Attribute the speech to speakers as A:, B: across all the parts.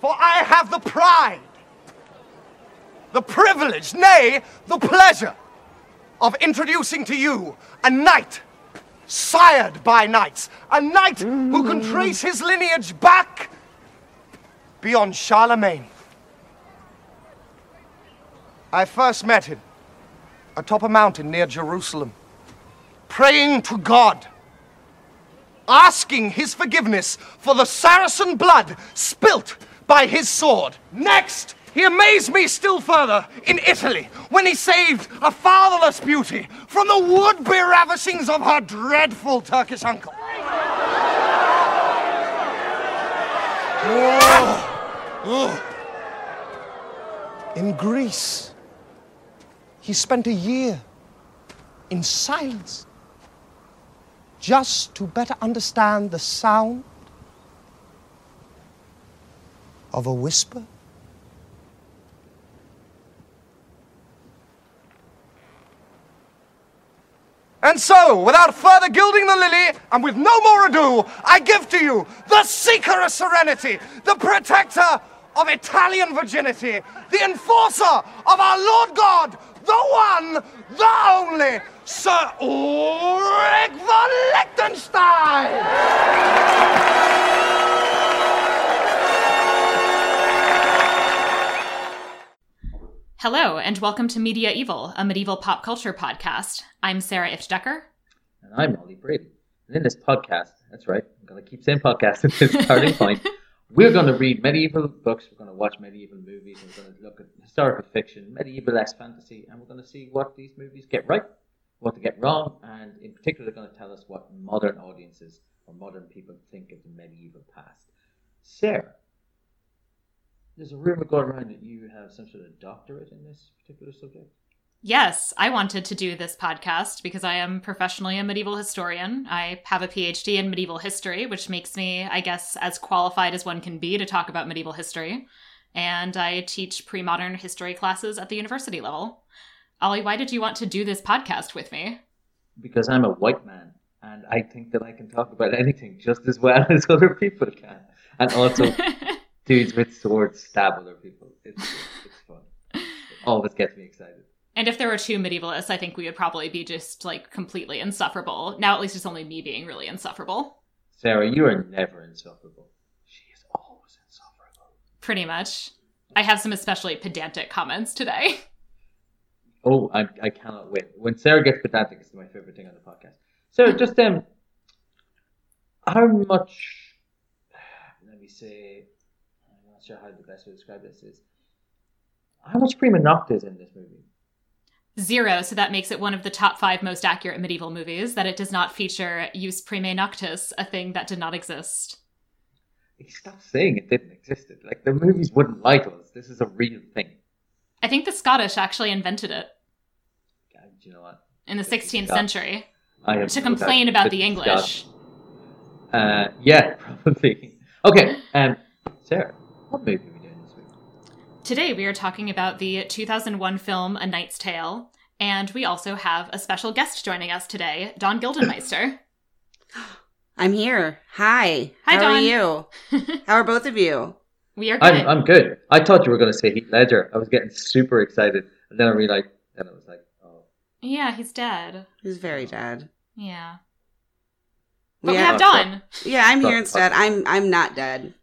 A: For I have the pride, the privilege, nay, the pleasure of introducing to you a knight sired by knights, a knight who can trace his lineage back beyond Charlemagne. I first met him atop a mountain near Jerusalem, praying to God, asking his forgiveness for the Saracen blood spilt by his sword. Next, he amazed me still further in Italy when he saved a fatherless beauty from the would-be ravishings of her dreadful Turkish uncle. Oh, oh. In Greece, he spent a year in silence just to better understand the sound of a whisper. And so, without further gilding the lily, and with no more ado, I give to you the seeker of serenity, the protector of Italian virginity, the enforcer of our Lord God, the one, the only, Sir Ulrich von Liechtenstein!
B: Hello, and welcome to Media Evil, a medieval pop culture podcast. I'm Sarah Ifdecker.
C: And I'm Ollie Brady. And in this podcast, that's right, I'm going to keep saying podcast at this starting point. We're going to read medieval books, we're going to watch medieval movies, we're going to look at historical fiction, medieval X fantasy, and we're going to see what these movies get right, what they get wrong, and in particular, they're going to tell us what modern audiences or modern people think of the medieval past. Sarah, there's a rumor going around that you have some sort of doctorate in this particular subject.
B: Yes, I wanted to do this podcast because I am professionally a medieval historian. I have a PhD in medieval history, which makes me, I guess, as qualified as one can be to talk about medieval history. And I teach pre modern history classes at the university level. Ollie, why did you want to do this podcast with me?
C: Because I'm a white man and I think that I can talk about anything just as well as other people can. And also, dudes with swords stab other people. It's, it's fun. It always gets me excited.
B: And if there were two medievalists, I think we would probably be just like completely insufferable. Now, at least it's only me being really insufferable.
C: Sarah, you are never insufferable. She is always insufferable.
B: Pretty much. I have some especially pedantic comments today.
C: Oh, I, I cannot wait. When Sarah gets pedantic, it's my favorite thing on the podcast. So, just um, how much? Let me say. How the best way to describe this is. How much prima nocta is in this movie?
B: Zero, so that makes it one of the top five most accurate medieval movies, that it does not feature Jus prima Noctis, a thing that did not exist.
C: Stopped saying it didn't exist. Like, the movies wouldn't lie to us. This is a real thing.
B: I think the Scottish actually invented it
C: God, you know what?
B: in the 16th
C: Scott.
B: century
C: I
B: to complain about the English.
C: Uh, yeah, probably. Okay, um, Sarah, what movie are we doing this week?
B: Today we are talking about the 2001 film A Knight's Tale, and we also have a special guest joining us today, Dawn Gildenmeister.
D: I'm here. Hi.
B: Hi,
D: How
B: Dawn.
D: are you? How are both of you?
B: We are good.
C: I'm, I'm good. I thought you were going to say Heath Ledger. I was getting super excited, and then I realized, then I was like, oh,
B: Yeah, he's dead.
D: He's very oh. dead.
B: Yeah. But we
D: Yeah.
B: have Dawn,
D: Yeah, I'm here
C: oh, oh.
D: instead. I'm I'm not dead.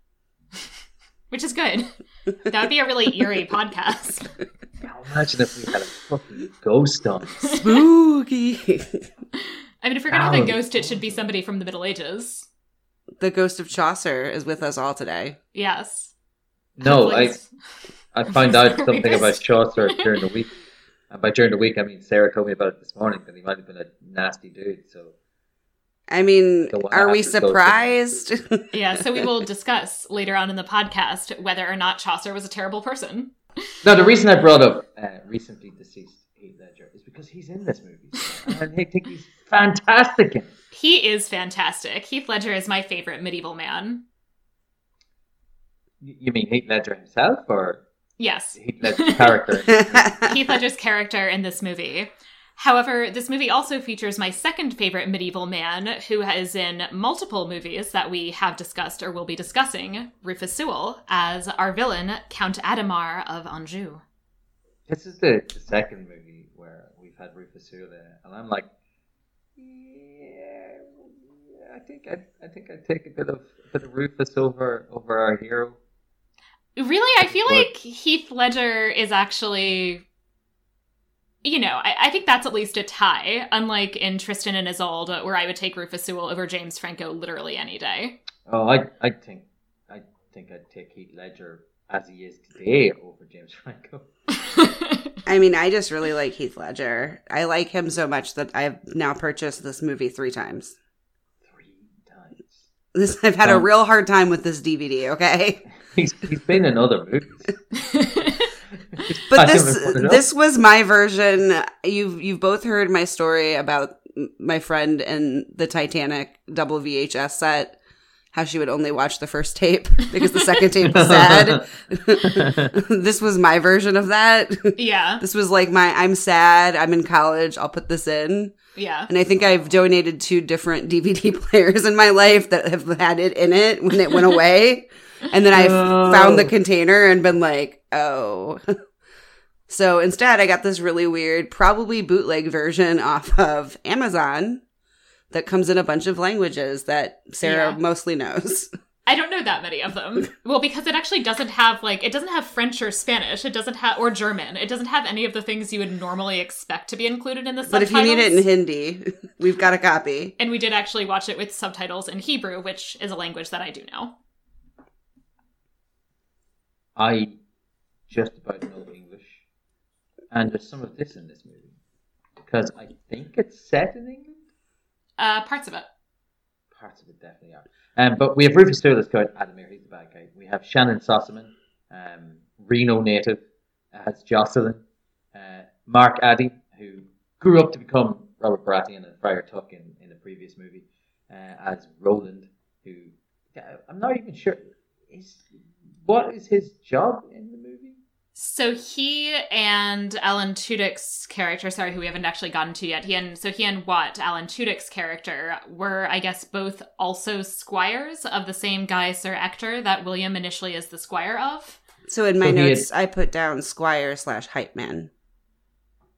B: Which is good. That would be a really eerie podcast.
C: now imagine if we had a fucking ghost on.
D: Spooky.
B: I mean, if we're gonna have a ghost, it should be somebody from the Middle Ages.
D: the ghost of Chaucer is with us all today.
B: Yes.
C: No,
B: Hopefully
C: I I found out something about. Chaucer during the week. And by during the week, I mean Sarah told me about it this morning that he might have been a nasty dude. So
D: I mean, are we
C: happens goes to-
D: surprised?
B: Yeah, so we will discuss later on in the podcast whether or not Chaucer was a terrible person.
C: no, the reason I brought up uh, recently deceased Heath Ledger is because he's in this movie, and I think he's fantastic in it.
B: He is fantastic. Heath Ledger is my favorite medieval man.
C: You you mean Heath Ledger himself, or
B: Yes.
C: Heath Ledger's character?
B: Heath Ledger's character in this movie. However, this movie also features my second favorite medieval man, who is in multiple movies that we have discussed or will be discussing, Rufus Sewell, as our villain, Count Adhemar of Anjou.
C: This is the, the second movie where we've had Rufus Sewell there, and I'm like, yeah, I think I, I think I'd take a bit of a bit of Rufus over over our hero.
B: Really, I feel
C: But-
B: like Heath Ledger is actually. You know, I, I think that's at least a tie, unlike in Tristan and Isolde, where I would take Rufus Sewell over James Franco literally any day.
C: Oh, I I think I think I'd take Heath Ledger as he is today over James Franco.
D: I mean, I just really like Heath Ledger. I like him so much that I've now purchased this movie three times.
C: Three times.
D: This I've had a
C: Um,
D: real hard time with this DVD. Okay,
C: He's he's been in other movies.
D: but this
C: haven't put it up.
D: this was my version. You've you've both heard my story about my friend and the Titanic double VHS set. How she would only watch the first tape because the second tape was sad. this was my version of that.
B: yeah,
D: This was like my I'm sad, I'm in college, I'll put this in.
B: yeah.
D: And I think I've donated two different DVD players in my life that have had it in it when it went away. And then I
C: Oh.
D: found the oh. container and been like, oh. So instead, I got this really weird, probably bootleg version off of Amazon that comes in a bunch of languages that Sarah
B: Yeah.
D: mostly knows.
B: I don't know that many of them. Well, because it actually doesn't have like it doesn't have French or Spanish. It doesn't have or German. It doesn't have any of the things you would normally expect to be included in the subtitles.
D: But
B: subtitles.
D: if you need it in Hindi, we've got a copy.
B: and we did actually watch it with subtitles in Hebrew, which is a language that I do know.
C: I just about know English, and there's some of this in this movie because I think it's set in England.
B: Uh, parts of it.
C: Parts of it definitely are. Um, but we have Rufus as Count Adhemar, he's the bad guy. We have Shannyn Sossamon, um, Reno native, as Jocelyn. Uh, Mark Addy, who grew up to become Robert Baratheon and Friar Tuck in, in the previous movie, uh, as Roland, who I'm not even sure is what is his job in the movie.
B: So he and Alan Tudyk's character, sorry, who we haven't actually gotten to yet, he and so he and Watt, Alan Tudyk's character, were I guess both also squires of the same guy, Sir Ector, that William initially is the squire of.
D: So in my
C: So he had-
D: notes, I put down Squire slash hype man.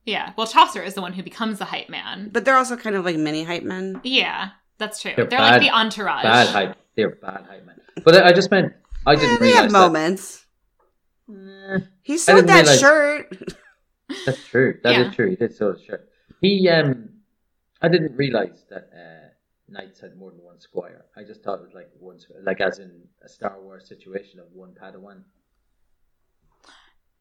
B: Yeah, well, Chaucer is the one who becomes the hype man.
D: But they're also kind of like mini hype men.
B: Yeah, that's true.
C: They're
B: They're, like the entourage.
C: Bad hype. They're bad hype, man. But I I just meant I didn't
D: Eh, they
C: realize
D: have
C: that.
D: moments.
C: Eh,
D: He sewed that
C: realize-
D: shirt.
C: That's true. That is
B: Yeah.
C: true. He did so sure. He um, I didn't realize that uh, knights had more than one squire. I just thought it was like one, like as in a Star Wars situation of one Padawan.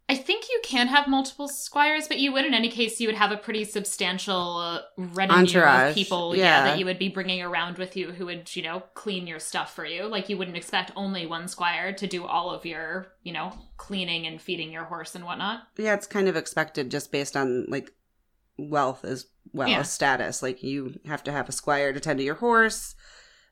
B: I think you can have multiple squires, but you would in any case. You would have a pretty substantial uh, retinue
D: Entourage,
B: of people, yeah.
D: yeah.
B: that you would be bringing around with you, who would, you know, clean your stuff for you. Like you wouldn't expect only one squire to do all of your, you know, cleaning and feeding your horse and whatnot.
D: Yeah, it's kind of expected just based on like wealth as well
B: Yeah.
D: as status. Like you have to have a squire to tend to your horse,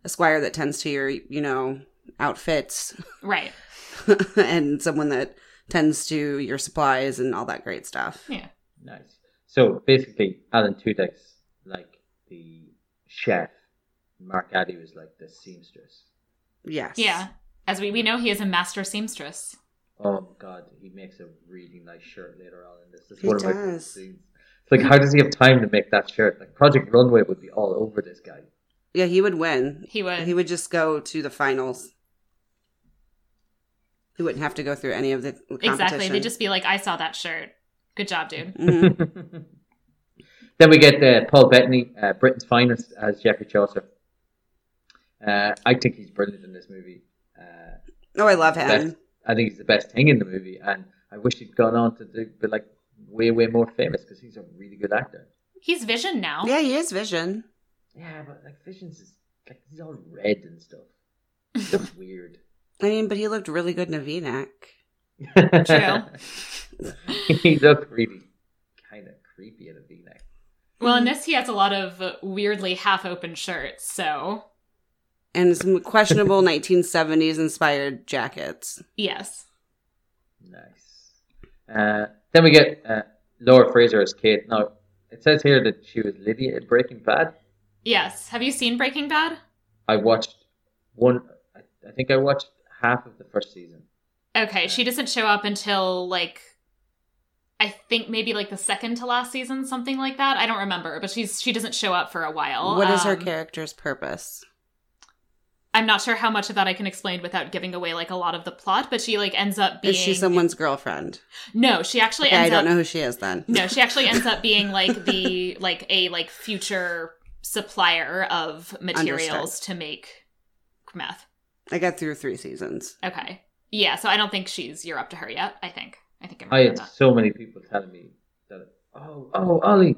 D: a squire that tends to your, you know, outfits,
B: Right.
D: and someone that tends to your supplies and all that great stuff.
B: Yeah.
C: Nice. So basically, Alan Tudyk's like the chef. Mark Addy was like the seamstress.
D: Yes.
B: Yeah. As we, we know, he is a master seamstress.
C: Oh my god, he makes a really nice shirt later on in this. It's
D: He
C: one of my favorite
D: does.
C: scenes. It's like, how does he have time to make that shirt? Like Project Runway would be all over this guy.
D: Yeah, he would win.
B: He would.
D: He would just go to the finals. He wouldn't have to go through any of the competition.
B: exactly. They'd just be like, "I saw that shirt. Good job, dude."
D: Mhm.
C: then we get uh, Paul Bettany, uh, Britain's finest, as Geoffrey Chaucer. Uh, I think he's brilliant in this movie. Uh,
D: Oh, I love him.
C: best, I think he's the best thing in the movie, and I wish he'd gone on to do, be like way, way more famous because he's a really good actor.
B: He's Vision now.
D: Yeah, he is Vision.
C: Yeah, but like Visions is like he's all red and stuff. He looks weird.
D: I mean, but he looked really good in a V-neck.
B: True.
C: he looked really kind of creepy in a V-neck.
B: Well, in this, he has a lot of uh, weirdly half-open shirts. So
D: And some questionable 1970s inspired jackets.
B: yes,
C: Nice. Uh, then we get uh, Laura Fraser as Kate. Now, it says here that she was Lydia in Breaking Bad.
B: Yes. Have you seen Breaking Bad?
C: I watched one. I, I think I watched half of the first season.
B: Okay, she doesn't show up until like I think maybe like the second to last season, something like that. I don't remember, but she's she doesn't show up for a while.
D: What is her
B: Um,
D: character's purpose?
B: I'm not sure how much of that I can explain without giving away like a lot of the plot, but she like ends up being
D: Is she someone's girlfriend?
B: No, she actually
D: Okay, I
B: ends
D: don't
B: up
D: know who she is then.
B: No, she actually ends up being like the like a like future supplier of materials
D: Understood.
B: to make meth.
D: I got through three seasons.
B: Okay. Yeah, so I don't think she's you're up to her yet, I think. I think I'm
C: I had
B: that.
C: so many people telling me that, oh, oh, Ollie,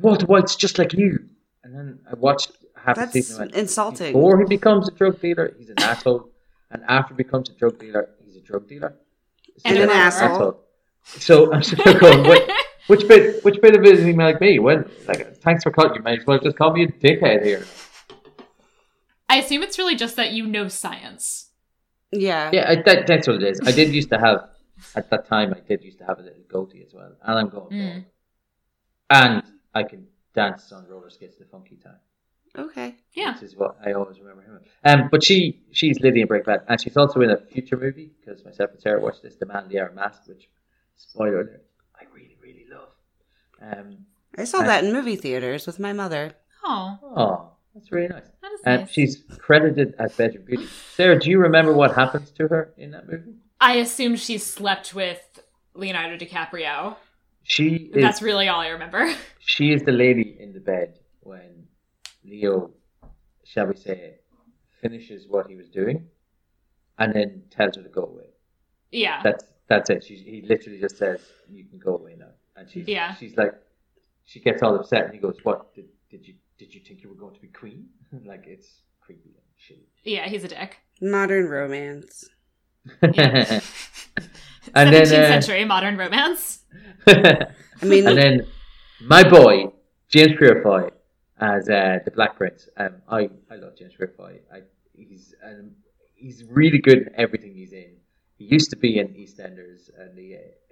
C: Walter White's just like you. And then I watched half the
D: That's
C: season. and went,
D: insulting.
C: Before he becomes a drug dealer, he's an asshole. And after he becomes a drug dealer, he's a drug dealer.
B: And
D: an
C: Still
D: asshole.
C: So I'm just going, "Wait, which bit, which bit of it is he like me? When, like, thanks for cutting. You might as well just call me a dickhead here.
B: I assume it's really just that you know science.
D: Yeah.
C: Yeah, I, that, that's what it is. I did used to have, at that time, I did used to have a little goatee as well. And I'm going
B: Mm.
C: And I can dance on roller skates to funky time.
D: Okay.
B: Yeah.
C: This is what I always remember him. Um, but she she's Lydia in Breaking Bad, and she's also in a future movie because myself and Sarah watched this, The Man in the Iron Mask, which spoiler alert, I really really love. Um,
D: I saw
C: I-
D: that in movie theaters with my mother.
B: Oh,
C: oh, that's really nice.
B: that is
C: Um,
B: nice.
C: she's credited as Bedroom Beauty. Sarah, do you remember what happens to her in that movie?
B: I assume she slept with Leonardo DiCaprio.
C: She is
B: That's really all I remember.
C: she is the lady in the bed when Leo, shall we say, finishes what he was doing, and then tells her to go away.
B: yeah.
C: That's that's it. She, he literally just says, "You can go away now," and she's
B: Yeah.
C: she's like, she gets all upset, and he goes, "What did, did you did you think you were going to be queen?" like it's creepy and shitty.
B: yeah, he's a dick.
D: Modern romance.
B: Yeah.
C: and
B: 17th
C: then, uh,
B: century modern romance.
D: I mean,
C: and then my boy James Purefoy as uh, the Black Prince. Um, I I love James Purefoy. I he's um, he's really good in everything he's in. He used to be in EastEnders, and the uh, I-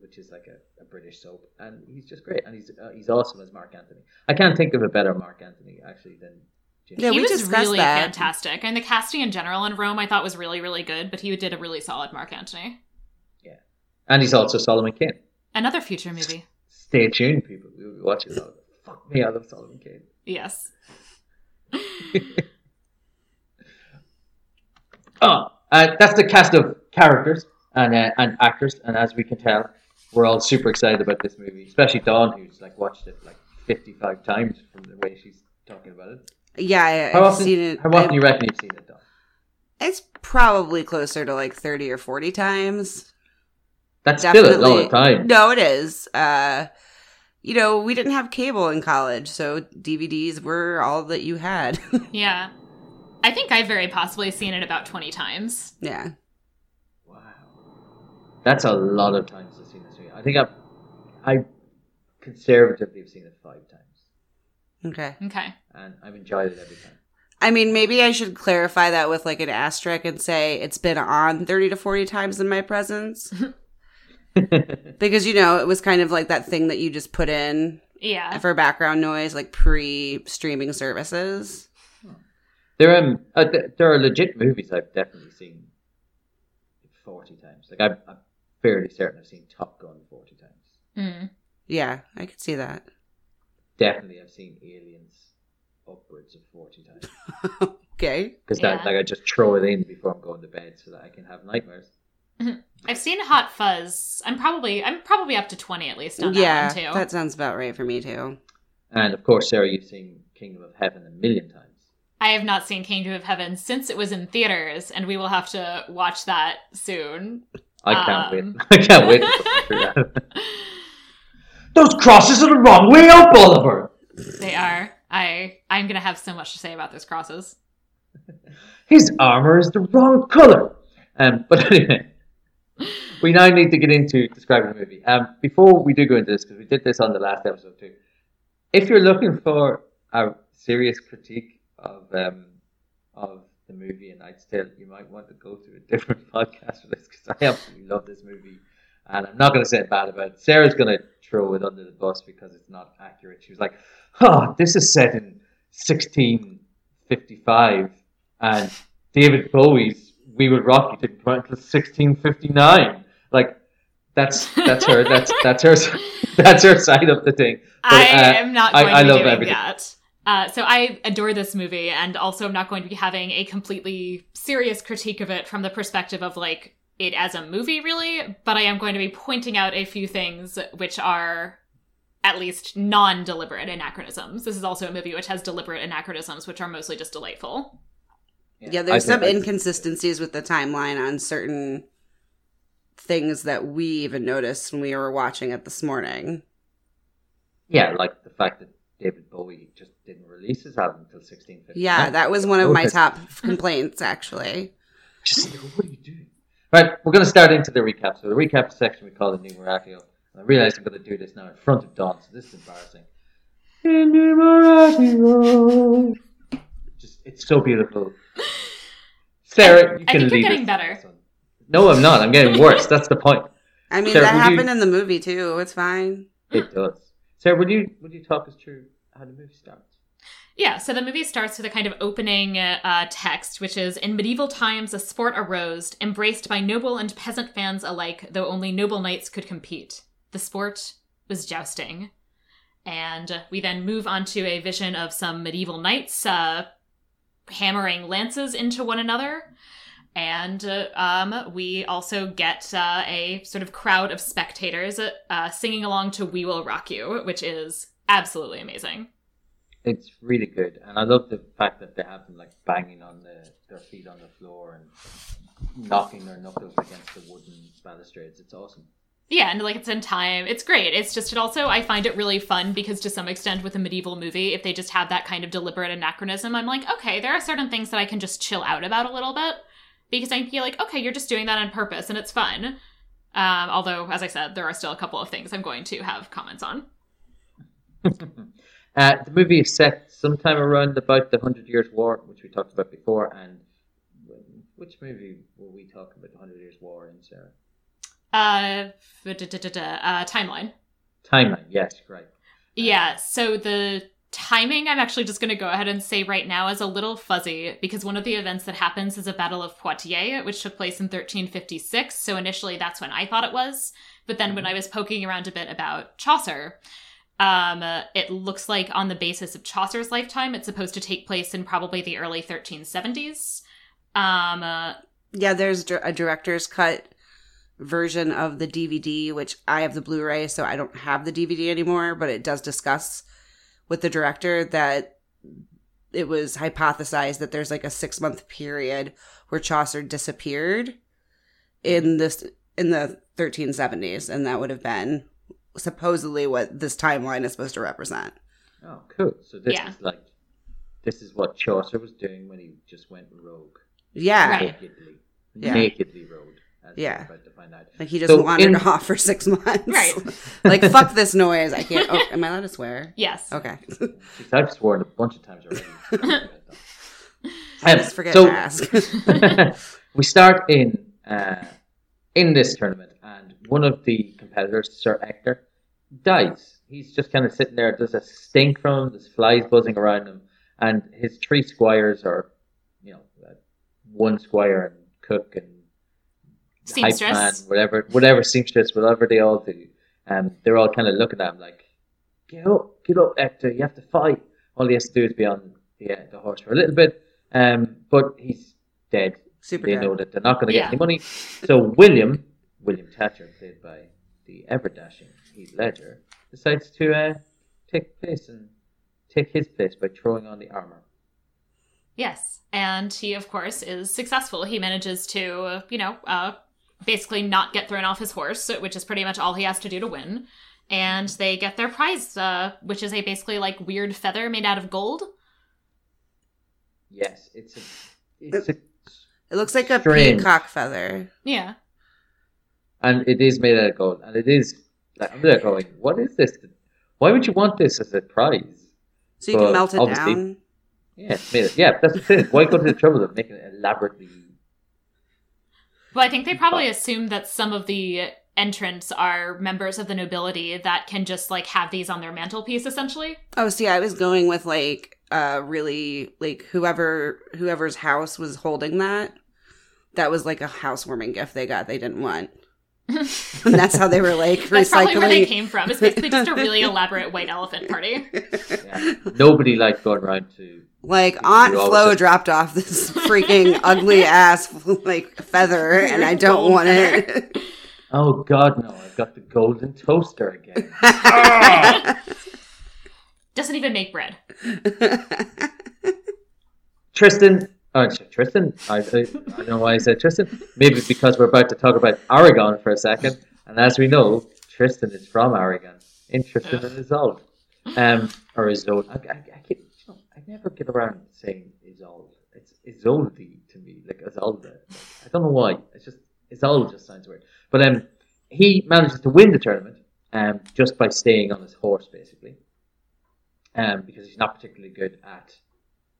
C: which is like a, a British soap, and he's just great. And he's uh, he's awesome as Mark Antony. I can't think of a better Mark Antony actually than James.
D: Yeah,
B: he
D: we
B: was really
D: that.
B: fantastic. And the casting in general in Rome I thought was really, really good, but he did a really solid Mark Antony.
C: Yeah, and he's also Solomon Kane.
B: Another future movie.
C: Stay tuned, people. We'll be watching that. Fuck me, I love Solomon Kane.
B: Yes.
C: Oh, uh, that's the cast of characters and uh, and actors, and as we can tell, we're all super excited about this movie, especially Dawn, who's like watched it like fifty-five times from the way she's talking about it.
D: yeah, I,
C: How
D: I've
C: often?
D: seen it.
C: How often
D: I-
C: you reckon you've seen it, Dawn?
D: it's probably closer to like 30 or 40 times.
C: That's still a
D: Definitely.
C: lot of time.
D: No, it is. Uh, you know, we didn't have cable in college, so DVDs were all that you had.
B: Yeah. I think I've very possibly seen it about 20 times.
D: yeah.
C: Wow, that's a lot of times to see this movie. I think I've I conservatively have seen it five times,
D: Okay.
B: Okay.
C: and I've enjoyed it every time.
D: I mean, maybe I should clarify that with like an asterisk and say it's been on 30 to 40 times in my presence. because, you know, it was kind of like that thing that you just put in
B: Yeah.
D: for background noise, like pre streaming services.
C: There um uh, th- there are legit movies I've definitely seen forty times. Like I'm, I'm fairly certain I've seen Top Gun forty times.
B: Mm.
D: Yeah, I could see that.
C: Definitely, I've seen Aliens upwards of forty times
D: okay.
C: because
B: Yeah.
C: that like I just throw it in before I'm going to bed so that I can have nightmares.
B: I've seen Hot Fuzz. I'm probably I'm probably up to 20 at least on
D: yeah,
B: that one too.
D: that sounds about right for me too.
C: And of course, Sarah, you've seen Kingdom of Heaven a million times.
B: I have not seen Kingdom of Heaven since it was in theaters, and we will have to watch that soon.
C: I can't
B: Um.
C: wait. I can't wait to put through that. Those crosses are the wrong way up, Oliver.
B: They are. I I'm gonna have so much to say about those crosses.
C: His armor is the wrong color. Um, but anyway, we now need to get into describing the movie. Um, before we do go into this, because we did this on the last episode too. If you're looking for a serious critique of um, of the movie A Knight's Tale, you might want to go to a different podcast for this because I absolutely love this movie, and I'm not going to say bad about it. Sarah's going to throw it under the bus because it's not accurate. She was like, "Oh, this is set in 1655, and David Bowie's We Will Rock You didn't come out until 1659." Like, that's that's her that's that's her that's her side of the thing. But,
B: I
C: uh,
B: am not
C: I-
B: going
C: I
B: to
C: love everything.
B: that. Uh, so I adore this movie, and also I'm not going to be having a completely serious critique of it from the perspective of like it as a movie, really. But I am going to be pointing out a few things which are at least non-deliberate anachronisms. This is also a movie which has deliberate anachronisms, which are mostly just delightful.
D: Yeah, there's some inconsistencies with the timeline on certain things that we even noticed when we were watching it this morning.
C: Yeah, like the fact that David Bowie just didn't release his album until 1659.
D: Yeah, that was one of my top complaints, actually.
C: Just like, what are you doing? Right, we're going to start into the recap. So the recap section we call the numeratio. And I realize I'm going to do this now in front of Dawn, so this is embarrassing. Enumeratio. Just, it's so beautiful. Sarah, you
B: I
C: can
B: think you're getting
C: us
B: better.
C: on this one. No, I'm not. I'm getting worse. That's the point.
D: I mean,
C: Sarah,
D: that
C: would you-
D: happened in the movie too. It's fine.
C: It does. Sarah, would you would you talk us through how the movie starts?
B: Yeah, so the movie starts with a kind of opening uh, text, which is In medieval times, a sport arose, embraced by noble and peasant fans alike, though only noble knights could compete. The sport was jousting. And we then move on to a vision of some medieval knights uh, hammering lances into one another. And uh, um, we also get uh, a sort of crowd of spectators uh, singing along to We Will Rock You, which is absolutely amazing.
C: It's really good, and I love the fact that they have them like banging on the, their feet on the floor and knocking their knuckles against the wooden balustrades. It's awesome.
B: Yeah, and like it's in time. It's great. It's just it also I find it really fun because to some extent with a medieval movie, if they just have that kind of deliberate anachronism, I'm like, okay, there are certain things that I can just chill out about a little bit because I feel like, okay, you're just doing that on purpose and it's fun. Um, although, as I said, there are still a couple of things I'm going to have comments on.
C: Uh, the movie is set sometime around about the Hundred Years' War, which we talked about before. And which movie were we talking about the Hundred Years' War in, Sarah?
B: Uh, da-da-da-da, uh timeline.
C: Timeline, yes, right.
B: Yeah, so the timing I'm actually just going to go ahead and say right now is a little fuzzy because one of the events that happens is a Battle of Poitiers, which took place in 1356. So initially that's when I thought it was. But then when I was poking around a bit about Chaucer, um, it looks like on the basis of Chaucer's lifetime, it's supposed to take place in probably the early 1370s. Um, uh,
D: Yeah, there's a director's cut version of the DVD, which I have the Blu-ray, so I don't have the DVD anymore. But it does discuss with the director that it was hypothesized that there's like a six month period where Chaucer disappeared in this in the 1370s, and that would have been supposedly what this timeline is supposed to represent.
C: Oh, cool. So this
B: Yeah.
C: is like this is what Chaucer was doing when he just went rogue,
D: Yeah,
B: Right.
C: nakedly,
D: Yeah.
C: nakedly rogue. As
D: Yeah.
C: about to find out.
D: like he just
C: So
D: wandered
C: in-
D: off for six months.
B: Right.
D: like fuck this noise. I can't. Oh, am I allowed to swear?
B: yes.
D: Okay.
C: Jeez, I've sworn a bunch of times already.
D: I just forget
C: so-
D: to ask.
C: we start in uh, in this tournament, and one of the competitors, Sir Ector, dies. He's just kind of sitting there. There's a stink from him. There's flies buzzing around him, and his three squires are, you know, uh, one squire and cook and hype
B: Seamstress.
C: man, whatever, whatever seamstress, whatever they all do. Um, they're all kind of looking at him like, "Get up, get up, Ector! You have to fight." All he has to do is be on the, uh, the horse for a little bit, um, but he's dead.
D: Super
C: they
D: dead.
C: know that they're not going to
B: Yeah.
C: get any money. So William, William Thatcher, played by the ever dashing Heath Ledger, decides to uh, take place and take his place by throwing on the armor.
B: Yes. And he, of course, is successful. He manages to, uh, you know, uh, basically not get thrown off his horse, which is pretty much all he has to do to win. And they get their prize, uh, which is a basically like weird feather made out of gold.
C: Yes, it's a, it's a,
D: It looks like a
C: Strange.
D: peacock feather.
B: Yeah.
C: And it is made out of gold, and it is. Like, I'm there going, what is this? Why would you want this as a prize?
D: So you
C: Well,
D: can melt it down.
C: Yeah, made it. Yeah, that's the thing. Why go to the trouble of making it elaborately?
B: Well, I think they probably assumed that some of the entrants are members of the nobility that can just like have these on their mantelpiece essentially.
D: Oh, see, I was going with like uh really like whoever whoever's house was holding that. That was like a housewarming gift they got they didn't want. and that's how they were like
B: That's probably where they came from. It's basically just a really elaborate white elephant party.
C: Yeah. Nobody liked going around to.
D: Like Aunt Flo
C: said-
D: dropped off this freaking ugly ass like feather, and I don't
B: Gold
D: want it.
C: Oh God, no! I've got the golden toaster again.
B: Doesn't even make bread.
C: Tristan. Oh, Tristan. I, I, know why I said Tristan. Maybe because we're about to talk about Aragon for a second, and as we know, Tristan is from Aragon. Interesting and Isolde, um, or Isolde. I, I, I, keep, you know, I never get around saying Isolde. It's Isolde to me, like Isolde. I don't know why. It's just Isolde just sounds weird. But um, he manages to win the tournament um, just by staying on his horse, basically, um, because he's not particularly good at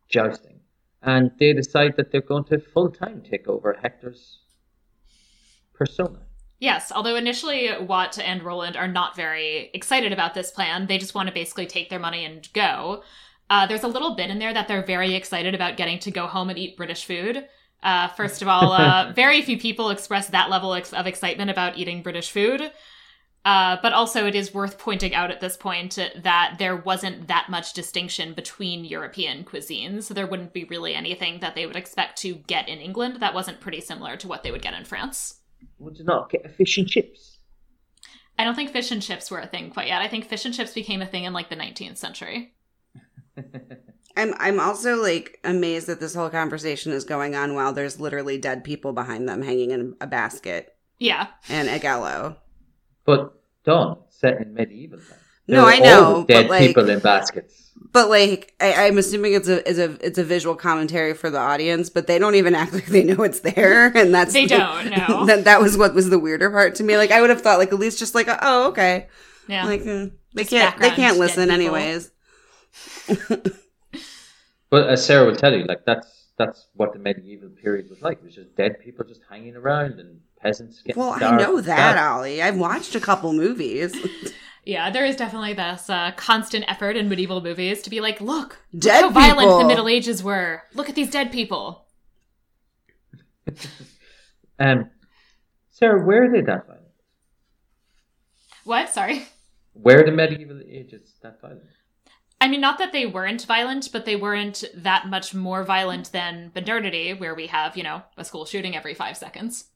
C: jousting and they decide that they're going to full time take over Hector's persona.
B: Yes, although initially Watt and Roland are not very excited about this plan. They just want to basically take their money and go. Uh, there's a little bit in there that they're very excited about getting to go home and eat British food. Uh, first of all, uh, very few people express that level ex- of excitement about eating British food. Uh, but also, it is worth pointing out at this point that there wasn't that much distinction between European cuisines. So there wouldn't be really anything that they would expect to get in England that wasn't pretty similar to what they would get in France.
C: Would you not get a fish and chips?
B: I don't think fish and chips were a thing quite yet. I think fish and chips became a thing in like the 19th century.
D: I'm I'm also like amazed that this whole conversation is going on while there's literally dead people behind them hanging in a basket
B: Yeah.
D: and a gallow.
C: But Dawn, set in medieval times.
D: No, I know,
C: always dead
D: but, like-
C: people in baskets.
D: But like I, I'm assuming it's a it's a it's a visual commentary for the audience, but they don't even act like they know it's there, and that's
B: They don't, no.
D: that that was what was the weirder part to me. Like I would have thought like at least just like oh okay,
B: Yeah.
D: like uh, they
B: Just
D: can't they can't listen anyways.
C: But as Sarah will tell you, like that's that's what the medieval period was like. It was just dead people just hanging around and peasants getting
D: Well, I know that,
C: death.
D: Ollie. I've watched a couple movies.
B: yeah, there is definitely this uh, constant effort in medieval movies to be like, look,
D: Dead
B: look how violent the Middle Ages were. Look at these dead people.
C: Um, Sarah, where did that violent?
B: What? Sorry.
C: Where the medieval ages that violent?
B: I mean, not that they weren't violent, but they weren't that much more violent than modernity, where we have, you know, a school shooting every five seconds
C: God, yeah.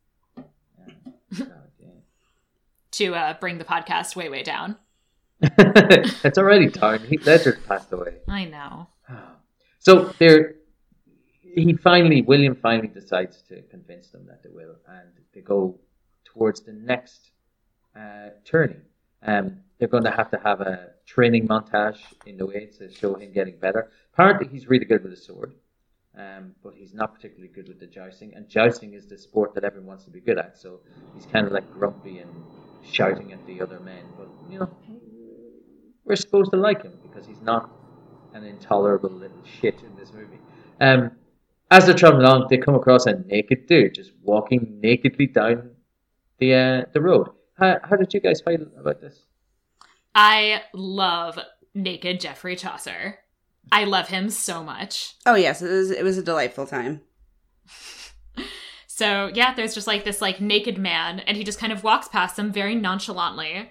B: To uh, bring the podcast way, way down.
C: it's already time. Heath Ledger passed away.
B: I know.
C: So there, he finally, William finally decides to convince them that they will, and they go towards the next uh, tourney. Um, they're going to have to have a training montage in the way to show him getting better. Apparently, he's really good with a sword, um, but he's not particularly good with the jousting. And jousting is the sport that everyone wants to be good at. So he's kind of like grumpy and shouting at the other men. But you know, we're supposed to like him because he's not an intolerable little shit in this movie. Um, as they're traveling along, they come across a naked dude just walking nakedly down the uh, the road. How, how did you guys feel about this?
B: I love naked Geoffrey Chaucer. I love him so much.
D: oh yes, it was it was a delightful time.
B: So yeah, there's just like this like naked man, and he just kind of walks past them very nonchalantly, and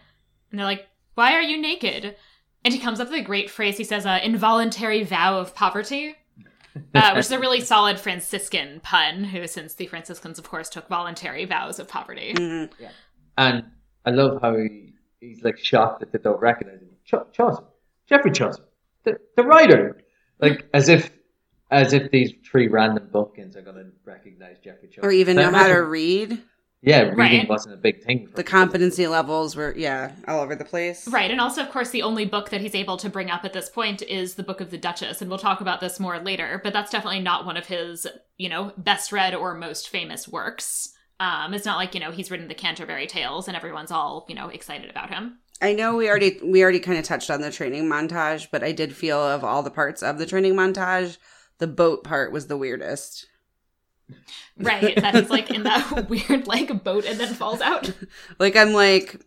B: they're like, "Why are you naked?" And he comes up with a great phrase. He says, uh, "Involuntary vow of poverty," uh, which is a really solid Franciscan pun. Who, since the Franciscans, of course, took voluntary vows of poverty.
D: Mhm.
C: And I love how he, he's like shocked that they don't recognize him. Ch- Chaucer, Geoffrey Chaucer, the, the writer, like as if as if these three random bumpkins are going to recognize Geoffrey Chaucer.
D: Or even
C: I
D: know how to read.
C: Yeah, reading
B: Right.
C: wasn't a big thing. For
D: The
C: him.
D: competency levels were yeah all over the place.
B: Right, and also, of course, the only book that he's able to bring up at this point is the Book of the Duchess, and we'll talk about this more later. But that's definitely not one of his, you know, best read or most famous works. Um, it's not like you know he's written the Canterbury Tales and everyone's all you know excited about him.
D: I know we already we already kind of touched on the training montage, but I did feel of all the parts of the training montage, the boat part was the weirdest.
B: Right, that he's like in that weird like boat and then falls out.
D: Like I'm like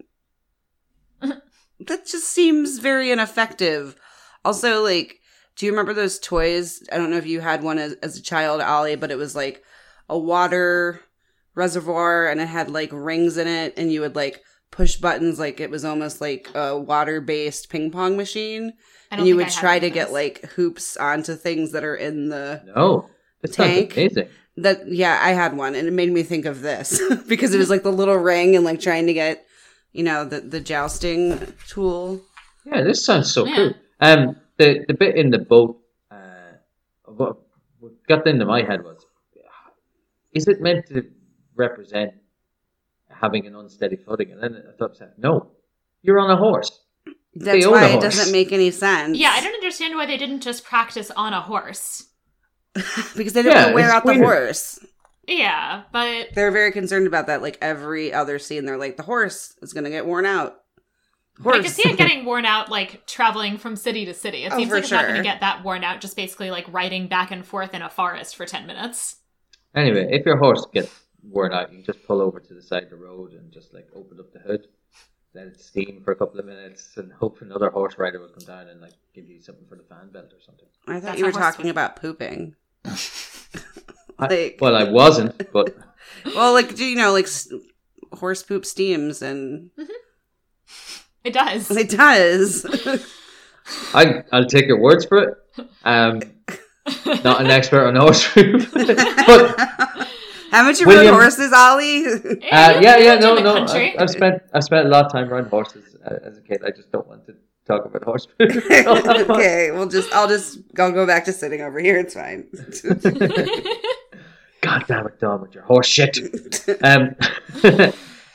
D: that just seems very ineffective. Also, like, do you remember those toys? I don't know if you had one as, as a child, Ollie, but it was like a water reservoir and it had like rings in it, and you would like push buttons like it was almost like a water based ping pong machine. And you would
B: I
D: try to
B: of
D: get like hoops onto things that are in the
C: No, that
D: Tank.
C: amazing.
D: that yeah, I had one and it made me think of this because it was like the little ring and like trying to get you know the the jousting tool.
C: Yeah, this sounds so
B: Yeah.
C: cool. Um, the the bit in the boat, uh, what, what got into my head was, is it meant to represent having an unsteady footing? And then I thought, to myself, no, you're on a horse.
D: That's
C: own
D: why
C: a
D: it doesn't make any sense.
B: Yeah, I don't understand why they didn't just practice on a horse.
D: because they didn't
C: Yeah,
D: want to wear
C: it's
D: out the horse.
B: Yeah, but
D: They're very concerned about that. Like every other scene, they're like, the horse is going to get worn out.
B: I can see it getting worn out, like traveling from city to city. It
D: Oh,
B: seems
D: for
B: like it's not going to get that worn out, just basically like riding back and forth in a forest for 10 minutes.
C: Anyway, if your horse gets worn out, you can just pull over to the side of the road and just like open up the hood, let it steam for a couple of minutes, and hope another horse rider will come down and like give you something for the fan belt or something.
D: I thought
B: That's
D: you were
B: how horse
D: talking about pooping.
C: I-
D: like,
C: Well, I wasn't, but
D: well, like do you know, like horse poop steams, and
B: It does.
D: it does.
C: I I'll take your words for it. Um, not an expert on horse poop, but
D: Haven't you
C: William-
D: rode horses, Ollie?
C: Uh, yeah, yeah, no, no.
B: country.
C: I've, I've spent I've spent a lot of time riding horses uh, as a kid. I just don't want to talk about horse food.
D: okay, we'll just I'll just I'll go back to sitting over here. It's fine.
C: God damn it, Dom, with your horse shit. Um,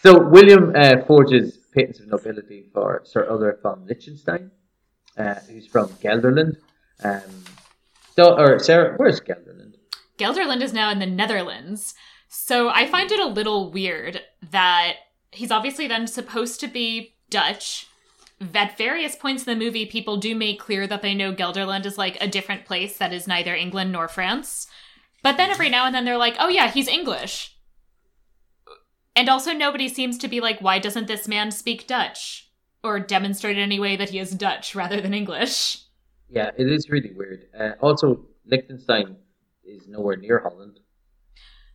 C: so William uh, forges patents of nobility for Sir Ulrich von Liechtenstein, uh, who's from Gelderland. Um, so, or Sarah, where's Gelderland?
B: Gelderland is now in the Netherlands. So I find it a little weird that he's obviously then supposed to be Dutch. At various points in the movie, people do make clear that they know Gelderland is like a different place that is neither England nor France. But then every now and then they're like, oh yeah, he's English. And also, nobody seems to be like, why doesn't this man speak Dutch? Or demonstrate in any way that he is Dutch rather than English.
C: Yeah, it is really weird. Uh, also, Liechtenstein is nowhere near Holland.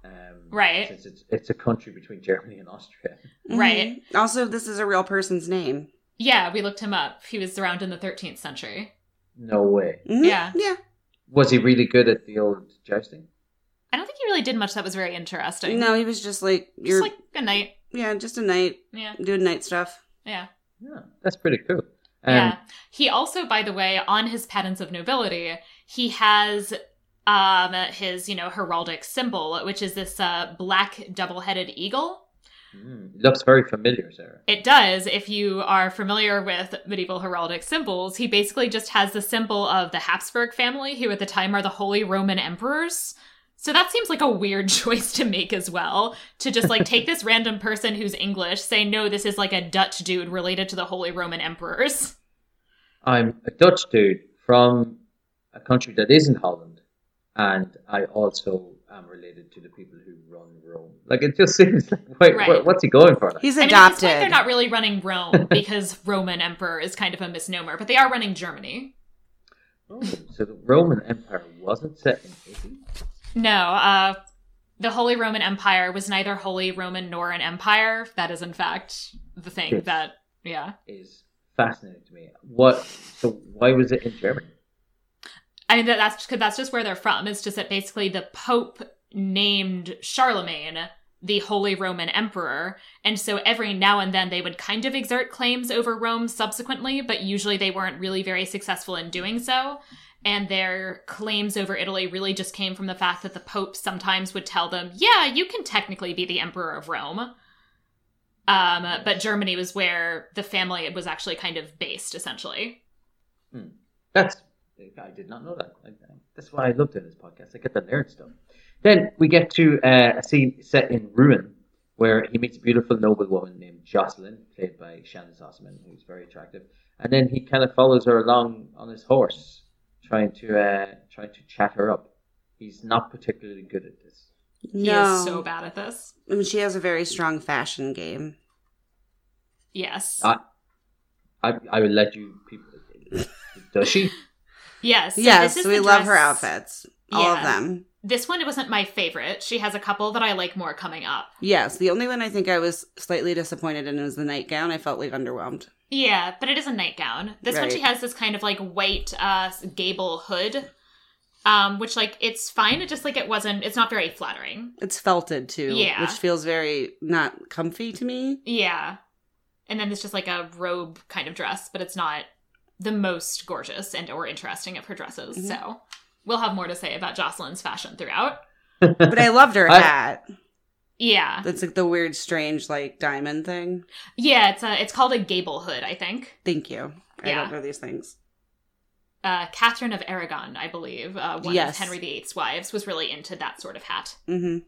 C: Um,
B: Right.
C: Since it's, it's a country between Germany and Austria.
B: Right.
D: Mhm. Also, this is a real person's name.
B: Yeah, we looked him up. He was around in the 13th century.
C: No way.
D: Mhm.
B: Yeah.
D: Yeah.
C: Was he really good at the old jousting?
B: I don't think he really did much that was very interesting.
D: No, he was just like
B: just
D: you're
B: like a night.
D: yeah, just a knight.
B: Yeah,
D: doing knight stuff.
B: yeah,
C: Yeah, that's pretty cool. Um,
B: yeah. He also, by the way, on his patents of nobility, he has um his you know heraldic symbol, which is this uh black double-headed eagle.
C: mm, looks very familiar, Sarah.
B: It does. If you are familiar with medieval heraldic symbols, he basically just has the symbol of the Habsburg family, who at the time are the Holy Roman Emperors. So that seems like a weird choice to make as well. To just like take this random person who's English, say, no, this is like a Dutch dude related to the Holy Roman Emperors.
C: I'm a Dutch dude from a country that isn't Holland, and I also am related to the people who run Rome. Like it just seems like, wait,
B: Right.
C: what, what's he going for? Like?
D: He's
B: I mean, at this
D: adopted.
B: point, they're not really running Rome because Roman Emperor is kind of a misnomer, but they are running Germany.
C: Oh, so the Roman Empire wasn't set in Italy.
B: No, uh, the Holy Roman Empire was neither Holy Roman nor an empire. That is, in fact, the thing
C: Yes.
B: that, yeah.
C: Is fascinating to me. What? So why was it in Germany?
B: I mean, that, that's because that's just where they're from. It's just that basically the Pope named Charlemagne the Holy Roman Emperor, and so every now and then they would kind of exert claims over Rome subsequently, but usually they weren't really very successful in doing so. And their claims over Italy really just came from the fact that the Pope sometimes would tell them, "Yeah, you can technically be the Emperor of Rome." Um, but Germany was where the family was actually kind of based, essentially.
C: That's I did not know that. I, I- that's why I love doing this podcast. I get the nerd stuff. Then we get to uh, a scene set in Rouen, where he meets a beautiful noblewoman named Jocelyn, played by Shannyn Sossamon, who's very attractive. And then he kind of follows her along on his horse, trying to uh, trying to chat her up. He's not particularly good at this.
B: He
D: No.
B: is so bad at this.
D: I mean, she has a very strong fashion game.
B: Yes.
C: I, I, I will let you people. Does she?
B: Yes. so
D: yes, we love her outfits. All of them.
B: This one wasn't my favorite. She has a couple that I like more coming up.
D: Yes, the only one I think I was slightly disappointed in was the nightgown. I felt like underwhelmed.
B: Yeah, but it is a nightgown. This one she has this kind of like white uh gable hood. Um, which like it's fine. It just like it wasn't it's not very flattering.
D: It's felted too,
B: Yeah.
D: which feels very not comfy to me.
B: Yeah. And then it's just like a robe kind of dress, but it's not the most gorgeous and or interesting of her dresses.
D: Mhm.
B: So we'll have more to say about Jocelyn's fashion throughout.
D: But I loved her
C: I-
D: hat.
B: Yeah.
D: That's like the weird, strange, like diamond thing.
B: Yeah, it's a it's called a gable hood, I think.
D: Thank you. I
B: Yeah.
D: don't know these things.
B: Uh Catherine of Aragon, I believe, uh, one
D: Yes.
B: of Henry VIII's wives, was really into that sort of hat.
D: hmm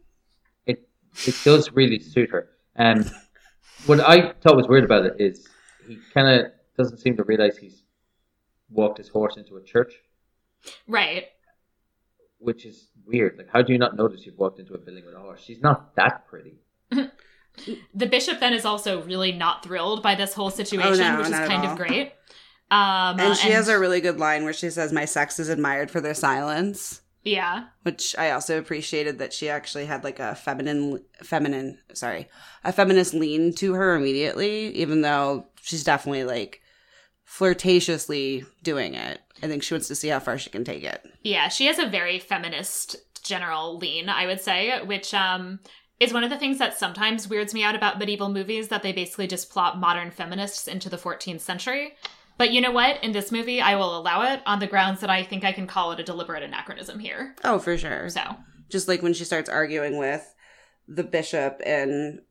C: It it does really suit her. Um, what I thought was weird about it is he kind of doesn't seem to realize he's walked his horse into a church,
B: Right.
C: which is weird. Like, how do you not notice you've walked into a building with a horse? She's not that pretty.
B: The bishop then is also really not thrilled by this whole situation,
D: Oh, no,
B: which is kind
D: all.
B: of great. Um,
D: And she has a really good line where she says, "My sex is admired for their silence,"
B: yeah,
D: which I also appreciated that she actually had like a feminine, feminine, sorry, a feminist lean to her immediately, even though she's definitely like flirtatiously doing it. I think she wants to see how far she can take it.
B: yeah. She has a very feminist general lean, I would say, which um is one of the things that sometimes weirds me out about medieval movies that they basically just plot modern feminists into the 14th century. But you know what? In this movie, I will allow it on the grounds that I think I can call it a deliberate anachronism here.
D: Oh, for sure.
B: So,
D: just like when she starts arguing with the bishop and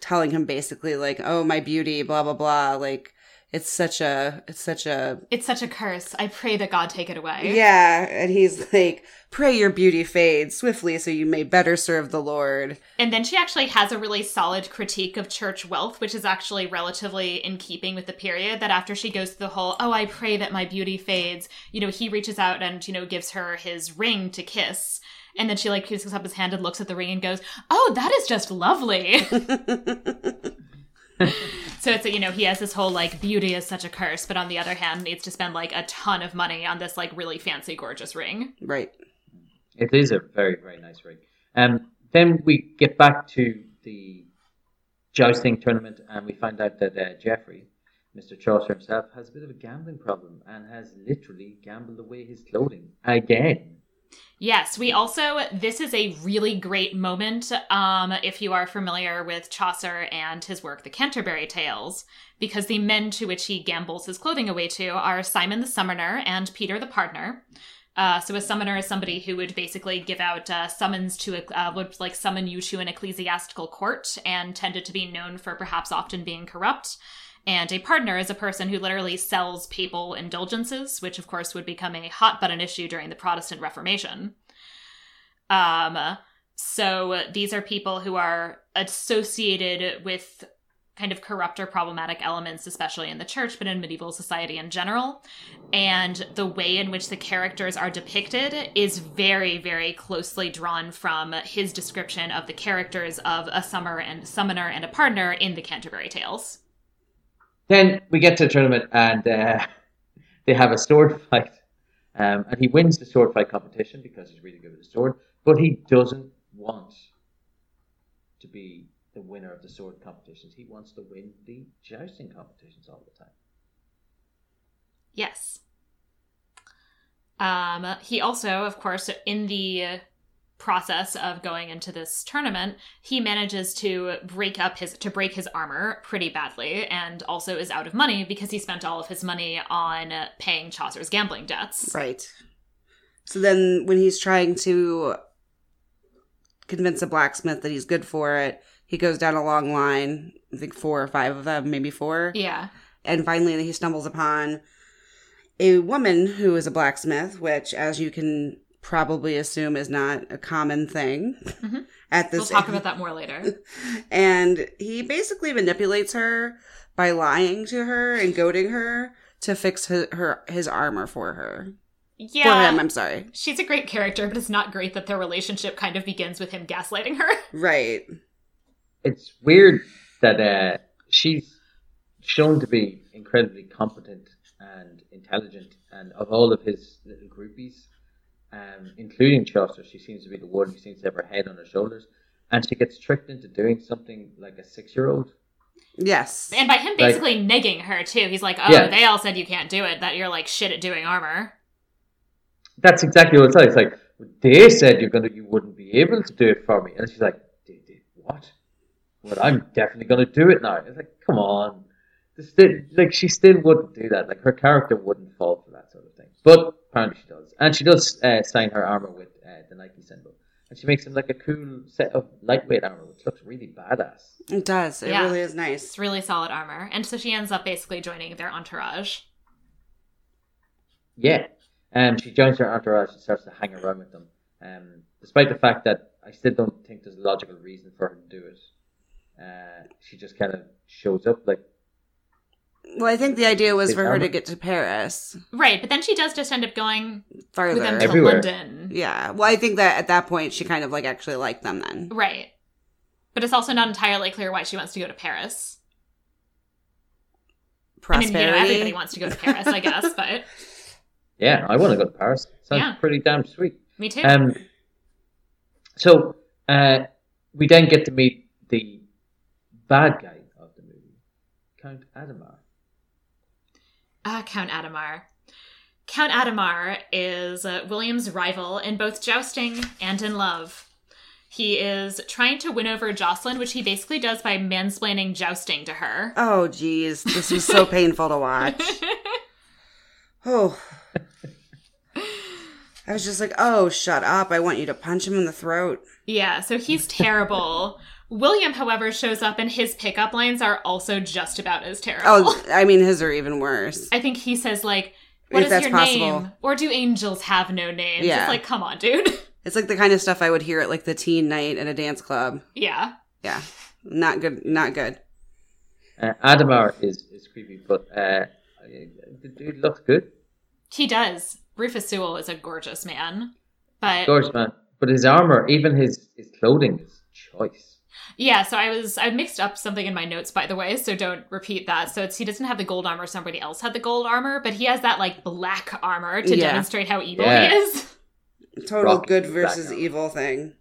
D: telling him basically like oh my beauty blah blah blah like it's such a it's such a
B: it's such a curse. I pray that God take it away.
D: yeah and he's like pray your beauty fade swiftly so you may better serve the lord
B: And then she actually has a really solid critique of church wealth, which is actually relatively in keeping with the period. That after she goes through the whole, oh, I pray that my beauty fades, you know, he reaches out and, you know, gives her his ring to kiss. And then she like picks up his hand and looks at the ring and goes, oh, that is just lovely. so it's, you know, he has this whole like beauty is such a curse, but on the other hand, needs to spend like a ton of money on this like really fancy, gorgeous ring.
D: right
C: It is a very, very nice ring. Um, then we get back to the jousting tournament, and we find out that uh, Jeffrey, Mr. Chaucer himself, has a bit of a gambling problem and has literally gambled away his clothing again.
B: Yes, we also this is a really great moment um if you are familiar with Chaucer and his work The Canterbury Tales because the men to which he gambles his clothing away to are Simon the Summoner and Peter the Pardoner. Uh, so a summoner is somebody who would basically give out uh, summons to a, uh, would like summon you to an ecclesiastical court and tended to be known for perhaps often being corrupt. And a pardoner is a person who literally sells papal indulgences, which of course would become a hot button issue during the Protestant Reformation. Um, so these are people who are associated with kind of corrupt or problematic elements, especially in the church, but in medieval society in general. And the way in which the characters are depicted is very, very closely drawn from his description of the characters of a summer and summoner and a pardoner in the Canterbury Tales.
C: Then we get to the tournament, and uh, they have a sword fight. Um, and he wins the sword fight competition because he's really good with the sword, but he doesn't want to be the winner of the sword competitions. He wants to win the jousting competitions all the time.
B: Yes. Um, he also, of course, in the process of going into this tournament, he manages to break up his to break his armor pretty badly, and also is out of money because he spent all of his money on paying Chaucer's gambling debts.
D: right so then when he's trying to convince a blacksmith that he's good for it he goes down a long line i think four or five of them maybe four
B: Yeah.
D: and finally he stumbles upon a woman who is a blacksmith which as you can probably assume is not a common thing
B: Mhm.
D: at this.
B: We'll talk about that more later.
D: and he basically manipulates her by lying to her and goading her to fix her, her his armor for her
B: Yeah.
D: For him, I'm sorry.
B: She's a great character, but it's not great that their relationship kind of begins with him gaslighting her.
D: Right.
C: It's weird that uh, she's shown to be incredibly competent and intelligent, and of all of his little groupies, um, including Chaucer, she seems to be the one who seems to have her head on her shoulders, and she gets tricked into doing something like a six-year-old.
D: Yes.
B: And by him
C: Like-
B: basically negging her too. He's like, "Oh,
C: Yeah.
B: they all said you can't do it. That you're like shit at doing armor."
C: That's exactly what it's like. It's like they said you're gonna, you wouldn't be able to do it for me, and she's like, "They did what? Well, I'm definitely gonna do it now." It's like, come on, This still, like she still wouldn't do that. Like her character wouldn't fall for that sort of thing. But apparently she does, and she does uh, sign her armor with uh, the Nike symbol, and she makes him like a cool set of lightweight armor, which looks really badass.
D: It does. It
B: Yeah.
D: really is nice.
B: It's really solid armor. And so she ends up basically joining their entourage.
C: Yeah. Um, she joins her entourage and starts to hang around with them. Um, despite the fact that I still don't think there's a logical reason for her to do it. Uh, she just kind of shows up like
D: Well, I think the idea was
C: Big
D: for her to get to Paris
B: Right, but then she does just end up going
D: farther.
B: with them to
C: Everywhere.
B: London.
D: yeah. Well, I think that at that point she kind of like actually liked them then.
B: Right. But it's also not entirely clear why she wants to go to Paris. I mean,
D: Prosperity.
B: you know, everybody wants to go to Paris, I guess, but
C: Yeah, I want to go to Paris. Sounds
B: Yeah.
C: pretty damn sweet.
B: me too.
C: Um, so uh, we then get to meet the bad guy of the movie, Count Adhemar.
B: Ah, Count Adhemar. Count Adhemar is uh, William's rival in both jousting and in love. He is trying to win over Jocelyn, which he basically does by mansplaining jousting to her.
D: Oh, geez, this was so painful to watch. Oh. I was just like, oh, shut up. I want you to punch him in the throat.
B: Yeah, so he's terrible. William, however, shows up and his pickup lines are also just about as terrible.
D: Oh, I mean, his are even worse.
B: I think he says like, "What
D: If
B: is
D: that's
B: your
D: possible.
B: name?" Or do angels have no names?
D: Yeah.
B: It's like, come on, dude.
D: It's like the kind of stuff I would hear at like the teen night at a dance club.
B: yeah.
D: Yeah. Not good. Not good.
C: Uh, Adhemar is, is creepy, but uh, the dude looks good.
B: He does. Rufus Sewell is a gorgeous man. But
C: Gorgeous man. But his armor, even his, his clothing is choice.
B: yeah, so I was I mixed up something in my notes by the way, so don't repeat that. So it's he doesn't have the gold armor, somebody else had the gold armor, but he has that like black armor to
D: Yeah.
B: demonstrate how evil
C: Yeah.
B: he is.
D: Total
C: Rocky
D: good versus evil thing.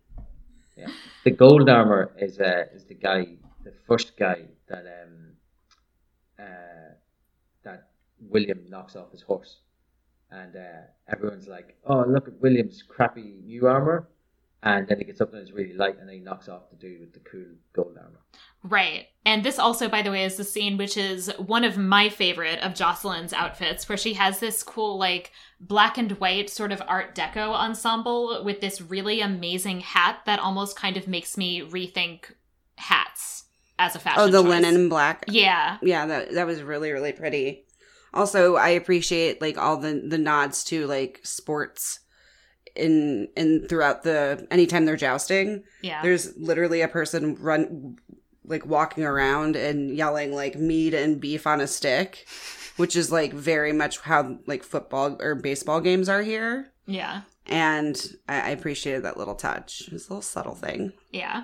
D: Yeah.
C: The gold armor is uh, is the guy, the first guy that um uh that William knocks off his horse, and uh, everyone's like, "Oh, look at William's crappy new armor," and then he gets up and it's really light, and then he knocks off the dude with the cool gold armor.
B: Right. And this also, by the way, is the scene which is one of my favorite of Jocelyn's outfits, where she has this cool, like, black and white sort of Art Deco ensemble with this really amazing hat that almost kind of makes me rethink hats as a fashion
D: Oh, the
B: choice.
D: linen black.
B: Yeah.
D: Yeah, that that was really really pretty. Also, I appreciate like all the the nods to like sports in in throughout the anytime they're jousting.
B: Yeah.
D: There's literally a person run like walking around and yelling like meat and beef on a stick, which is like very much how like football or baseball games are here.
B: yeah.
D: And I, I appreciated that little touch. It's a little subtle thing.
B: Yeah.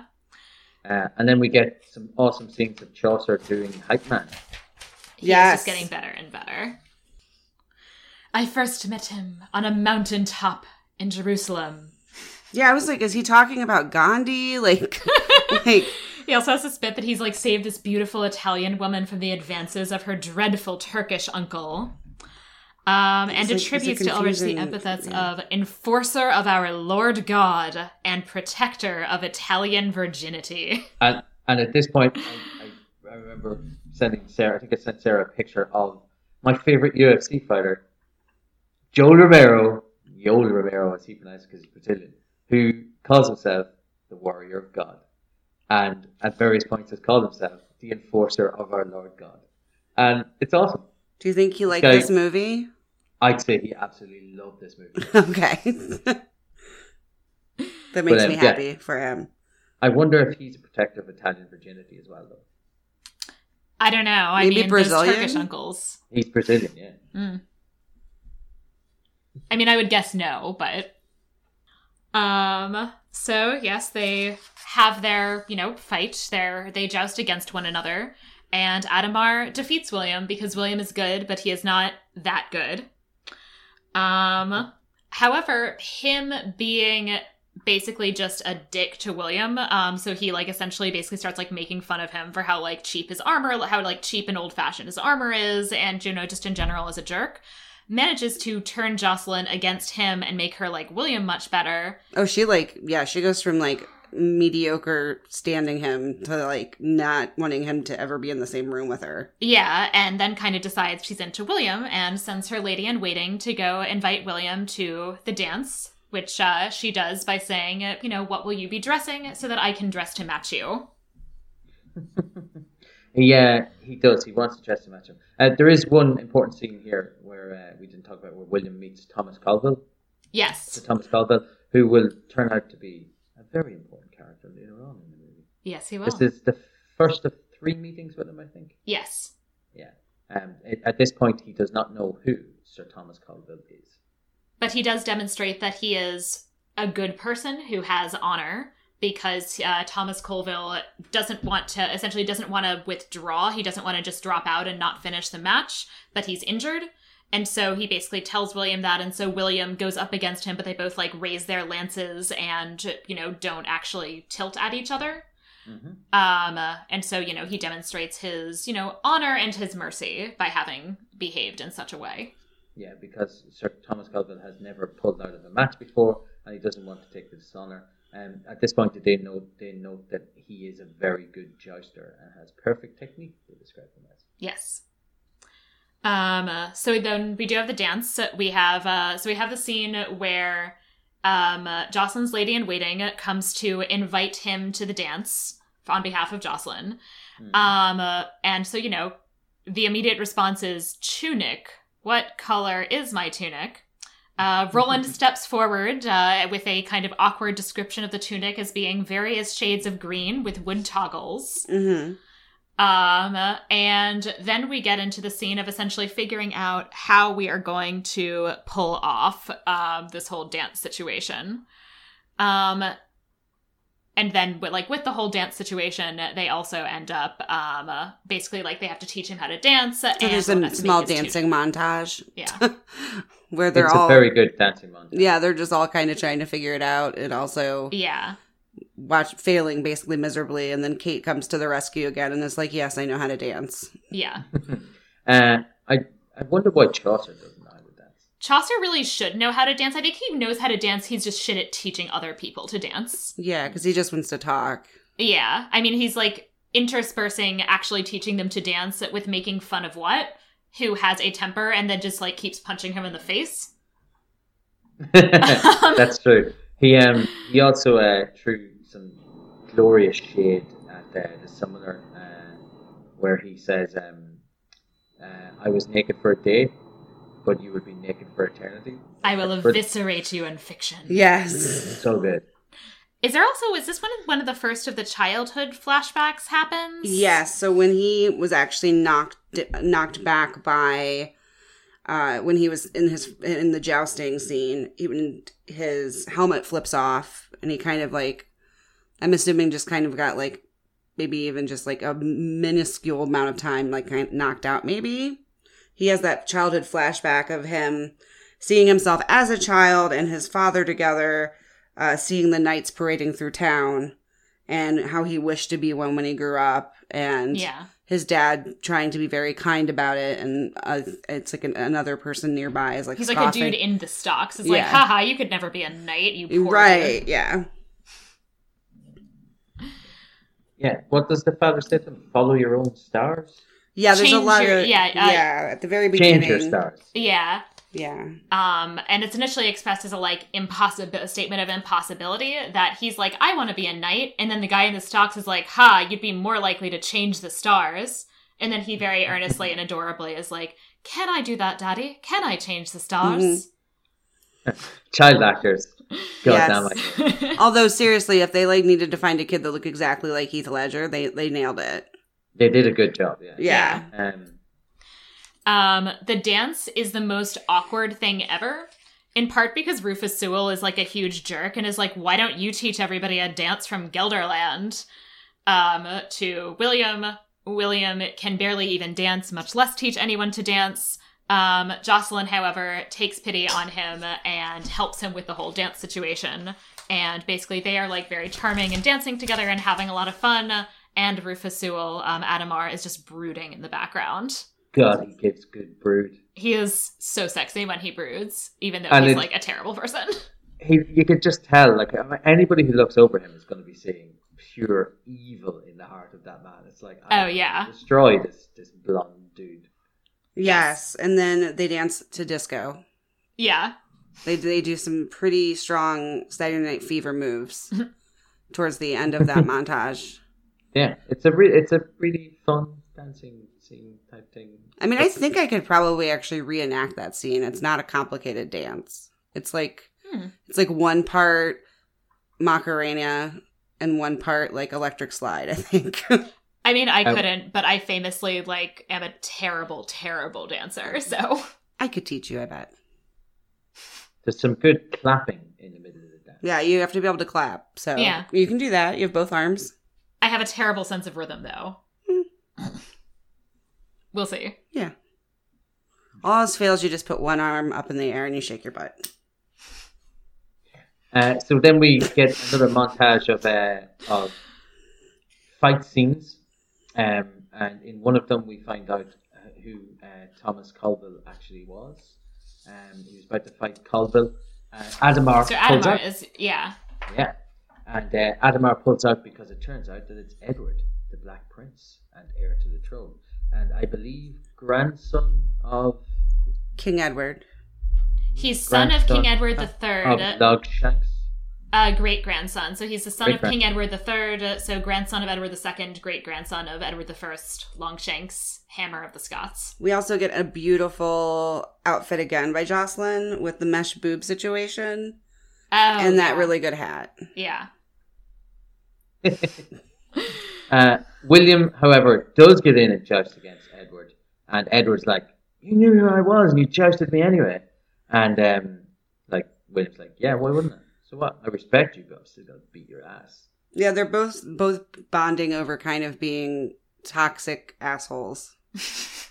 C: Uh, and then we get some awesome scenes of Chaucer doing hype man.
B: He is
D: Yes.
B: just getting better and better. I first met him on a mountain top in Jerusalem.
D: Yeah, I was like, is he talking about Gandhi? Like, like
B: He also has this bit that he's like saved this beautiful Italian woman from the advances of her dreadful Turkish uncle. Um, and
D: It's like-
B: attributes to Ulrich the epithets
D: yeah.
B: of enforcer of our Lord God and protector of Italian virginity.
C: And and at this point, I, remember sending Sarah. I think I sent Sarah a picture of my favorite UFC fighter, Joel Romero, Joel Romero, as he pronounced because he's Brazilian, who calls himself the Warrior of God, and at various points has called himself the Enforcer of our Lord God, and it's awesome.
D: do you think he liked this movie?
C: I'd say he absolutely loved this movie.
D: Okay. that makes
C: um,
D: me
C: yeah.
D: happy for him.
C: I wonder if he's a protector of Italian virginity as well, though.
B: I don't know. I mean,
D: Brazilian?
B: those Turkish uncles.
C: He's Brazilian, yeah.
B: Mm. I mean, I would guess no, but um. So yes, they have their you know fight. Their they joust against one another, and Adhemar defeats William because William is good, but he is not that good. Um. However, him being basically just a dick to William. Um, so he like essentially basically starts like making fun of him for how like cheap his armor, how like cheap and old fashioned his armor is, and you know just in general as a jerk. Manages to turn Jocelyn against him and make her like William much better.
D: Oh, she like yeah, she goes from like mediocre standing him to like not wanting him to ever be in the same room with her.
B: Yeah, and then kind of decides she's into William and sends her lady in waiting to go invite William to the dance, which uh, she does by saying, uh, you know, what will you be dressing so that I can dress to match you?
C: Yeah, he does. He wants to dress to match him. Uh, there is one important scene here where uh, we didn't talk about where William meets Thomas Colville.
B: Yes.
C: So Thomas Colville, who will turn out to be a very important character later on in the movie.
B: Yes, he will.
C: This is the first of three meetings with him, I think.
B: yes.
C: Yeah. Um, at this point, he does not know who Sir Thomas Colville is.
B: But he does demonstrate that he is a good person who has honor because uh, Thomas Colville doesn't want to, essentially, doesn't want to withdraw. He doesn't want to just drop out and not finish the match, but he's injured. And so he basically tells William that. And so William goes up against him, but they both like raise their lances and, you know, don't actually tilt at each other.
C: Mm-hmm.
B: Um, and so, you know, he demonstrates his, you know, honor and his mercy by having behaved in such a way.
C: Yeah, because Sir Thomas Colville has never pulled out of a match before, and he doesn't want to take the dishonor. And at this point, they note they note that he is a very good jouster and has perfect technique. They describe him as.
B: Yes. Um. uh, So then we do have the dance. We have uh. So we have the scene where um uh, Jocelyn's lady in waiting comes to invite him to the dance on behalf of Jocelyn.
C: Mhm.
B: Um. uh, and so you know, the immediate response is tunic. What color is my tunic? Uh, Roland steps forward uh, with a kind of awkward description of the tunic as being various shades of green with wood toggles.
D: Mm-hmm.
B: Um, and then we get into the scene of essentially figuring out how we are going to pull off um, this whole dance situation. Um, and then with, like with the whole dance situation, they also end up um, uh, basically like they have to teach him how to dance.
D: So there's a small dancing montage
B: Yeah,
D: where they're
C: it's
D: all
C: a very good dancing montage.
D: yeah, they're just all kind of trying to figure it out and also
B: yeah,
D: watch failing basically miserably and then Kate comes to the rescue again and is like, "Yes, I know how to dance."
B: yeah.
C: Uh, I I wonder why Chaucer doesn't know how to dance.
B: Chaucer really should know how to dance. I think he knows how to dance. He's just shit at teaching other people to dance.
D: Yeah, cuz he just wants to talk.
B: Yeah. I mean, he's like interspersing actually teaching them to dance with making fun of Wat? Who has a temper and then just like keeps punching him in the face.
C: That's true. He um he also uh, threw some glorious shade at uh, the summoner, uh, where he says, um, uh, "I was naked for a day, but you would be naked for eternity."
B: I will
C: For-
B: eviscerate you in fiction.
D: Yes.
C: So good.
B: Is there also is this one of one of the first of the childhood flashbacks happens?
D: Yes. So when he was actually knocked knocked back by uh when he was in his in the jousting scene, even his helmet flips off and he kind of like I'm assuming just kind of got like maybe even just like a minuscule amount of time like kind of knocked out maybe. He has that childhood flashback of him seeing himself as a child and his father together uh, seeing the knights parading through town and how he wished to be one when he grew up and
B: Yeah.
D: his dad trying to be very kind about it and uh, it's like an, another person nearby is like
B: He's like a dude in the stocks. It's like, haha, you could never be a knight, you poor
D: right
B: dude."
D: yeah
C: Yeah. What does the father say to him? Follow your own stars.
D: Yeah there's a lot
B: your-
D: of
B: yeah, uh,
D: yeah at the very beginning
C: Change your stars.
B: Yeah.
D: yeah
B: Um, and it's initially expressed as a like impossible statement of impossibility that he's like, I want to be a knight, and then the guy in the stocks is like, Ha, you'd be more likely to change the stars. And then he very earnestly and adorably is like, Can I do that, Daddy? Can I change the stars?
C: Child actors. God
D: Yes.
C: damn it.
D: although seriously if they like needed to find a kid that looked exactly like heath ledger they they nailed it
C: They did a good job. Yeah.
D: yeah,
C: Um,
B: Um, the dance is the most awkward thing ever in part because Rufus Sewell is like a huge jerk and is like, why don't you teach everybody a dance from Gelderland? Um, to William. William can barely even dance, much less teach anyone to dance. Um, Jocelyn, however, takes pity on him and helps him with the whole dance situation. And basically, they are like very charming and dancing together and having a lot of fun. And Rufus Sewell, um, Adhemar, is just brooding in the background.
C: God, he gives good brood.
B: He is so sexy when he broods, even though
C: And
B: he's
C: it-
B: like a terrible person.
C: He, you could just tell, like anybody who looks over him is going to be seeing pure evil in the heart of that man. It's like,
B: Oh, yeah.
C: destroy this this blonde dude.
D: Yes, and then they dance to disco.
B: yeah.
D: They they do some pretty strong Saturday Night Fever moves towards the end of that montage.
C: Yeah, it's a re- it's a really fun dancing scene type thing.
D: I mean, I think I could probably actually reenact that scene. It's not a complicated dance. It's like
B: Hmm.
D: it's like one part Macarena and one part like electric slide, I think.
B: I mean, I
C: I-
B: couldn't, but I famously like am a terrible, terrible dancer. So
D: I could teach you, I bet.
C: There's some good clapping in the middle of the dance.
D: Yeah, you have to be able to clap. So
B: Yeah.
D: you can do that. You have both arms.
B: I have a terrible sense of rhythm, though. we'll see.
D: Yeah. All else fails, you just put one arm up in the air and you shake your butt.
C: Uh, so then we get another montage of uh, of fight scenes, um, and in one of them we find out uh, who uh, Thomas Colville actually was. Um, he was about to fight Colville. Uh, Adhemar
B: So Adhemar
C: out.
B: is yeah.
C: Yeah, and uh, Adhemar pulls out because it turns out that it's Edward, the Black Prince and heir to the throne, and I believe grandson of
D: King Edward.
B: He's son of King Edward the
C: of
B: Third,
C: Longshanks.
B: uh, great grandson. So he's the son of King Edward the Third, so grandson of Edward the Second, great grandson of Edward the First, Longshanks, Hammer of the Scots.
D: We also get a beautiful outfit again by Jocelyn with the mesh boob situation
B: Oh,
D: and that
B: yeah.
D: really good hat.
B: yeah.
C: Uh, William, however, does get in and joust against Edward, and Edward's like, "You knew who I was, and you jousted me anyway." And um, like William's like, "Yeah, why wouldn't I? So what? I respect you, but I'm still gonna beat your ass."
D: Yeah, they're both both bonding over kind of being toxic assholes.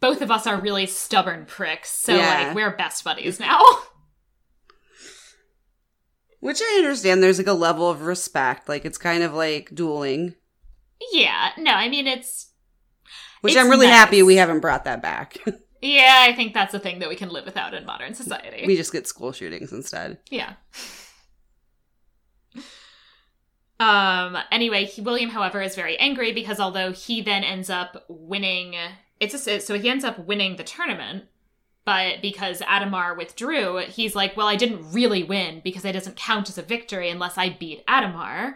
B: Both of us are really stubborn pricks, so
D: Yeah.
B: like we're best buddies now.
D: Which I understand there's like a level of respect. Like it's kind of like dueling.
B: yeah. No, I mean it's
D: Which
B: It's
D: I'm really
B: nice.
D: happy we haven't brought that back.
B: yeah, I think that's a thing that we can live without in modern society.
D: we just get school shootings instead.
B: Yeah. Um. Anyway, he, William, however, is very angry because although he then ends up winning, it's a, so he ends up winning the tournament, but because Adhemar withdrew, he's like, well, I didn't really win because it doesn't count as a victory unless I beat Adhemar.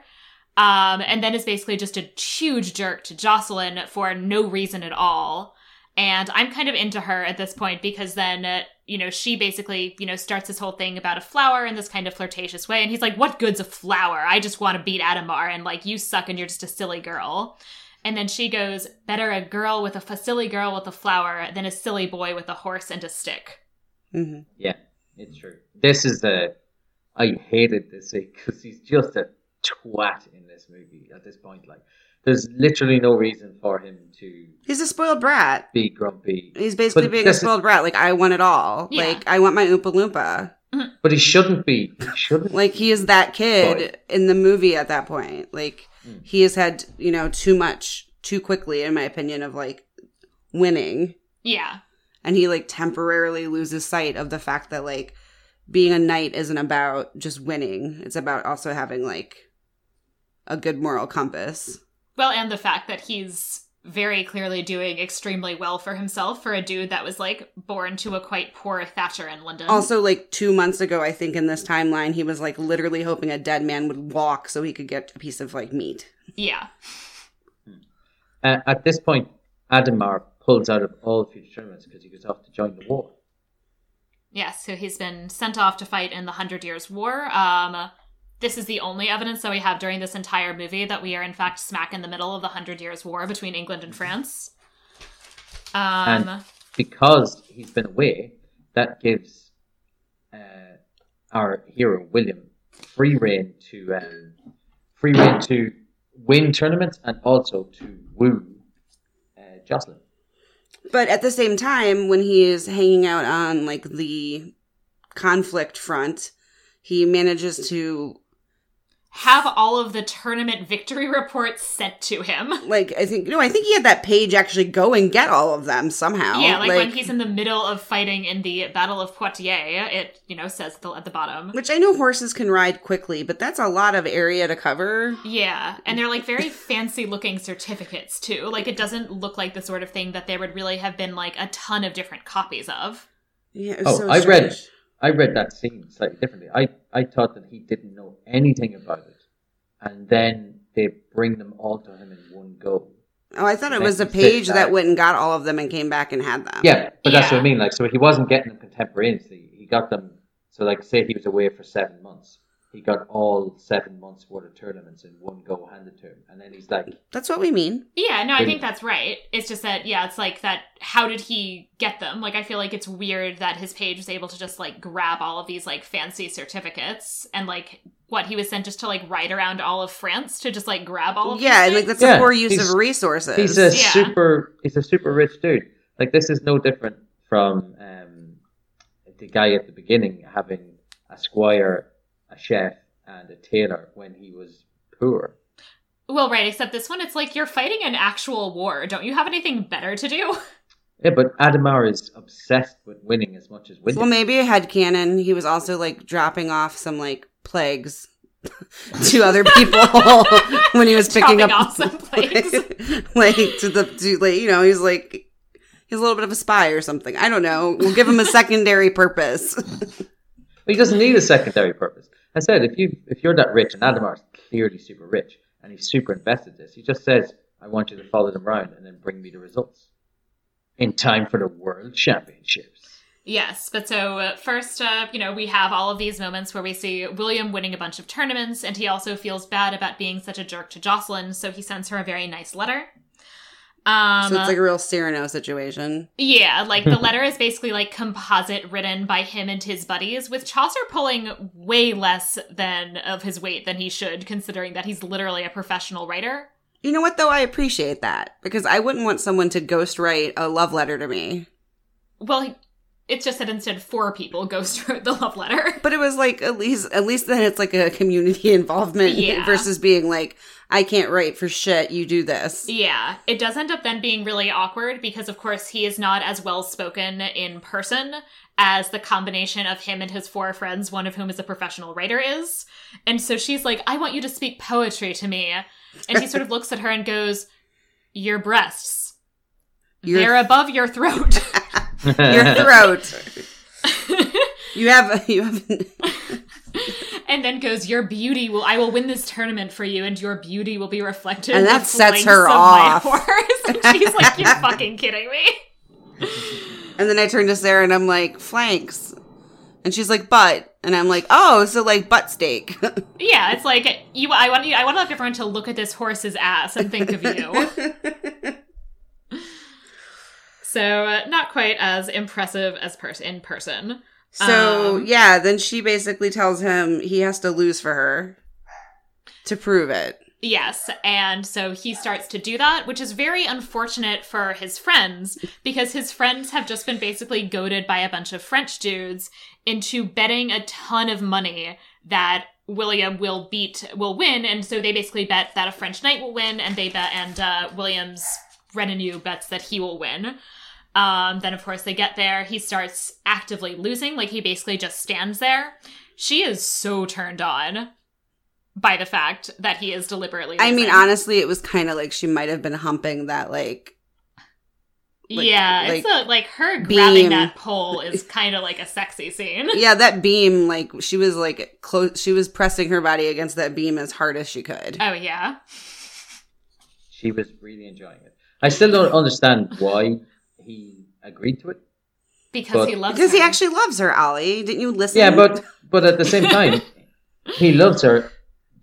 B: Um, and then is basically just a huge jerk to Jocelyn for no reason at all. And I'm kind of into her at this point because then, uh, you know, she basically, you know, starts this whole thing about a flower in this kind of flirtatious way. And he's like, What good's a flower? I just want to beat Adhemar. And like, you suck and you're just a silly girl. And then she goes, Better a girl with a, a silly girl with a flower than a silly boy with a horse and a stick.
D: hmm
C: Yeah, it's true. This is the I hated this because he's just a twat in this movie at this point. Like, there's literally no reason for him to
D: He's a spoiled brat.
C: be grumpy.
D: He's basically
C: But
D: being a
C: this is-
D: spoiled brat. Like I want it all.
B: Yeah.
D: Like I want my Oompa Loompa.
C: But he shouldn't be. He shouldn't.
D: Like he is that kid
C: Boy.
D: in the movie at that point. Like
C: Mm.
D: he has had, you know, too much too quickly, in my opinion, of like winning.
B: Yeah.
D: And he like temporarily loses sight of the fact that like being a knight isn't about just winning. It's about also having like a good moral compass.
B: Well, and the fact that he's very clearly doing extremely well for himself for a dude that was like born to a quite poor Thatcher in London.
D: Also, like two months ago, I think in this timeline, he was like literally hoping a dead man would walk so he could get a piece of like meat.
B: yeah.
C: Uh, at this point, Adhemar pulls out of all future tournaments because he goes off to join the war.
B: Yes, so he's been sent off to fight in the Hundred Years' War. Um, this is the only evidence that we have during this entire movie that we are in fact smack in the middle of the Hundred Years' War between England and France. Um,
C: And- Because he's been away, that gives uh, our hero William free reign to um, free reign to win tournaments and also to woo uh, Jocelyn.
D: But at the same time, when he is hanging out on like the conflict front, he manages to
B: Have all of the tournament victory reports sent to him.
D: like I think no, I think he had that page actually go and get all of them somehow.
B: Yeah, like, when he's in the middle of fighting in the Battle of Poitiers, it you know says the, at the bottom.
D: which I know horses can ride quickly, but that's a lot of area to cover.
B: Yeah, and they're like very fancy looking certificates too. Like it doesn't look like the sort of thing that there would really have been like a ton of different copies of.
D: Yeah, it was
C: Oh,
D: so
C: I read
D: strange.
C: I read that scene slightly differently. I, I thought that he didn't know anything about it, and then they bring them all to him in one go.
D: Oh, I thought it was a page
C: that-
D: that went and got all of them and came back and had them.
C: Yeah, but that's what I mean. Like, so he wasn't getting them contemporaneously. He got them. So, like, say he was away for seven months, he got all seven months worth of tournaments in one go handed to him, and then he's like,
D: That's what we mean.
B: Yeah, no, I think that's right. It's just that yeah, it's like that how did he get them? Like I feel like it's weird that his page was able to just like grab all of these like fancy certificates and like what he was sent just to like ride around all of France to just like grab all of
D: Yeah, and like
B: things?
D: that's a poor use of resources.
C: he's a
B: Yeah.
C: super, he's a super rich dude. Like, this is no different from um, the guy at the beginning having a squire, a chef, and a tailor when he was poor.
B: Well, right, except this one it's like you're fighting an actual war. Don't you have anything better to do?
C: Yeah, but Adhemar is obsessed with winning as much as winning.
D: well, maybe a headcanon. He was also like dropping off some like plagues to other people when he was picking
B: Chopping
D: up
B: off some plagues.
D: like to the to like you know he's like he's a little bit of a spy or something. I don't know. We'll give him a secondary purpose.
C: He doesn't need a secondary purpose. I said if you if you're that rich and Adhemar's clearly super rich and he's super invested in this, he just says, I want you to follow them around and then bring me the results. In time for the world championships.
B: Yes, but so uh, first, uh, you know, we have all of these moments where we see William winning a bunch of tournaments, and he also feels bad about being such a jerk to Jocelyn, so he sends her a very nice letter. Um,
D: so it's like a real Cyrano situation.
B: yeah, like the letter is basically like composite written by him and his buddies, with Chaucer pulling way less than of his weight than he should, considering that he's literally a professional writer.
D: You know what though? I appreciate that because I wouldn't want someone to ghostwrite a love letter to me.
B: Well, it's just that instead four people ghost wrote the love letter.
D: But it was like at least at least then it's like a community involvement
B: Yeah.
D: versus being like I can't write for shit. You do this.
B: Yeah, it does end up then being really awkward because, of course, he is not as well spoken in person as the combination of him and his four friends, one of whom is a professional writer, is. And so she's like, I want you to speak poetry to me. And he sort of looks at her and goes, Your breasts.
D: Your-
B: They're above your throat.
D: Your throat. You have a, you have
B: and then goes, Your beauty will, I will win this tournament for you, and your beauty will be reflected.
D: And that sets her
B: of
D: off.
B: My horse. and she's like, You're fucking kidding me.
D: and then I turn to Sarah and I'm like flanks, and she's like butt, and I'm like oh so like butt steak.
B: Yeah, it's like you. I want you. I want everyone to look at this horse's ass and think of you. so uh, not quite as impressive as pers- in person.
D: So
B: Um,
D: yeah, then she basically tells him he has to lose for her to prove it.
B: Yes, and so he starts to do that, which is very unfortunate for his friends because his friends have just been basically goaded by a bunch of French dudes into betting a ton of money that William will beat, will win, and so they basically bet that a French knight will win, and they bet, and uh, William's retinue bets that he will win. Um, then, of course, they get there. He starts actively losing, like he basically just stands there. She is so turned on by the fact that he is deliberately.
D: I mean, honestly, it was kind of like she might have been humping that like like-
B: yeah, it's
D: like,
B: a, like her
D: beam.
B: grabbing that pole is kind of like a sexy scene.
D: yeah that beam like she was like close she was pressing her body against that beam as hard as she could.
B: Oh yeah,
C: She was really enjoying it. I still don't understand why he agreed to it.
B: because
C: But-
B: he loves
D: Because he actually loves her, Ollie. Didn't you listen?
C: Yeah, but but at the same time, he loves her.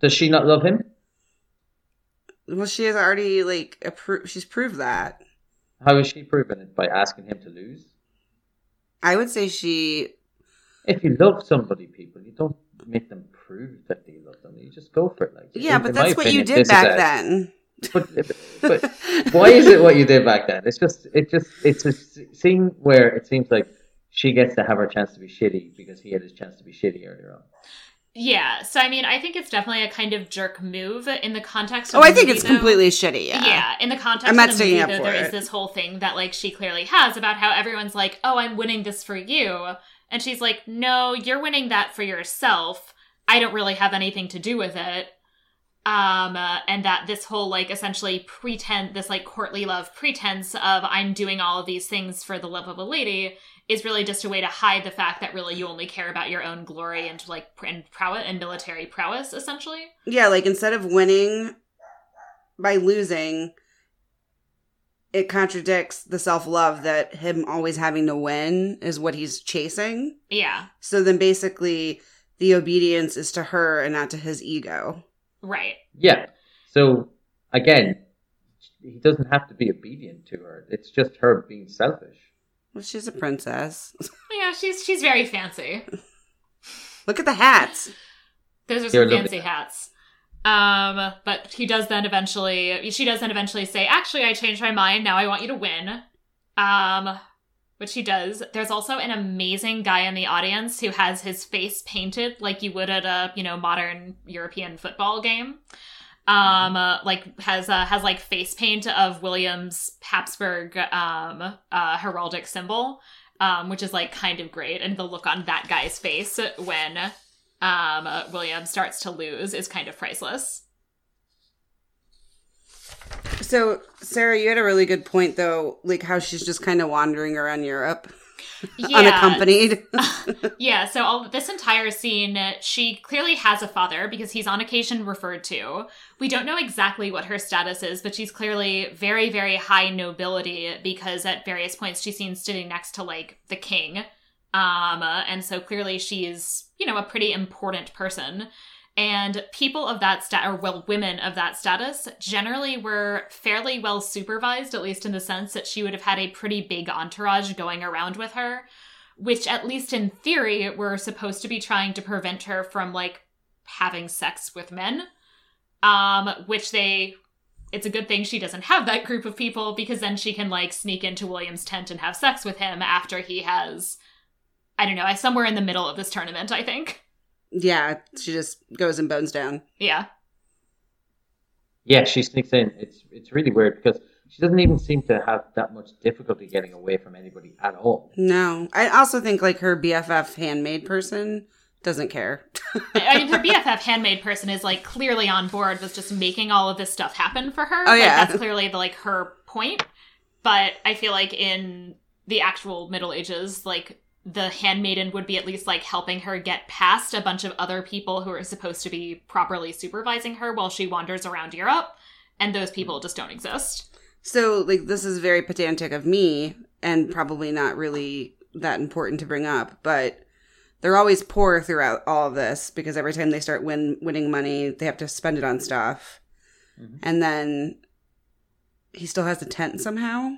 C: Does she not love him?
D: well, she has already like appro- she's proved that.
C: How is she proving it by asking him to lose?
D: I would say she
C: if you love somebody, people, you don't make them prove that they love them. You just go for it. Like
D: Yeah,
C: in-
D: but
C: in
D: that's what you did back
C: a-
D: then.
C: But, but why is it what you did back then? It's just it just it's a s- scene where it seems like she gets to have her chance to be shitty because he had his chance to be shitty earlier on.
B: Yeah, so I mean, I think it's definitely a kind of jerk move in the context. Of
D: Oh, I think
B: movie,
D: it's
B: though.
D: completely shitty. Yeah.
B: Yeah, in the context
D: I'm not
B: of the movie,
D: up
B: though,
D: for
B: there is this whole thing that like she clearly has about how everyone's like, "Oh, I'm winning this for you," and she's like, "No, you're winning that for yourself. I don't really have anything to do with it." Um, uh, and that this whole like essentially pretend, this like courtly love pretense of I'm doing all of these things for the love of a lady is really just a way to hide the fact that really you only care about your own glory and like pr- and prowess and military prowess, essentially.
D: Yeah, like instead of winning by losing, it contradicts the self love that him always having to win is what he's chasing.
B: Yeah,
D: So then basically, the obedience is to her and not to his ego.
B: Right.
C: Yeah. So again, he doesn't have to be obedient to her. It's just her being selfish.
D: Well, she's a princess.
B: Yeah, she's she's very fancy.
D: Look at the hats.
B: Those are
C: They're
B: some
C: lovely
B: fancy hats. Um, but he does then eventually. She does then eventually say, "Actually, I changed my mind. Now I want you to win." Um, which he does. There's also an amazing guy in the audience who has his face painted like you would at a you know modern European football game. Um, uh, like has uh, has like face paint of William's Habsburg um uh heraldic symbol, um, which is like kind of great, and the look on that guy's face when um uh, William starts to lose is kind of priceless.
D: So, Sarah, you had a really good point, though, like how she's just kind of wandering around Europe
B: Yeah.
D: unaccompanied.
B: Yeah, so all this entire scene, she clearly has a father because he's on occasion referred to. We don't know exactly what her status is, but she's clearly very, very high nobility because at various points she's seen sitting next to like the king. Um, uh, and so clearly she's, you know, a pretty important person. And people of that stat, or well, women of that status, generally were fairly well supervised, at least in the sense that she would have had a pretty big entourage going around with her which at least in theory were supposed to be trying to prevent her from like having sex with men um which they it's a good thing she doesn't have that group of people because then she can like sneak into William's tent and have sex with him after he has I don't know, somewhere in the middle of this tournament, I think.
D: Yeah, she just goes and bones down.
B: Yeah.
C: Yeah, she sneaks in. It's it's really weird because she doesn't even seem to have that much difficulty getting away from anybody at all.
D: No, I also think like her BFF handmade person doesn't care.
B: I I mean, her BFF handmade person is like clearly on board with just making all of this stuff happen for her.
D: Oh,
B: Like,
D: yeah.
B: that's clearly the, like her point. But I feel like in the actual Middle Ages, like the handmaiden would be at least like helping her get past a bunch of other people who are supposed to be properly supervising her while she wanders around Europe, and those people just don't exist.
D: So, like, this is very pedantic of me and probably not really that important to bring up, but they're always poor throughout all of this because every time they start win- winning money, they have to spend it on stuff.
C: Mhm.
D: And then he still has a tent somehow.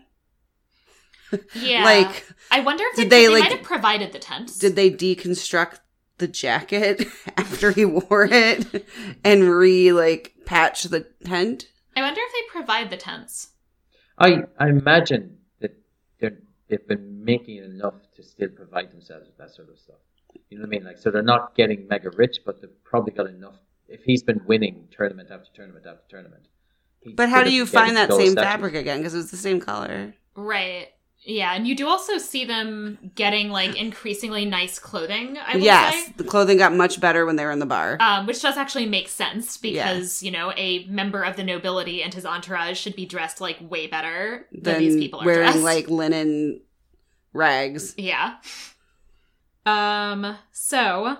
B: Yeah,
D: Like,
B: I wonder if they,
D: did they,
B: they
D: like-
B: might have provided the tents.
D: did they deconstruct the jacket after he wore it and re like patch the tent?
B: I wonder if they provide the tents.
C: I I imagine that they're they've been making enough to still provide themselves with that sort of stuff. You know what I mean? Like so they're not getting mega rich, but they've probably got enough. If he's been winning tournament after tournament after tournament.
D: But how do you find that same
C: statues.
D: fabric again? Because it was the same color.
B: Right. Yeah, and you do also see them getting like increasingly nice clothing. I
D: Yes,
B: say,
D: the clothing got much better when they were in the bar.
B: um, which does actually make sense because you know a member of the nobility and his entourage should be dressed like way better than,
D: than
B: these people are
D: wearing
B: dressed.
D: like linen rags.
B: Yeah. Um. So,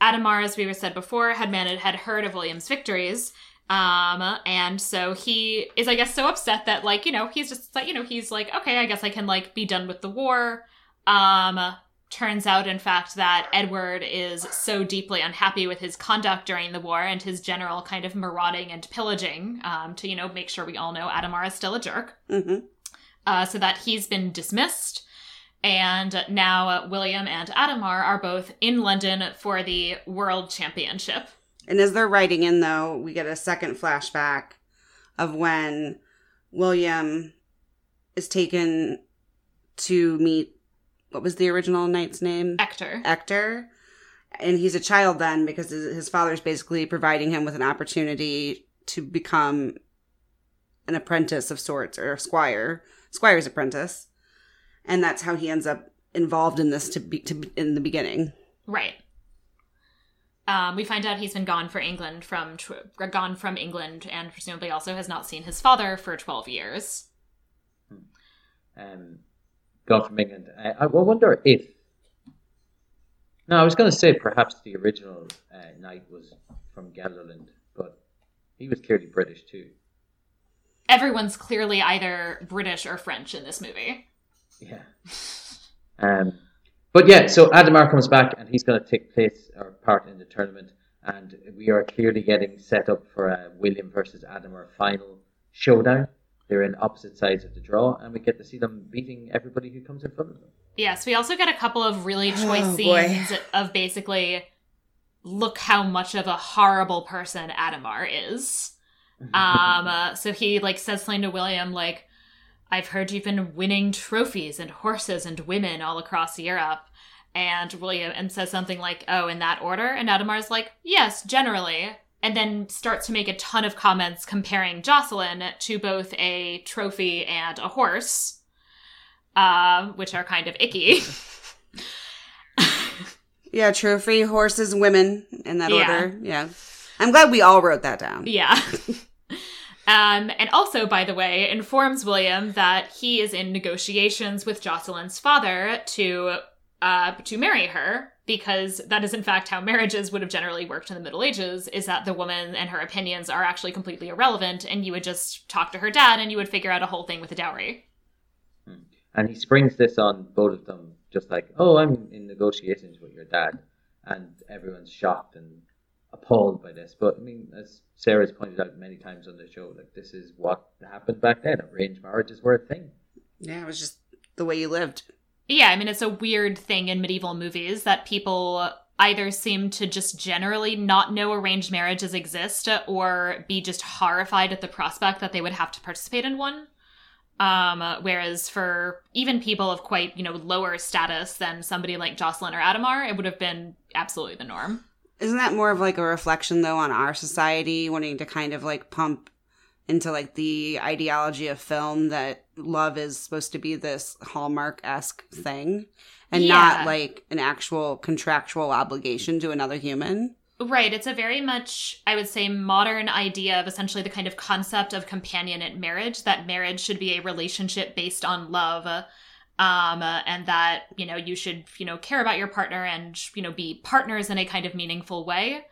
B: Adhemar, as we were said before, had man had heard of William's victories. Um, and so he is, I guess, so upset that, like, you know, he's just like, you know, he's like, okay, I guess I can like be done with the war. Um, turns out, in fact, that Edward is so deeply unhappy with his conduct during the war and his general kind of marauding and pillaging. Um, to you know make sure we all know Adhemar is still a jerk
D: hmm
B: uh, so that he's been dismissed. And now uh, William and Adhemar are both in London for the World Championship.
D: And as they're writing in, though, we get a second flashback of when William is taken to meet what was the original knight's name?
B: Ector.
D: Ector. And he's a child then because his father's basically providing him with an opportunity to become an apprentice of sorts or a squire, squire's apprentice. And that's how he ends up involved in this to be to in the beginning.
B: Right. Um, we find out he's been gone for England from tw- gone from England, and presumably also has not seen his father for twelve years.
C: Um, gone from England. I, I wonder if. No, I was going to say perhaps the original uh, knight was from Gelderland, but he was clearly British too.
B: Everyone's clearly either British or French in this movie.
C: Yeah. Um, but yeah, so Adhemar comes back and he's going to take place or part in the tournament, and we are clearly getting set up for a William versus Adhemar final showdown. They're in opposite sides of the draw, and we get to see them beating everybody who comes in front of them.
B: Yes, we also get a couple of really choice
D: Oh, boy.
B: scenes of basically look how much of a horrible person Adhemar is. Um, uh, so he like says something to William like, "I've heard you've been winning trophies and horses and women all across Europe." And William and says something like, "Oh, in that order?" And Adhemar's like, "Yes, generally." And then starts to make a ton of comments comparing Jocelyn to both a trophy and a horse, um, which are kind of icky.
D: Yeah, trophy, horses, women in that
B: Yeah.
D: order. Yeah. I'm glad we all wrote that down.
B: Yeah. um, and also, by the way, informs William that he is in negotiations with Jocelyn's father to uh, to marry her because that is in fact how marriages would have generally worked in the Middle Ages. Is that the woman and her opinions are actually completely irrelevant, and you would just talk to her dad, and you would figure out a whole thing with a dowry.
C: And he springs this on both of them, just like, "Oh, I'm in negotiations with your dad," and everyone's shocked and appalled by this. But I mean, as Sarah's pointed out many times on the show, like this is what happened back then. Arranged marriages were a thing.
D: Yeah, it was just the way you lived.
B: Yeah, I mean, it's a weird thing in medieval movies that people either seem to just generally not know arranged marriages exist or be just horrified at the prospect that they would have to participate in one. Um, whereas for even people of quite, you know, lower status than somebody like Jocelyn or Adhemar, it would have been absolutely the norm.
D: Isn't that more of like a reflection though on our society wanting to kind of like pump into like the ideology of film that love is supposed to be this hallmark esque thing and
B: Yeah.
D: not like an actual contractual obligation to another human?
B: Right. It's a very much, I would say, modern idea of essentially the kind of concept of companionate marriage, that marriage should be a relationship based on love. Um, uh, and that, you know, you should, you know, care about your partner and, you know, be partners in a kind of meaningful way.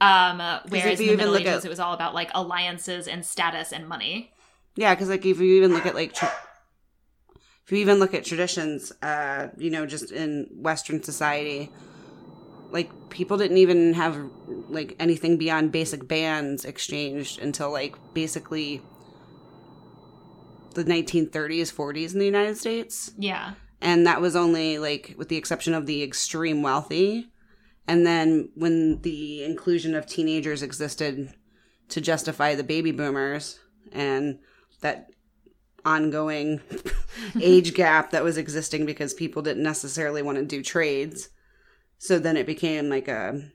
B: Um, uh,
D: if
B: whereas in the
D: even
B: Middle Ages,
D: at-
B: it was all about like alliances and status and money.
D: Yeah, because like if you even look at like, tra- if you even look at traditions, uh, you know, just in Western society, like people didn't even have like anything beyond basic bands exchanged until like basically the 1930s, 40s in the United States,
B: Yeah.
D: and that was only like with the exception of the extreme wealthy. And then when the inclusion of teenagers existed to justify the baby boomers and that ongoing age gap that was existing because people didn't necessarily want to do trades. So then it became like a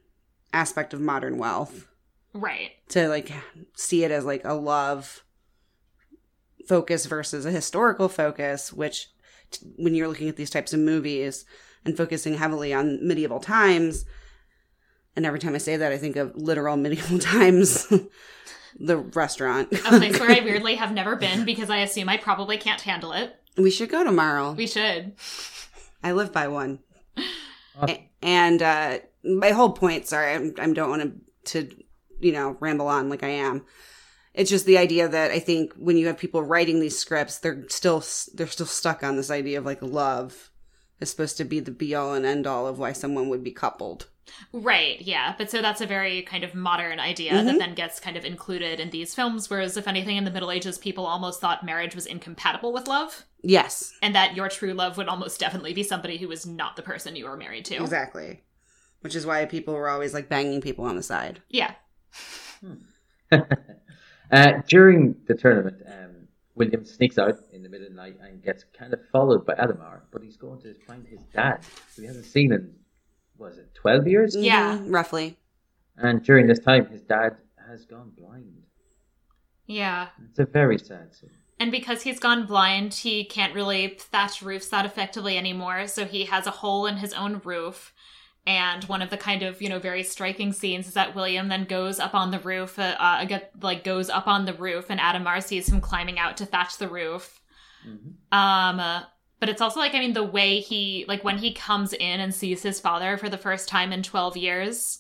D: aspect of modern wealth
B: Right.
D: to like see it as like a love focus versus a historical focus which t- when you're looking at these types of movies and focusing heavily on medieval times and every time i say that i think of literal medieval times the restaurant
B: A place where I weirdly have never been because I assume I probably can't handle it.
D: we should go tomorrow
B: We should.
D: i live by one
C: Awesome.
D: A- and uh my whole point sorry I'm, i don't want to to you know ramble on like i am it's just the idea that i think when you have people writing these scripts they're still they're still stuck on this idea of like love is supposed to be the be all and end all of why someone would be coupled
B: Right, yeah. But so that's a very kind of modern idea
D: Mhm.
B: that then gets kind of included in these films. Whereas, if anything, in the Middle Ages, people almost thought marriage was incompatible with love,
D: Yes,
B: and that your true love would almost definitely be somebody who was not the person you were married to.
D: exactly. Which is why people were always like banging people on the side.
B: Yeah.
C: uh, during the tournament, um, William sneaks out in the middle of the night and gets kind of followed by Adhemar, but he's going to find his dad, who he hasn't seen in, was it, 12 years?
B: Yeah.
D: Mhm, roughly.
C: And during this time, his dad has gone blind.
B: Yeah.
C: It's a very sad scene.
B: And because he's gone blind, he can't really thatch roofs that effectively anymore. So he has a hole in his own roof. And one of the kind of, you know, very striking scenes is that William then goes up on the roof, uh, uh, get, like goes up on the roof, and Adhemar sees him climbing out to thatch the roof.
C: Mhm.
B: Um, uh, but it's also like, I mean, the way he, like, when he comes in and sees his father for the first time in 12 years,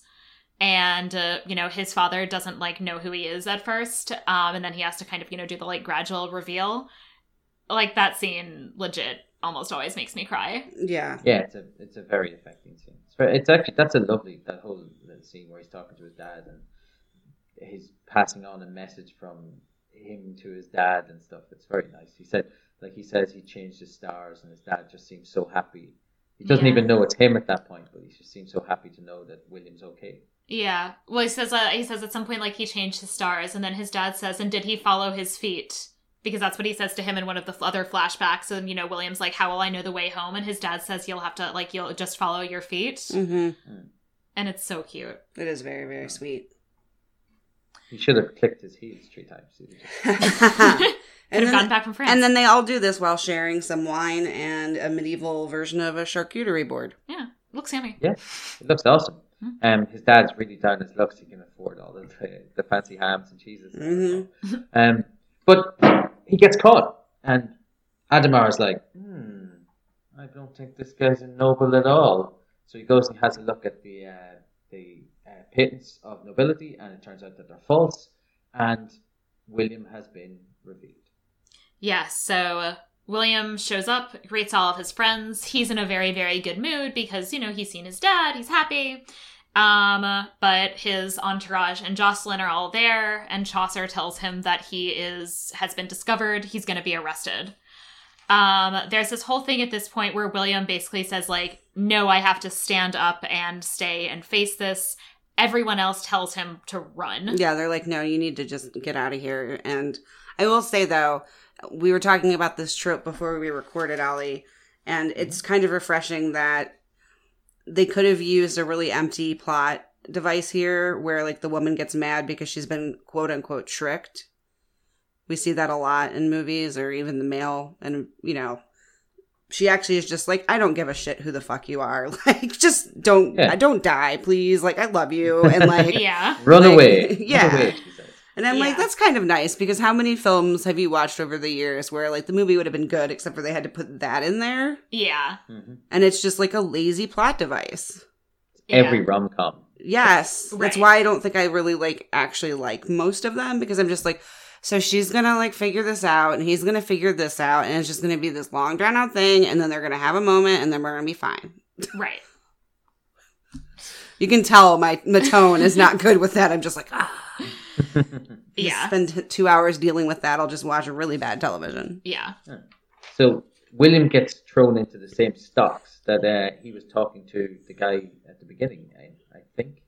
B: and, uh, you know, his father doesn't, like, know who he is at first, um, and then he has to kind of, you know, do the, like, gradual reveal. Like, that scene legit almost always makes me cry.
D: Yeah.
C: Yeah, it's a it's a very affecting scene. It's, very, it's actually that's a lovely that whole scene where he's talking to his dad and he's passing on a message from him to his dad and stuff. It's very nice. He said like he says he changed his stars and his dad just seems so happy. He doesn't
B: Yeah.
C: even know it's him at that point, but he just seems so happy to know that William's okay.
B: Yeah. Well, he says uh, he says at some point like he changed his stars, and then his dad says, "And did he follow his feet?" Because that's what he says to him in one of the other flashbacks. And you know, William's like, "How will I know the way home?" And his dad says, "You'll have to like you'll just follow your feet,"
D: hmm
B: and it's so cute.
D: It is very, very sweet.
C: He should have clicked his heels three times.
B: Could
D: and,
B: have gone
D: then,
B: back from France.
D: and then they all do this while sharing some wine and a medieval version of a charcuterie board.
B: yeah, looks yummy.
C: Yeah, it looks awesome.
B: Hmm.
C: Um, his dad's really down his looks. He can afford all the the fancy hams and cheeses.
D: Mhm.
C: Um, but he gets caught, and Adhemar is like, "Hmm, I don't think this guy's a noble at all." So he goes and has a look at the uh, the uh, patents of nobility, and it turns out that they're false. And William has been revealed.
B: Yeah, so uh, William shows up, greets all of his friends. He's in a very, very good mood because, you know, he's seen his dad, he's happy. Um, but his entourage and Jocelyn are all there, and Chaucer tells him that he is has been discovered, he's gonna be arrested. Um, there's this whole thing at this point where William basically says, like, no, I have to stand up and stay and face this. Everyone else tells him to run.
D: Yeah, they're like, no, you need to just get out of here. And I will say though, we were talking about this trope before we recorded, Ollie, and it's kind of refreshing that they could have used a really empty plot device here where like the woman gets mad because she's been quote unquote tricked. We see that a lot in movies or even the male and you know she actually is just like I don't give a shit who the fuck you are. Like just don't
C: Yeah.
D: don't die, please. Like I love you and like
B: Yeah.
C: Run
D: Like,
C: away!
D: yeah.
C: Run away, she says.
D: And I'm
B: Yeah.
D: like, that's kind of nice because how many films have you watched over the years where like the movie would have been good except for they had to put that in there?
B: Yeah.
C: Mhm.
D: And it's just like a lazy plot device.
B: yeah.
C: Every rom com.
D: Yes. That's why I don't think I really like actually like most of them because I'm just like, so she's gonna like figure this out and he's gonna figure this out and it's just gonna be this long drawn out thing and then they're gonna have a moment and then we're gonna be fine.
B: Right.
D: You can tell my my tone is not good with that. I'm just like, ah.
B: Yeah.
D: Spend two hours dealing with that. I'll just watch a really bad television.
B: Yeah.
C: So William gets thrown into the same stocks that uh, he was talking to the guy at the beginning, I, I think.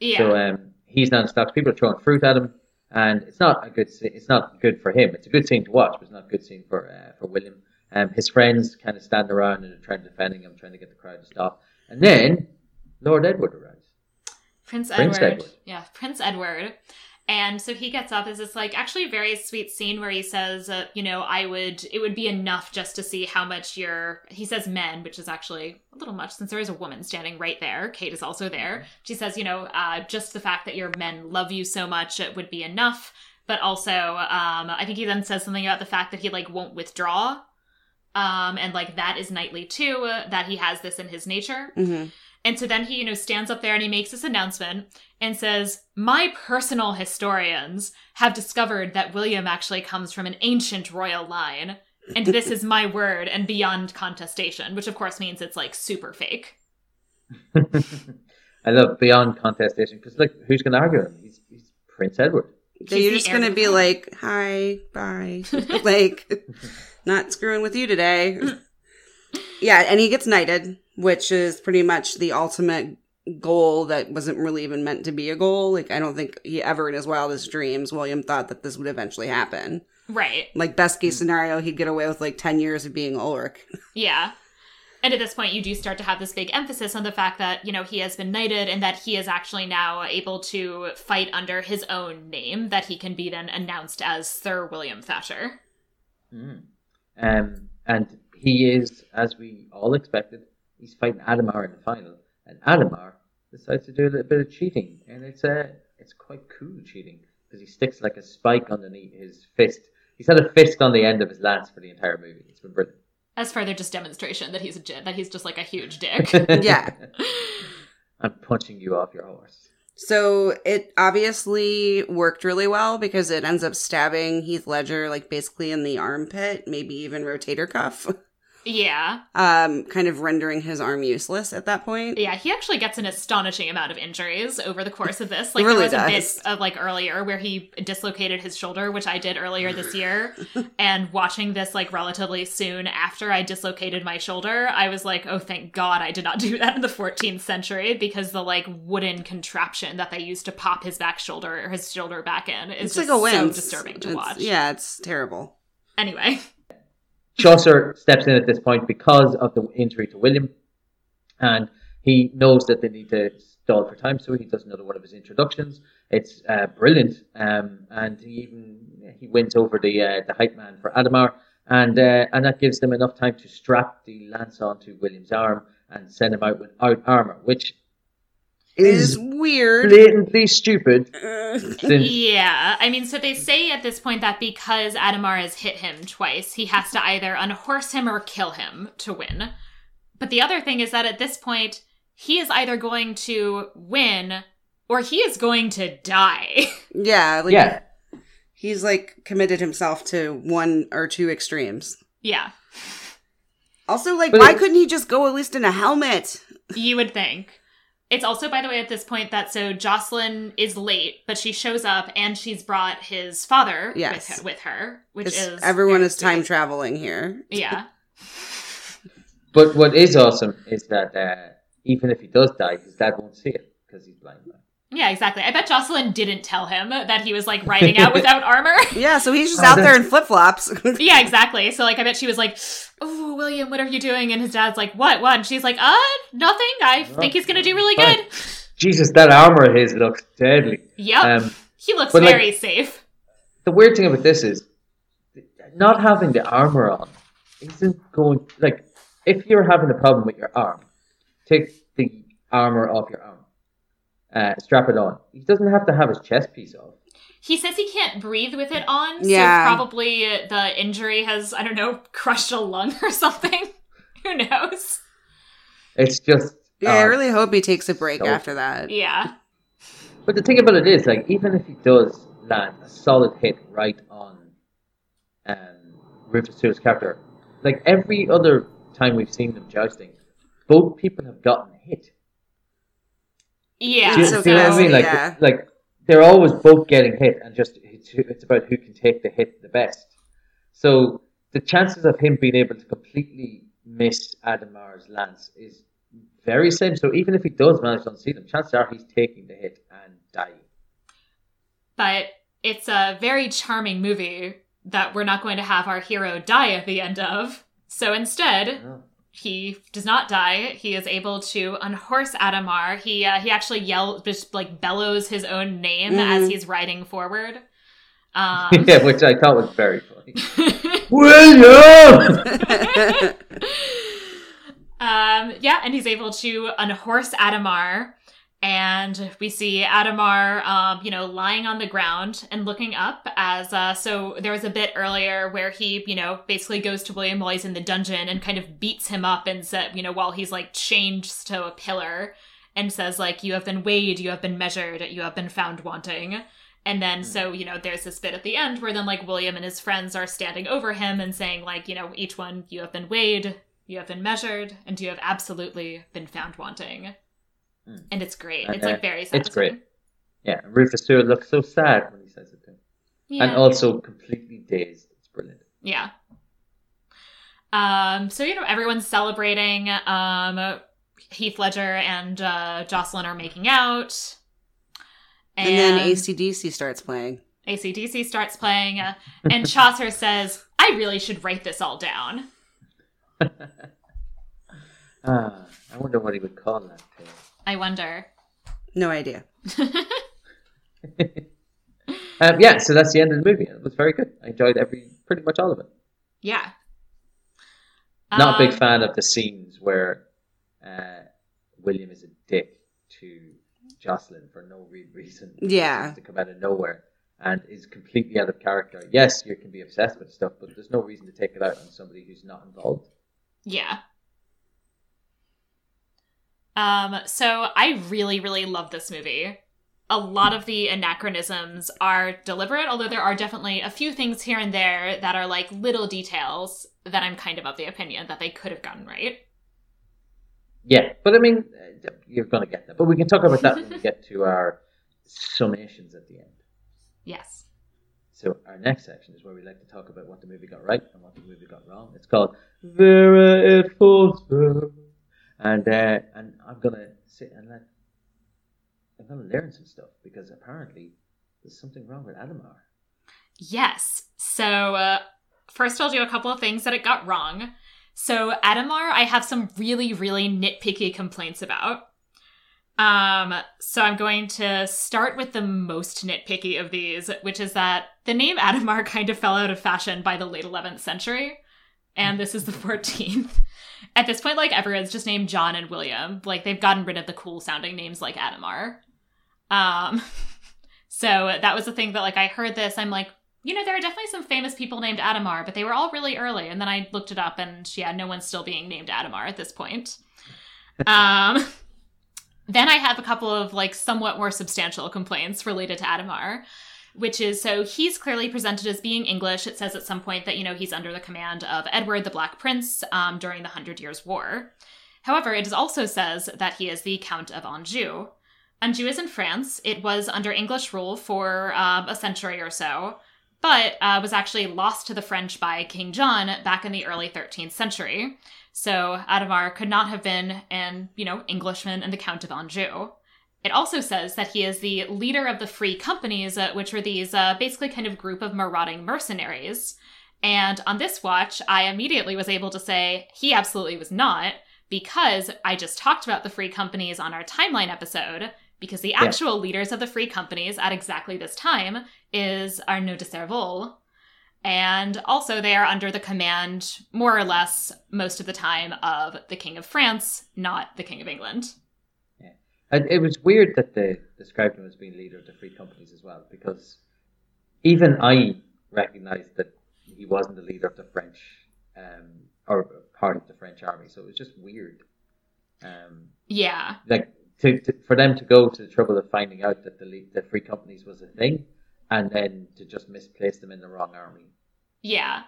B: Yeah.
C: So um, he's now in stocks. People are throwing fruit at him, and it's not a good. se- It's not good for him. It's a good scene to watch, but it's not a good scene for uh, for William. Um, his friends kind of stand around and are trying to defending him, trying to get the crowd to stop. And then Lord Edward arrives.
B: Prince,
C: Prince
B: Edward.
C: Edward.
B: Yeah, Prince Edward. And so he gets up as this like actually very sweet scene where he says, uh, you know, I would it would be enough just to see how much your he says men, which is actually a little much since there is a woman standing right there. Kate is also there. She says, you know, uh, just the fact that your men love you so much it would be enough. But also, um, I think he then says something about the fact that he like won't withdraw. Um, and like that is knightly too, uh, that he has this in his nature.
D: hmm
B: And so then he, you know, stands up there and he makes this announcement and says, My personal historians have discovered that William actually comes from an ancient royal line. And this is my word and beyond contestation, which of course means it's like super fake.
C: I love beyond contestation because like who's going to argue him? He's, he's Prince Edward.
D: So you're just gonna be like, "Hi, bye," like, not screwing with you today. Yeah, and he gets knighted, which is pretty much the ultimate goal that wasn't really even meant to be a goal. Like, I don't think he ever in his wildest dreams, William thought that this would eventually happen.
B: Right.
D: Like, best case scenario, he'd get away with like ten years of being Ulrich.
B: Yeah. And at this point, you do start to have this big emphasis on the fact that, you know, he has been knighted and that he is actually now able to fight under his own name, that he can be then announced as Sir William Thatcher.
C: Mm. Um, and he is, as we all expected, he's fighting Adhemar in the final, and Adhemar decides to do a little bit of cheating, and it's uh, it's quite cool cheating because he sticks like a spike underneath his fist. He's had a fist on the end of his lance for the entire movie. It's been brilliant.
B: As further just demonstration that he's a j- that he's just like a huge dick.
D: Yeah.
C: I'm punching you off your horse.
D: So it obviously worked really well because it ends up stabbing Heath Ledger like basically in the armpit, maybe even rotator cuff,
B: yeah.
D: um, kind of rendering his arm useless at that point.
B: Yeah, he actually gets an astonishing amount of injuries over the course of this. Like
D: really
B: there was
D: does.
B: a bit of like earlier where he dislocated his shoulder, which I did earlier this year. and watching this like relatively soon after I dislocated my shoulder, I was like, "Oh, thank God I did not do that in the 14th century because the like wooden contraption that they used to pop his back shoulder or his shoulder back in is
D: It's
B: just
D: like a
B: so disturbing to
D: It's-
B: watch."
D: Yeah, it's terrible.
B: Anyway,
C: Chaucer steps in at this point because of the injury to William, and he knows that they need to stall for time, so he does another one of his introductions. It's uh, brilliant, um, and he even he wins over the uh, the hype man for Adhemar, and uh, and that gives them enough time to strap the lance onto William's arm and send him out without armor, which is
D: is weird.
C: blatantly stupid.
D: Uh,
B: Yeah, I mean, so they say at this point that because Adhemar has hit him twice, he has to either unhorse him or kill him to win. But the other thing is that at this point, he is either going to win or he is going to die.
D: yeah, like
C: yeah,
D: he's like committed himself to one or two extremes.
B: yeah,
D: Also, like,
C: But
D: why
C: it-
D: couldn't he just go at least in a helmet?
B: you would think. It's also, by the way, at this point that so Jocelyn is late, but she shows up and she's brought his father
D: Yes.
B: with, with her, which
D: 'Cause
B: is
D: everyone is time
B: sweet.
D: traveling here.
B: Yeah,
C: but what is awesome is that uh, even if he does die, his dad won't see it because he's blind. Now.
B: yeah, exactly. I bet Jocelyn didn't tell him that he was like riding out without armor.
D: Yeah, so he's just
C: Oh,
D: out there in flip flops.
B: Yeah, exactly. So like I bet she was like, "Oh, William, what are you doing?" And his dad's like, "What? What?" And she's like, "Uh, nothing. I think he's gonna do really
C: Fine.
B: good."
C: Jesus, that armor of his looks deadly.
B: Yep.
C: Um,
B: he looks
C: but, like-
B: very safe.
C: the weird thing about this is not having the armor on isn't going like if you're having a problem with your arm, take the armor off your arm, uh, strap it on. He doesn't have to have his chest piece off.
B: He says he can't breathe with it on,
D: Yeah.
B: so probably the injury has I don't know crushed a lung or something. Who knows?
C: It's just.
D: yeah, I
C: uh,
D: really hope he takes a break
C: so-
D: after that.
B: Yeah.
C: But the thing about it is, like, even if he does land a solid hit right on um, Rufus Sewell's character, like every other time we've seen them jousting, both people have gotten hit.
B: Yeah.
C: You,
D: so
C: do you know what I mean? Like,
D: yeah.
C: like they're always both getting hit, and just it's, it's about who can take the hit the best. So the chances of him being able to completely miss Adhemar's lance is very slim. So even if he does manage to unseat him, chances are he's taking the hit and dying.
B: but it's a very charming movie that we're not going to have our hero die at the end of. So instead. He does not die. He is able to unhorse Adhemar. He uh, he actually yells, just like bellows his own name
D: Mhm.
B: as he's riding forward. Um,
C: yeah, which I thought was very funny. William.
B: um, yeah, and he's able to unhorse Adhemar. And we see Adhemar, um, you know, lying on the ground and looking up as, uh, so there was a bit earlier where he, you know, basically goes to William while he's in the dungeon and kind of beats him up and said, you know, while he's like chained to a pillar and says like, you have been weighed, you have been measured, you have been found wanting. And then, so, you know, there's this bit at the end where then, like, William and his friends are standing over him and saying, like, you know, each one, you have been weighed, you have been measured, and you have absolutely been found wanting.
C: Mm.
B: and it's great.
C: And,
B: It's like very
C: it's great. Yeah, Rufus Sewell looks so sad when he says it to him.
B: Yeah.
C: And also completely dazed. It's brilliant.
B: Yeah. Um, so you know, everyone's celebrating. Um, Heath Ledger and uh, Jocelyn are making out,
D: And, then ACDC starts playing.
B: ACDC starts playing, uh, and Chaucer says, "I really should write this all down."
C: Ah, I wonder what he would call that tale.
B: I wonder.
D: No idea.
C: Um, yeah, so that's the end of the movie. It was very good. I enjoyed every pretty much all of it.
B: Yeah.
C: Not a big
B: Um,
C: fan of the scenes where uh, William is a dick to Jocelyn for no real reason.
D: Yeah.
C: to come out of nowhere and is completely out of character. Yes, you can be obsessed with stuff, but there's no reason to take it out on somebody who's not involved.
B: Yeah. Um, so I really, really love this movie. A lot of the anachronisms are deliberate, although there are definitely a few things here and there that are like little details that I'm kind of of the opinion that they could have gotten right.
C: Yeah, but I mean, you're going to get that. But we can talk about that when we get to our summations at the end.
B: Yes.
C: So our next section is where we like to talk about what the movie got right and what the movie got wrong. It's called Vera falls through. And uh, and I'm gonna sit and let I'm gonna learn some stuff because apparently there's something wrong with Adhemar.
B: Yes. So, uh, first, I'll do a couple of things that it got wrong. So, Adhemar, I have some really, really nitpicky complaints about. Um, so I'm going to start with the most nitpicky of these, which is that the name Adhemar kind of fell out of fashion by the late 11th century, and this is the 14th. At this point, like everyone's just named John and William. Like they've gotten rid of the cool sounding names like Adhemar. Um, so that was the thing that like I heard this, I'm like, you know, there are definitely some famous people named Adhemar, but they were all really early. And then I looked it up, and yeah, no one's still being named Adhemar at this point. um, then I have a couple of like somewhat more substantial complaints related to Adhemar, which is so he's clearly presented as being English. It says at some point that you know he's under the command of Edward the Black Prince um, during the Hundred Years' War. However, it also says that he is the Count of Anjou. Anjou is in France. It was under English rule for um, a century or so, but uh, was actually lost to the French by King John back in the early 13th century. So Adhemar could not have been an, you know, Englishman and the Count of Anjou. It also says that he is the leader of the Free Companies, uh, which were these uh, basically kind of group of marauding mercenaries. And on this watch, I immediately was able to say he absolutely was not, because I just talked about the Free Companies on our timeline episode. Because the actual leaders of the Free Companies at exactly this time is Arnaud de Cervole, and also, they are under the command, more or less, most of the time, of the King of France, not the King of England.
C: And it was weird that they described him as being leader of the free companies as well, because even I recognized that he wasn't the leader of the French um, or part of the French army. So it was just weird. Um,
B: Yeah.
C: like to, to, for them to go to the trouble of finding out that the the free companies was a thing, and then to just misplace them in the wrong army.
B: Yeah.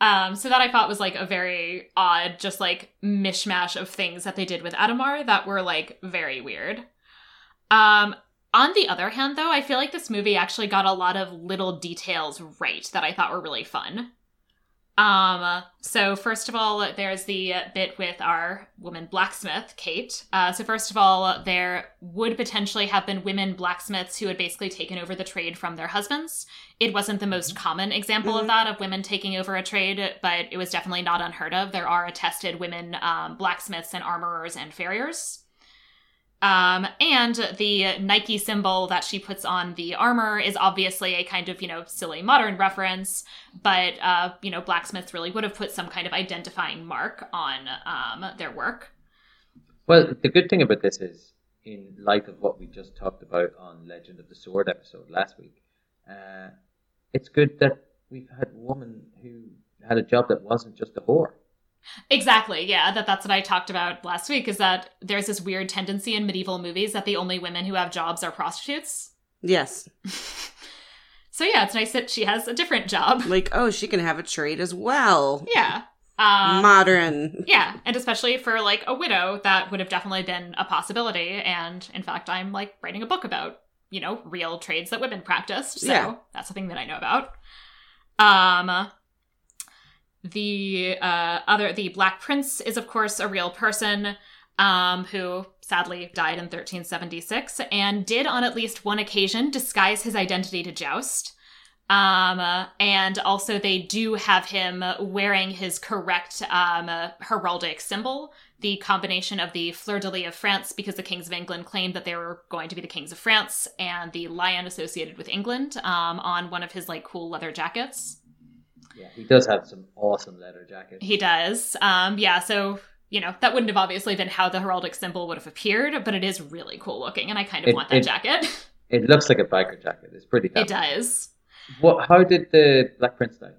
B: Um, so that I thought was like a very odd, just like mishmash of things that they did with Adhemar that were like very weird. Um, on the other hand, though, I feel like this movie actually got a lot of little details right that I thought were really fun. Um, so first of all, there's the bit with our woman blacksmith, Kate. Uh, so first of all, there would potentially have been women blacksmiths who had basically taken over the trade from their husbands. It wasn't the most common example of that, of women taking over a trade, but it was definitely not unheard of. There are attested women um, blacksmiths and armorers and farriers. Um, and the Nike symbol that she puts on the armor is obviously a kind of, you know, silly modern reference, but, uh, you know, blacksmiths really would have put some kind of identifying mark on um, their work.
C: Well, the good thing about this is, in light of what we just talked about on Legend of the Sword episode last week, uh, it's good that we've had a woman who had a job that wasn't just a whore.
B: Exactly, yeah, that that's what I talked about last week is that there's this weird tendency in medieval movies that the only women who have jobs are prostitutes.
D: Yes.
B: So yeah, it's nice that she has a different job.
D: Like, oh, she can have a trade as well.
B: Yeah. Um,
D: Modern.
B: yeah, and especially for like a widow, that would have definitely been a possibility. And in fact, I'm like writing a book about, you know, real trades that women practiced. So
D: Yeah.
B: that's something that I know about. Um, the uh, other, the Black Prince is of course a real person um, who sadly died in 1376 and did on at least one occasion disguise his identity to joust. Um, and also they do have him wearing his correct um, heraldic symbol, the combination of the fleur-de-lis of France, because the kings of England claimed that they were going to be the kings of France, and the lion associated with England um, on one of his like cool leather jackets.
C: Yeah, he does have some awesome leather jackets.
B: He does. Um, yeah, so you know that wouldn't have obviously been how the heraldic symbol would have appeared, but it is really cool looking, and I kind of
C: It-
B: want that
C: it-
B: jacket.
C: It looks like a biker jacket. It's pretty.
B: it does.
C: What? How did the Black Prince die?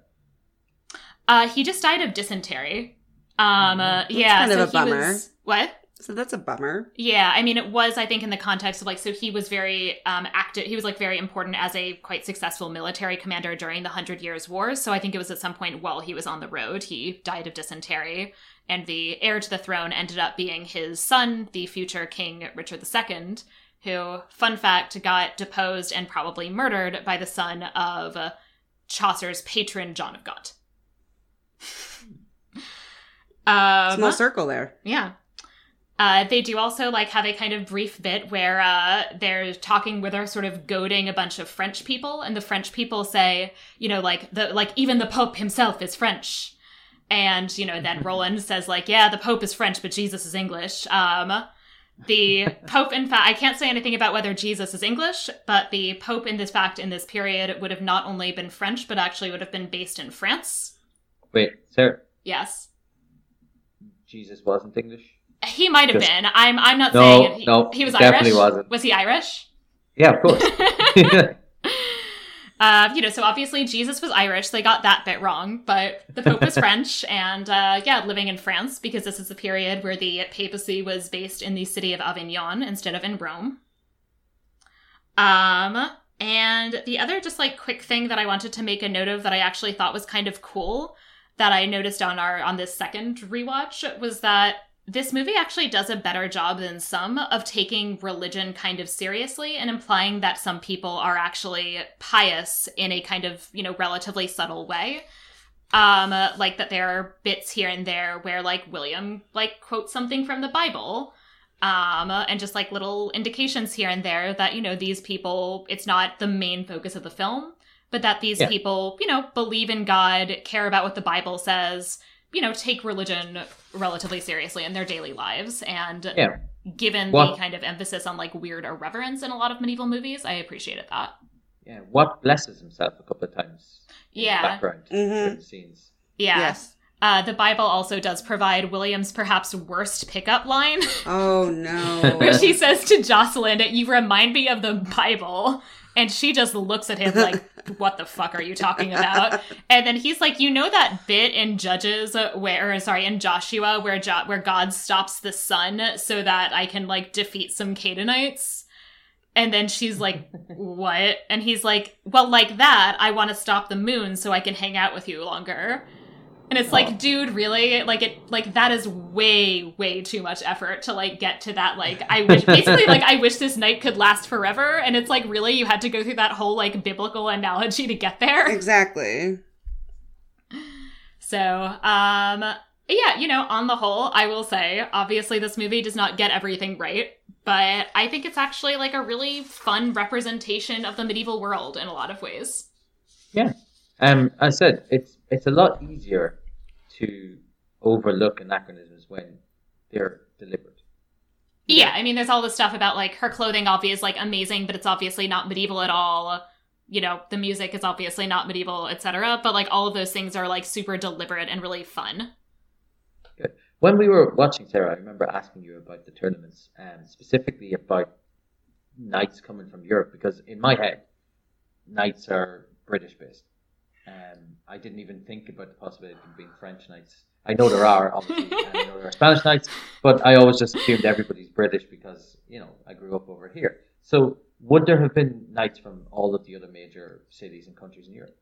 B: Uh, he just died of dysentery. Um, uh, yeah,
D: kind of
B: so
D: a
B: he
D: bummer.
B: was what?
D: So that's a bummer.
B: Yeah, I mean, it was, I think, in the context of like, so he was very um, active. He was like very important as a quite successful military commander during the Hundred Years' Wars. So I think it was at some point while he was on the road, he died of dysentery. And the heir to the throne ended up being his son, the future King Richard II, who, fun fact, got deposed and probably murdered by the son of Chaucer's patron, John of Gaunt. um,
D: Small circle there.
B: yeah. Uh, they do also like have a kind of brief bit where uh, they're talking where they're sort of goading a bunch of French people, and the French people say, you know, like the like even the Pope himself is French, and you know then Roland says like, yeah, the Pope is French, but Jesus is English. Um, the Pope, in fact, I can't say anything about whether Jesus is English, but the Pope, in this fact, in this period, would have not only been French, but actually would have been based in France.
C: Wait, Sarah.
B: Yes.
C: Jesus wasn't English.
B: He might have been. I'm. I'm not
C: No,
B: saying. He,
C: no,
B: he was
C: definitely
B: Irish.
C: wasn't.
B: Was he Irish?
C: Yeah, of course.
B: uh, you know, so obviously Jesus was Irish. They got that bit wrong, but the Pope was French, and uh, yeah, living in France because this is the period where the papacy was based in the city of Avignon instead of in Rome. Um, and the other just like quick thing that I wanted to make a note of that I actually thought was kind of cool that I noticed on our on this second rewatch was that this movie actually does a better job than some of taking religion kind of seriously and implying that some people are actually pious in a kind of, you know, relatively subtle way. Um, uh, like that there are bits here and there where like William like quotes something from the Bible. Um, uh, and just like little indications here and there that, you know, these people, it's not the main focus of the film, but that these
C: Yeah.
B: people, you know, believe in God, care about what the Bible says, you know, take religion relatively seriously in their daily lives. And
C: Yeah.
B: given the kind of emphasis on like weird irreverence in a lot of medieval movies, I appreciated that.
C: yeah. Wat blesses himself a couple of times. in the
B: Yeah.
C: background
D: Mhm.
C: during the scenes.
B: Yeah.
D: Yes.
B: Uh, the Bible also does provide William's perhaps worst pickup line,
D: Oh no.
B: where she says to Jocelyn, You remind me of the Bible. And she just looks at him like, What the fuck are you talking about? And then he's like, You know that bit in Judges uh, where, or sorry, in Joshua where, jo- where God stops the sun so that I can like defeat some Canaanites? And then she's like, What? And he's like, Well, like that, I want to stop the moon so I can hang out with you longer. And it's like, dude, really? Like it like that is way, way too much effort to like get to that like I wish basically like I wish this night could last forever. And it's like really you had to go through that whole like biblical analogy to get there.
D: exactly.
B: So, um, yeah, you know, on the whole, I will say, obviously, this movie does not get everything right, but I think it's actually like a really fun representation of the medieval world in a lot of ways. Yeah.
C: Um, I said it's it's a lot easier to overlook anachronisms when they're deliberate.
B: Yeah, I mean, there's all this stuff about like her clothing, obviously, like amazing, but it's obviously not medieval at all. You know, the music is obviously not medieval, etc. But like all of those things are like super deliberate and really fun. Good.
C: When we were watching Sarah, I remember asking you about the tournaments, and specifically about knights coming from Europe, because in my head, knights are British based. Um, I didn't even think about the possibility of them being French knights. I know there are, obviously, I know there are Spanish knights, but I always just assumed everybody's British because, you know, I grew up over here. So, would there have been knights from all of the other major cities and countries in Europe?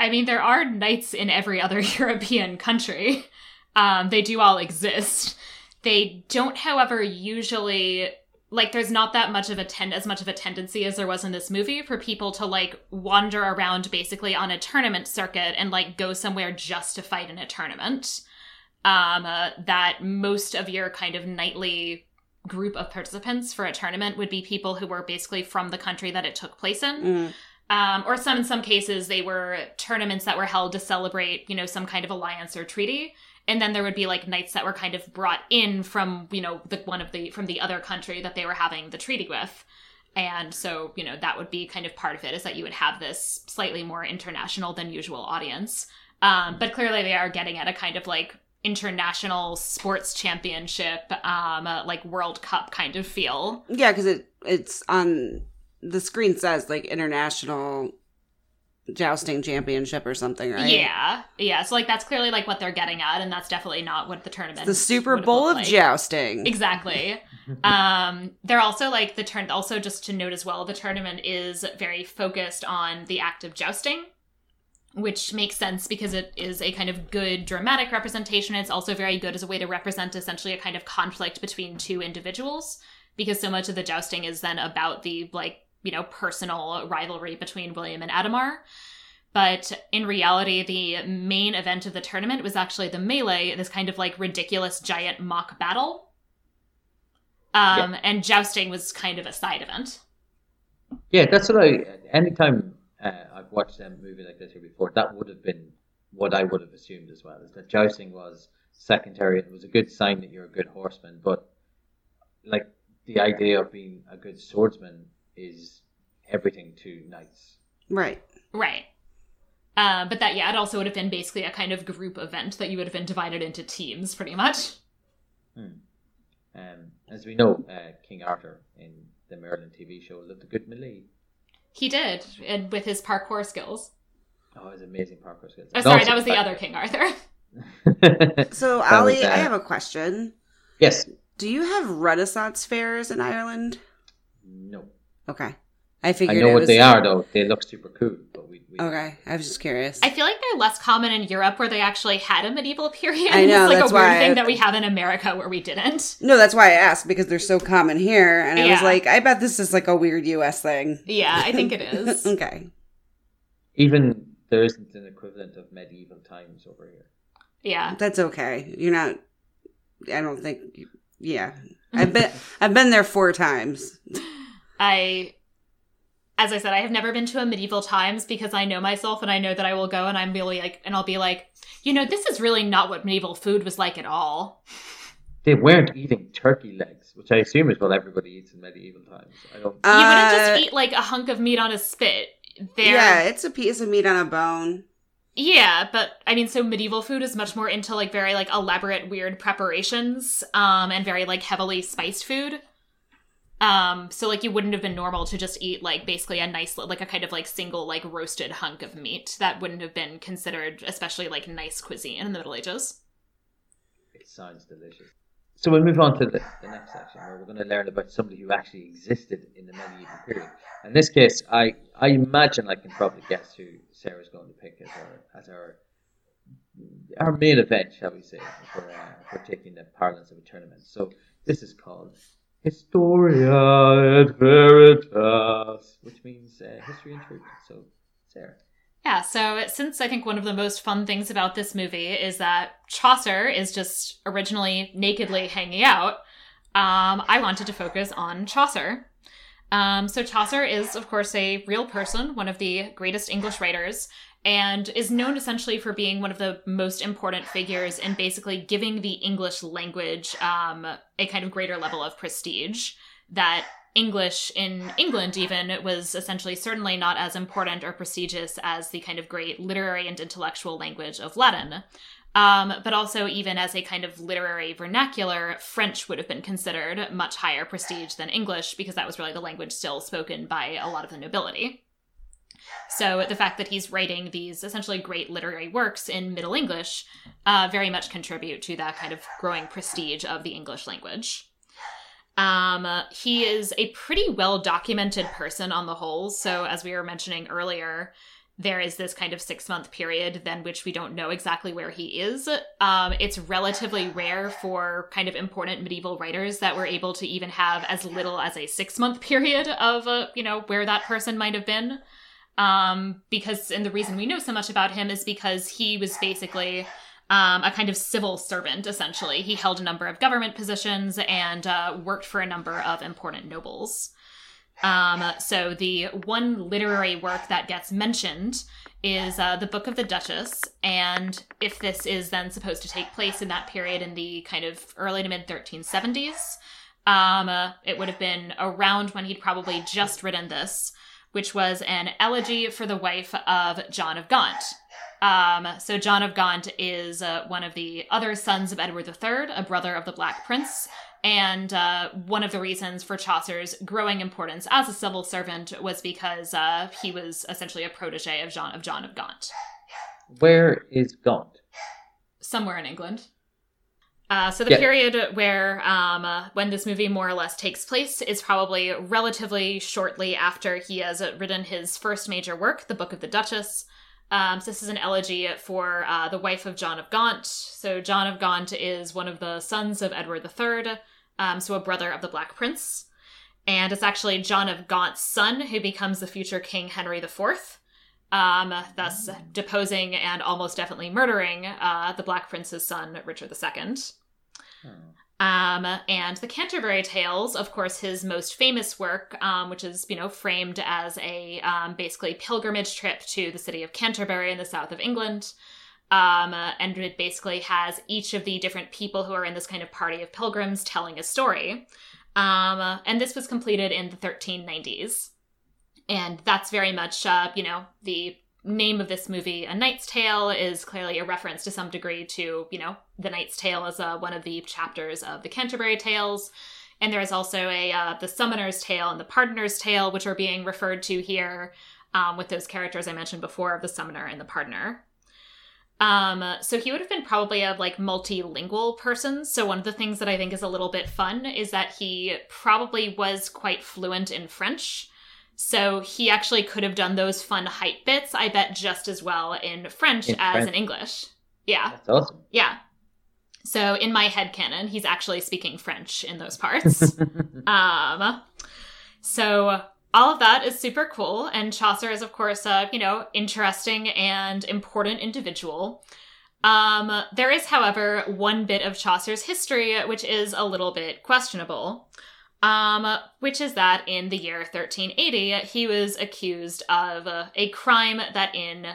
B: I mean, there are knights in every other European country. Um, they do all exist. They don't, however, usually like there's not that much of a ten- as much of a tendency as there was in this movie for people to like wander around basically on a tournament circuit and like go somewhere just to fight in a tournament. Um, uh, that most of your kind of knightly group of participants for a tournament would be people who were basically from the country that it took place in.
D: Mm.
B: Um, or some in some cases they were tournaments that were held to celebrate, you know, some kind of alliance or treaty. And then there would be like knights that were kind of brought in from, you know, the one of the from the other country that they were having the treaty with. And so, you know, that would be kind of part of it is that you would have this slightly more international than usual audience. Um, but clearly they are getting at a kind of like international sports championship, um, uh, like World Cup kind of feel.
D: Yeah, because it it's on the screen says like international jousting championship or something, right?
B: Yeah, yeah. So like that's clearly like what they're getting at, and that's definitely not what the tournament.
D: The Super Bowl of
B: like.
D: jousting.
B: Exactly. um, they're also like the turn. Also, just to note as well, the tournament is very focused on the act of jousting, which makes sense because it is a kind of good dramatic representation. It's also very good as a way to represent essentially a kind of conflict between two individuals, because so much of the jousting is then about the like you know personal rivalry between William and Adhemar. But in reality, the main event of the tournament was actually the melee, this kind of like ridiculous giant mock battle. Um, And jousting was kind of a side event.
C: Yeah, that's what I. Anytime uh, I've watched a movie like this here before, that would have been what I would have assumed as well. Is that jousting was secondary. It was a good sign that you're a good horseman, but like the idea of being a good swordsman is everything to knights.
D: Right.
B: Right. Uh, but that, yeah, it also would have been basically a kind of group event that you would have been divided into teams, pretty much.
C: Um, as we know, uh, King Arthur in the Merlin TV show lived a good melee.
B: He did, and with his parkour skills.
C: Oh, his amazing parkour skills.
B: Oh, sorry,
C: also
B: that was the
C: fact-
B: other King Arthur.
D: So, Ali, I have a question.
C: yes.
D: Do you have Renaissance fairs in Ireland?
C: No.
D: Okay. I figured.
C: I know
D: it
C: what
D: was-
C: they are though. They look super cool, but we. we
D: Okay, I was just curious.
B: I feel like they're less common in Europe where they actually had a medieval period.
D: I know,
B: it's like
D: that's
B: a weird
D: why I-
B: thing that we have in America where we didn't.
D: no, that's why I asked because they're so common here, and I was like, I bet this is like a weird U.S. thing.
B: Yeah, I think it is.
D: okay.
C: Even there isn't an equivalent of medieval times over here.
B: Yeah.
D: That's okay. You're not. I don't think. Yeah, I've been. I've been there four times.
B: I as I said, I have never been to a medieval times because I know myself and I know that I will go and I'm really like and I'll be like, you know, this is really not what medieval food was like at all.
C: They weren't eating turkey legs, which I assume is what everybody eats in medieval times. I don't.
B: you wouldn't
D: Uh,
B: just eat like a hunk of meat on a spit. There
D: Yeah, it's a piece of meat on a bone.
B: Yeah, but I mean, so medieval food is much more into like very like elaborate, weird preparations, um, and very like heavily spiced food. Um, so like you wouldn't have been normal to just eat like basically a nice like a kind of like single like roasted hunk of meat. That wouldn't have been considered especially like nice cuisine in the Middle Ages.
C: It sounds delicious. So we'll move on to the, the next section where we're going to learn about somebody who actually existed in the medieval period. In this case, I, I imagine I can probably guess who Sarah's going to pick as our as our our main event, shall we say, for uh, for taking the parlance of a tournament. So this is called Historia et Veritas, which means uh, history and truth. So Sarah.
B: Yeah, so since I think one of the most fun things about this movie is that Chaucer is just originally nakedly hanging out, um, I wanted to focus on Chaucer. Um, so Chaucer is, of course, a real person, one of the greatest English writers, and is known essentially for being one of the most important figures in basically giving the English language um, a kind of greater level of prestige that English in England, even, was essentially certainly not as important or prestigious as the kind of great literary and intellectual language of Latin. Um, but also, even as a kind of literary vernacular, French would have been considered much higher prestige than English because that was really the language still spoken by a lot of the nobility. So the fact that he's writing these essentially great literary works in Middle English uh, very much contribute to that kind of growing prestige of the English language. Um, he is a pretty well documented person on the whole. So, as we were mentioning earlier, there is this kind of six month period then which we don't know exactly where he is um, it's relatively rare for kind of important medieval writers that were able to even have as little as a six month period of uh, you know where that person might have been um, because and the reason we know so much about him is because he was basically um, a kind of civil servant essentially. He held a number of government positions and uh, worked for a number of important nobles. Um, so the one literary work that gets mentioned is uh, the Book of the Duchess, and if this is then supposed to take place in that period in the kind of early to mid 1370s, um, uh, it would have been around when he'd probably just written this, which was an elegy for the wife of John of Gaunt. Um, so John of Gaunt is uh, one of the other sons of Edward III, a brother of the Black Prince, and uh, one of the reasons for Chaucer's growing importance as a civil servant was because uh, he was essentially a protege of John of John of Gaunt.
C: Where is Gaunt?
B: Somewhere in England. Uh, so the
C: Yeah.
B: period where um, uh, when this movie more or less takes place is probably relatively shortly after he has uh, written his first major work, the Book of the Duchess. Um, so this is an elegy for uh, the wife of John of Gaunt. So John of Gaunt is one of the sons of Edward III, um, so a brother of the Black Prince. And it's actually John of Gaunt's son who becomes the future King Henry IV, um, thus deposing and almost definitely murdering uh, the Black Prince's son, Richard II. Um, and the Canterbury Tales, of course, his most famous work, um, which is you know framed as a um, basically pilgrimage trip to the city of Canterbury in the south of England, um, and it basically has each of the different people who are in this kind of party of pilgrims telling a story. Um, and this was completed in the 1390s, and that's very much uh, you know the name of this movie, A Knight's Tale, is clearly a reference to some degree to, you know, The Knight's Tale as uh, one of the chapters of the Canterbury Tales. And there is also a uh, The Summoner's Tale and The Pardoner's Tale, which are being referred to here um, with those characters I mentioned before of the Summoner and the Pardoner. Um, so he would have been probably a like multilingual person. So one of the things that I think is a little bit fun is that he probably was quite fluent in French. So he actually could have done those fun hype bits, I bet, just as well in French
C: In
B: as
C: French.
B: in English. Yeah,
C: That's awesome.
B: yeah. So in my head canon, he's actually speaking French in those parts. um, so all of that is super cool, and Chaucer is, of course, a you know interesting and important individual. Um, there is, however, one bit of Chaucer's history which is a little bit questionable. Um, which is that in the year 1380, he was accused of uh, a crime that in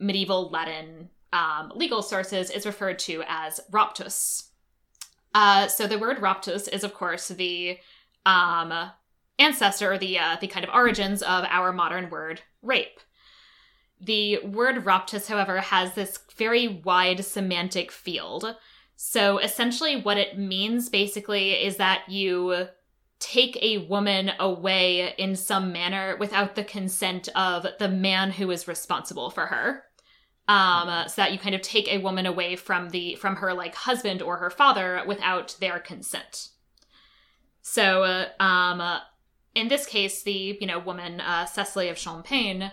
B: medieval Latin um, legal sources is referred to as raptus. Uh, so the word raptus is, of course, the um, ancestor or the uh, the kind of origins of our modern word rape. The word raptus, however, has this very wide semantic field. So essentially, what it means basically is that you take a woman away in some manner without the consent of the man who is responsible for her. Um so that you kind of take a woman away from the from her like husband or her father without their consent. So uh, um uh, in this case the you know woman uh Cecily of Chaumpaigne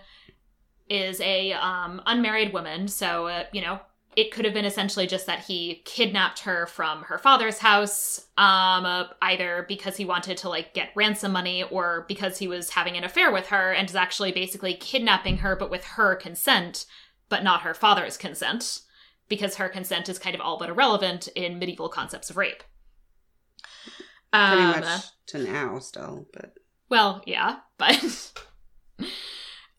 B: is a um unmarried woman. So uh, you know it could have been essentially just that he kidnapped her from her father's house um uh, either because he wanted to like get ransom money or because he was having an affair with her and is actually basically kidnapping her but with her consent but not her father's consent because her consent is kind of all but irrelevant in medieval concepts of rape.
D: Pretty
B: Um,
D: much to now, still, but
B: well yeah but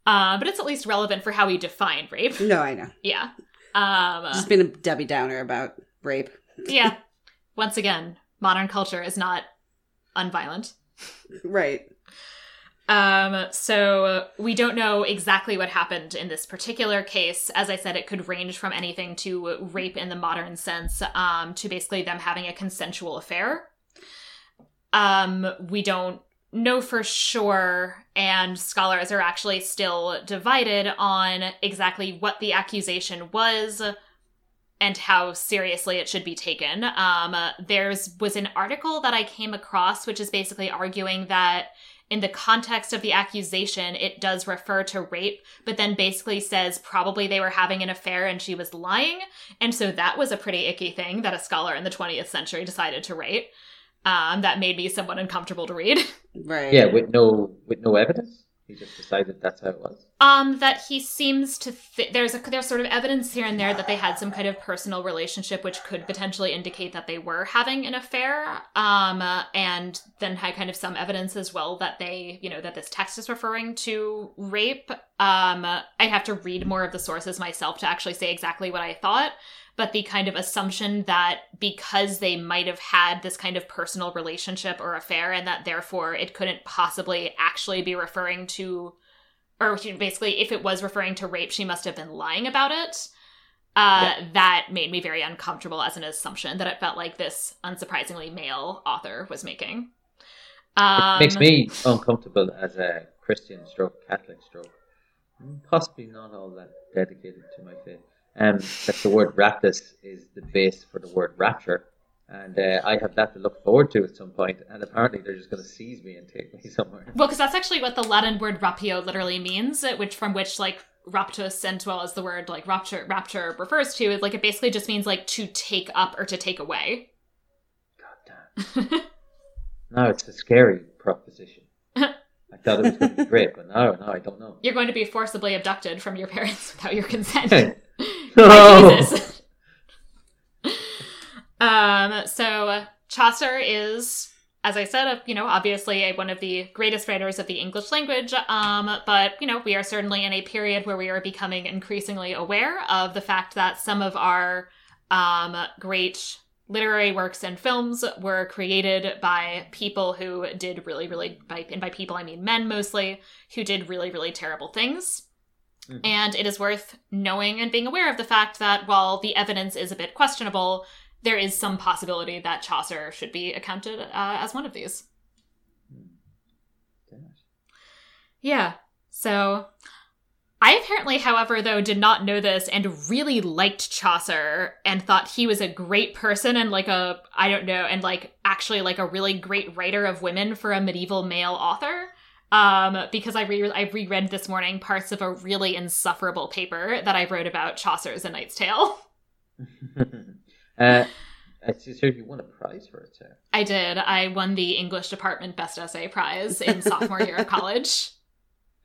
B: uh, but it's at least relevant for how we define rape.
D: No, I know.
B: yeah um
D: Just being a Debbie Downer about rape.
B: yeah once again modern culture is not unviolent
D: Right.
B: um so we don't know exactly what happened in this particular case as i said it could range from anything to rape in the modern sense um to basically them having a consensual affair um we don't know for sure and scholars are actually still divided on exactly what the accusation was and how seriously it should be taken. Um, there's was an article that I came across, which is basically arguing that in the context of the accusation, it does refer to rape, but then basically says probably they were having an affair and she was lying. And so that was a pretty icky thing that a scholar in the 20th century decided to write. Um, that made me somewhat uncomfortable to read.
D: Right.
C: Yeah, with no with no evidence. He just decided that's how it was.
B: Um, that he seems to th- there's a there's sort of evidence here and there that they had some kind of personal relationship, which could potentially indicate that they were having an affair. Um, uh, and then had kind of some evidence as well that they, you know, that this text is referring to rape. Um, I have to read more of the sources myself to actually say exactly what I thought. But the kind of assumption that because they might have had this kind of personal relationship or affair, and that therefore it couldn't possibly actually be referring to or basically if it was referring to rape she must have been lying about it uh, that made me very uncomfortable as an assumption that it felt like this unsurprisingly male author was making um,
C: Makes me uncomfortable as a Christian stroke Catholic stroke. Possibly not all that dedicated to my faith. Um, that the word raptus is the base for the word rapture. And uh, I have that to look forward to at some point. and apparently they're just going to seize me and take me somewhere.
B: well because that's actually what the latin word rapio literally means uh, which from which like raptus and as well as the word like rapture rapture refers to like it basically just means like to take up or to take away
C: God damn. now it's a scary proposition. I thought it was going to be great, but no, no, I don't know.
B: you're going to be forcibly abducted from your parents without your consent
C: No.
B: Jesus. um, so Chaucer is, as I said, you know, obviously a, one of the greatest writers of the English language. Um, but you know, we are certainly in a period where we are becoming increasingly aware of the fact that some of our um, great literary works and films were created by people who did really, really, by, and by people I mean men mostly, who did really, really terrible things. And it is worth knowing and being aware of the fact that while the evidence is a bit questionable, there is some possibility that Chaucer should be accounted uh, as one of these.
C: It.
B: Yeah. So I apparently, however, though, did not know this and really liked Chaucer and thought he was a great person and like a, I don't know, and like actually like a really great writer of women for a medieval male author. Um, because I re I reread this morning parts of a really insufferable paper that I wrote about Chaucer's A Knight's Tale.
C: uh, I see, so you won a prize for it, sir.
B: I did. I won the English Department Best Essay Prize in sophomore year of college.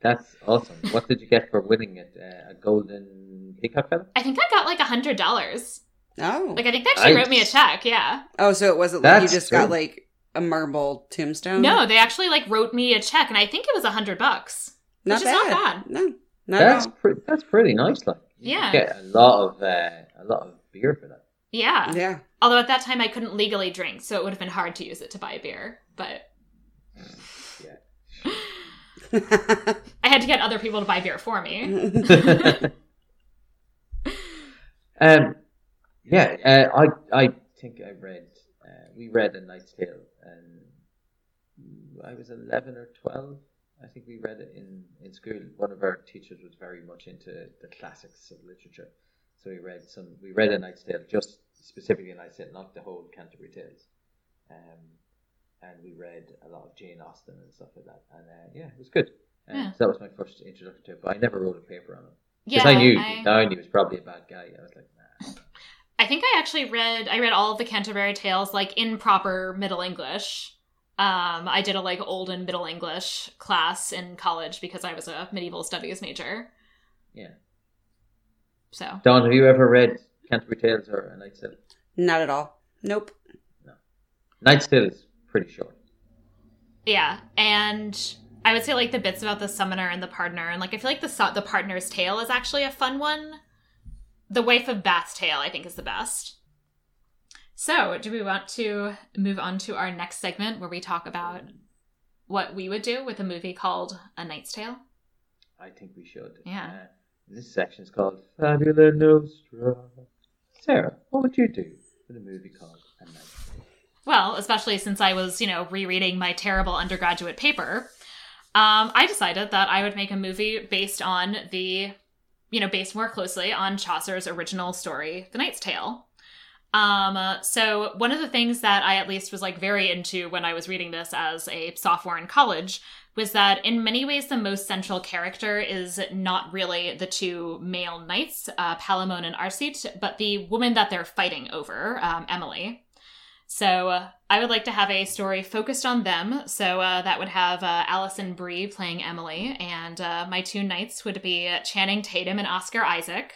C: That's awesome. What did you get for winning it? Uh, a golden peacock feather?
B: I think I got like a hundred dollars.
D: Oh.
B: Like I think they actually wrote me a check. Yeah.
D: oh, so it wasn't like you
C: That's
D: just got like a marble tombstone?
B: No, they actually like wrote me a check, and I think it was a hundred bucks.
D: not
B: which is
D: bad.
B: not bad.
D: No, not
C: That's pre- that's pretty nice. Like
B: Yeah.
C: could get a lot of uh, a lot of beer for that.
B: Yeah.
D: Yeah.
B: Although at that time I couldn't legally drink, so it would have been hard to use it to buy beer. But
C: Yeah.
B: I had to get other people to buy beer for me.
C: um, yeah, uh, I I think I read uh, we read A Knight's Tale, and I was eleven or twelve. I think we read it in in school. One of our teachers was very much into the classics of literature, so we read some. We read A Knight's Tale, just specifically A Knight's Tale, not the whole Canterbury Tales. Um, and we read a lot of Jane Austen and stuff like that, and uh, yeah, it was good. Um,
B: Yeah.
C: So that was my first introduction to it, but I never wrote a paper on it.
B: Yeah,
C: Because I knew
B: I,
C: down he was probably a bad guy. I was like.
B: I think I actually read I read all of the Canterbury Tales like in proper Middle English. Um, I did a like old and Middle English class in college because I was a medieval studies major.
C: Yeah.
B: So
C: Dawn, have you ever read Canterbury Tales or A Knight's Tale?
D: not at all. Nope.
C: Knight's Tale is pretty short.
B: yeah, and I would say like the bits about the summoner and the pardoner, and like I feel like the su- the pardoner's tale is actually a fun one. The wife of Bath's tale, I think, is the best. So, do we want to move on to our next segment where we talk about what we would do with a movie called A Knight's Tale?
C: I think we should.
B: Yeah.
C: Uh, this section is called Fabula Nostra. Sarah, what would you do with a movie called A Knight's Tale?
B: Well, especially since I was, you know, rereading my terrible undergraduate paper, um, I decided that I would make a movie based on the, you know, based more closely on Chaucer's original story, The Knight's Tale. Um, so one of the things that I at least was like very into when I was reading this as a sophomore in college was that in many ways the most central character is not really the two male knights, uh, Palamon and Arcite, but the woman that they're fighting over, um, Emily. So uh, I would like to have a story focused on them. So uh, that would have uh, Alison Brie playing Emily, and uh, my two knights would be Channing Tatum and Oscar Isaac.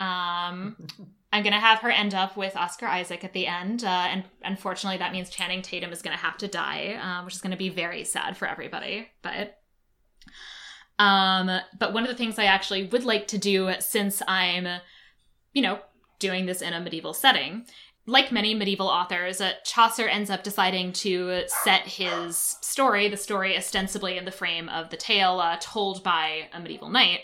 B: Um, I'm gonna have her end up with Oscar Isaac at the end, uh, and unfortunately, that means Channing Tatum is gonna have to die, uh, which is gonna be very sad for everybody. But, um, but one of the things I actually would like to do, since I'm, you know, doing this in a medieval setting, like many medieval authors, uh, Chaucer ends up deciding to set his story, the story ostensibly in the frame of the tale uh, told by a medieval knight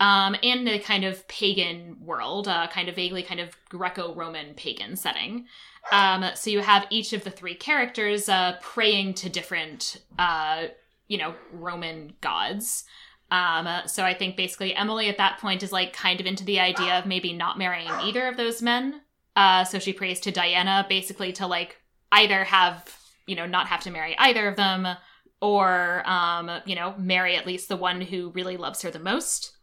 B: um, in a kind of pagan world, uh, kind of vaguely kind of Greco-Roman pagan setting. Um, so you have each of the three characters uh, praying to different, uh, you know, Roman gods. Um, so I think basically Emily at that point is like kind of into the idea of maybe not marrying either of those men. Uh, so she prays to Diana basically to like either have, you know, not have to marry either of them or, um, you know, marry at least the one who really loves her the most.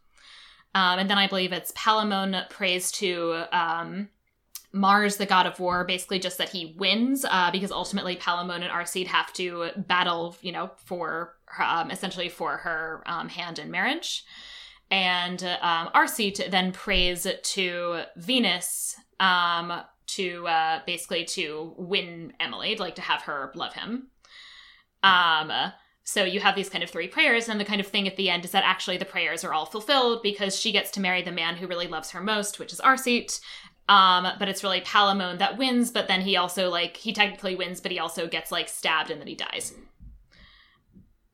B: Um, and then I believe it's Palamon prays to um, Mars, the god of war, basically just that he wins, uh, because ultimately Palamon and Arcite have to battle, you know, for um, essentially for her um, hand in marriage. And um, Arcite then prays to Venus um, to uh, basically to win Emily, like to have her love him. Um, so you have these kind of three prayers, and the kind of thing at the end is that actually the prayers are all fulfilled because she gets to marry the man who really loves her most, which is Arcite. Um, but it's really Palamon that wins, but then he also like he technically wins, but he also gets like stabbed and then he dies.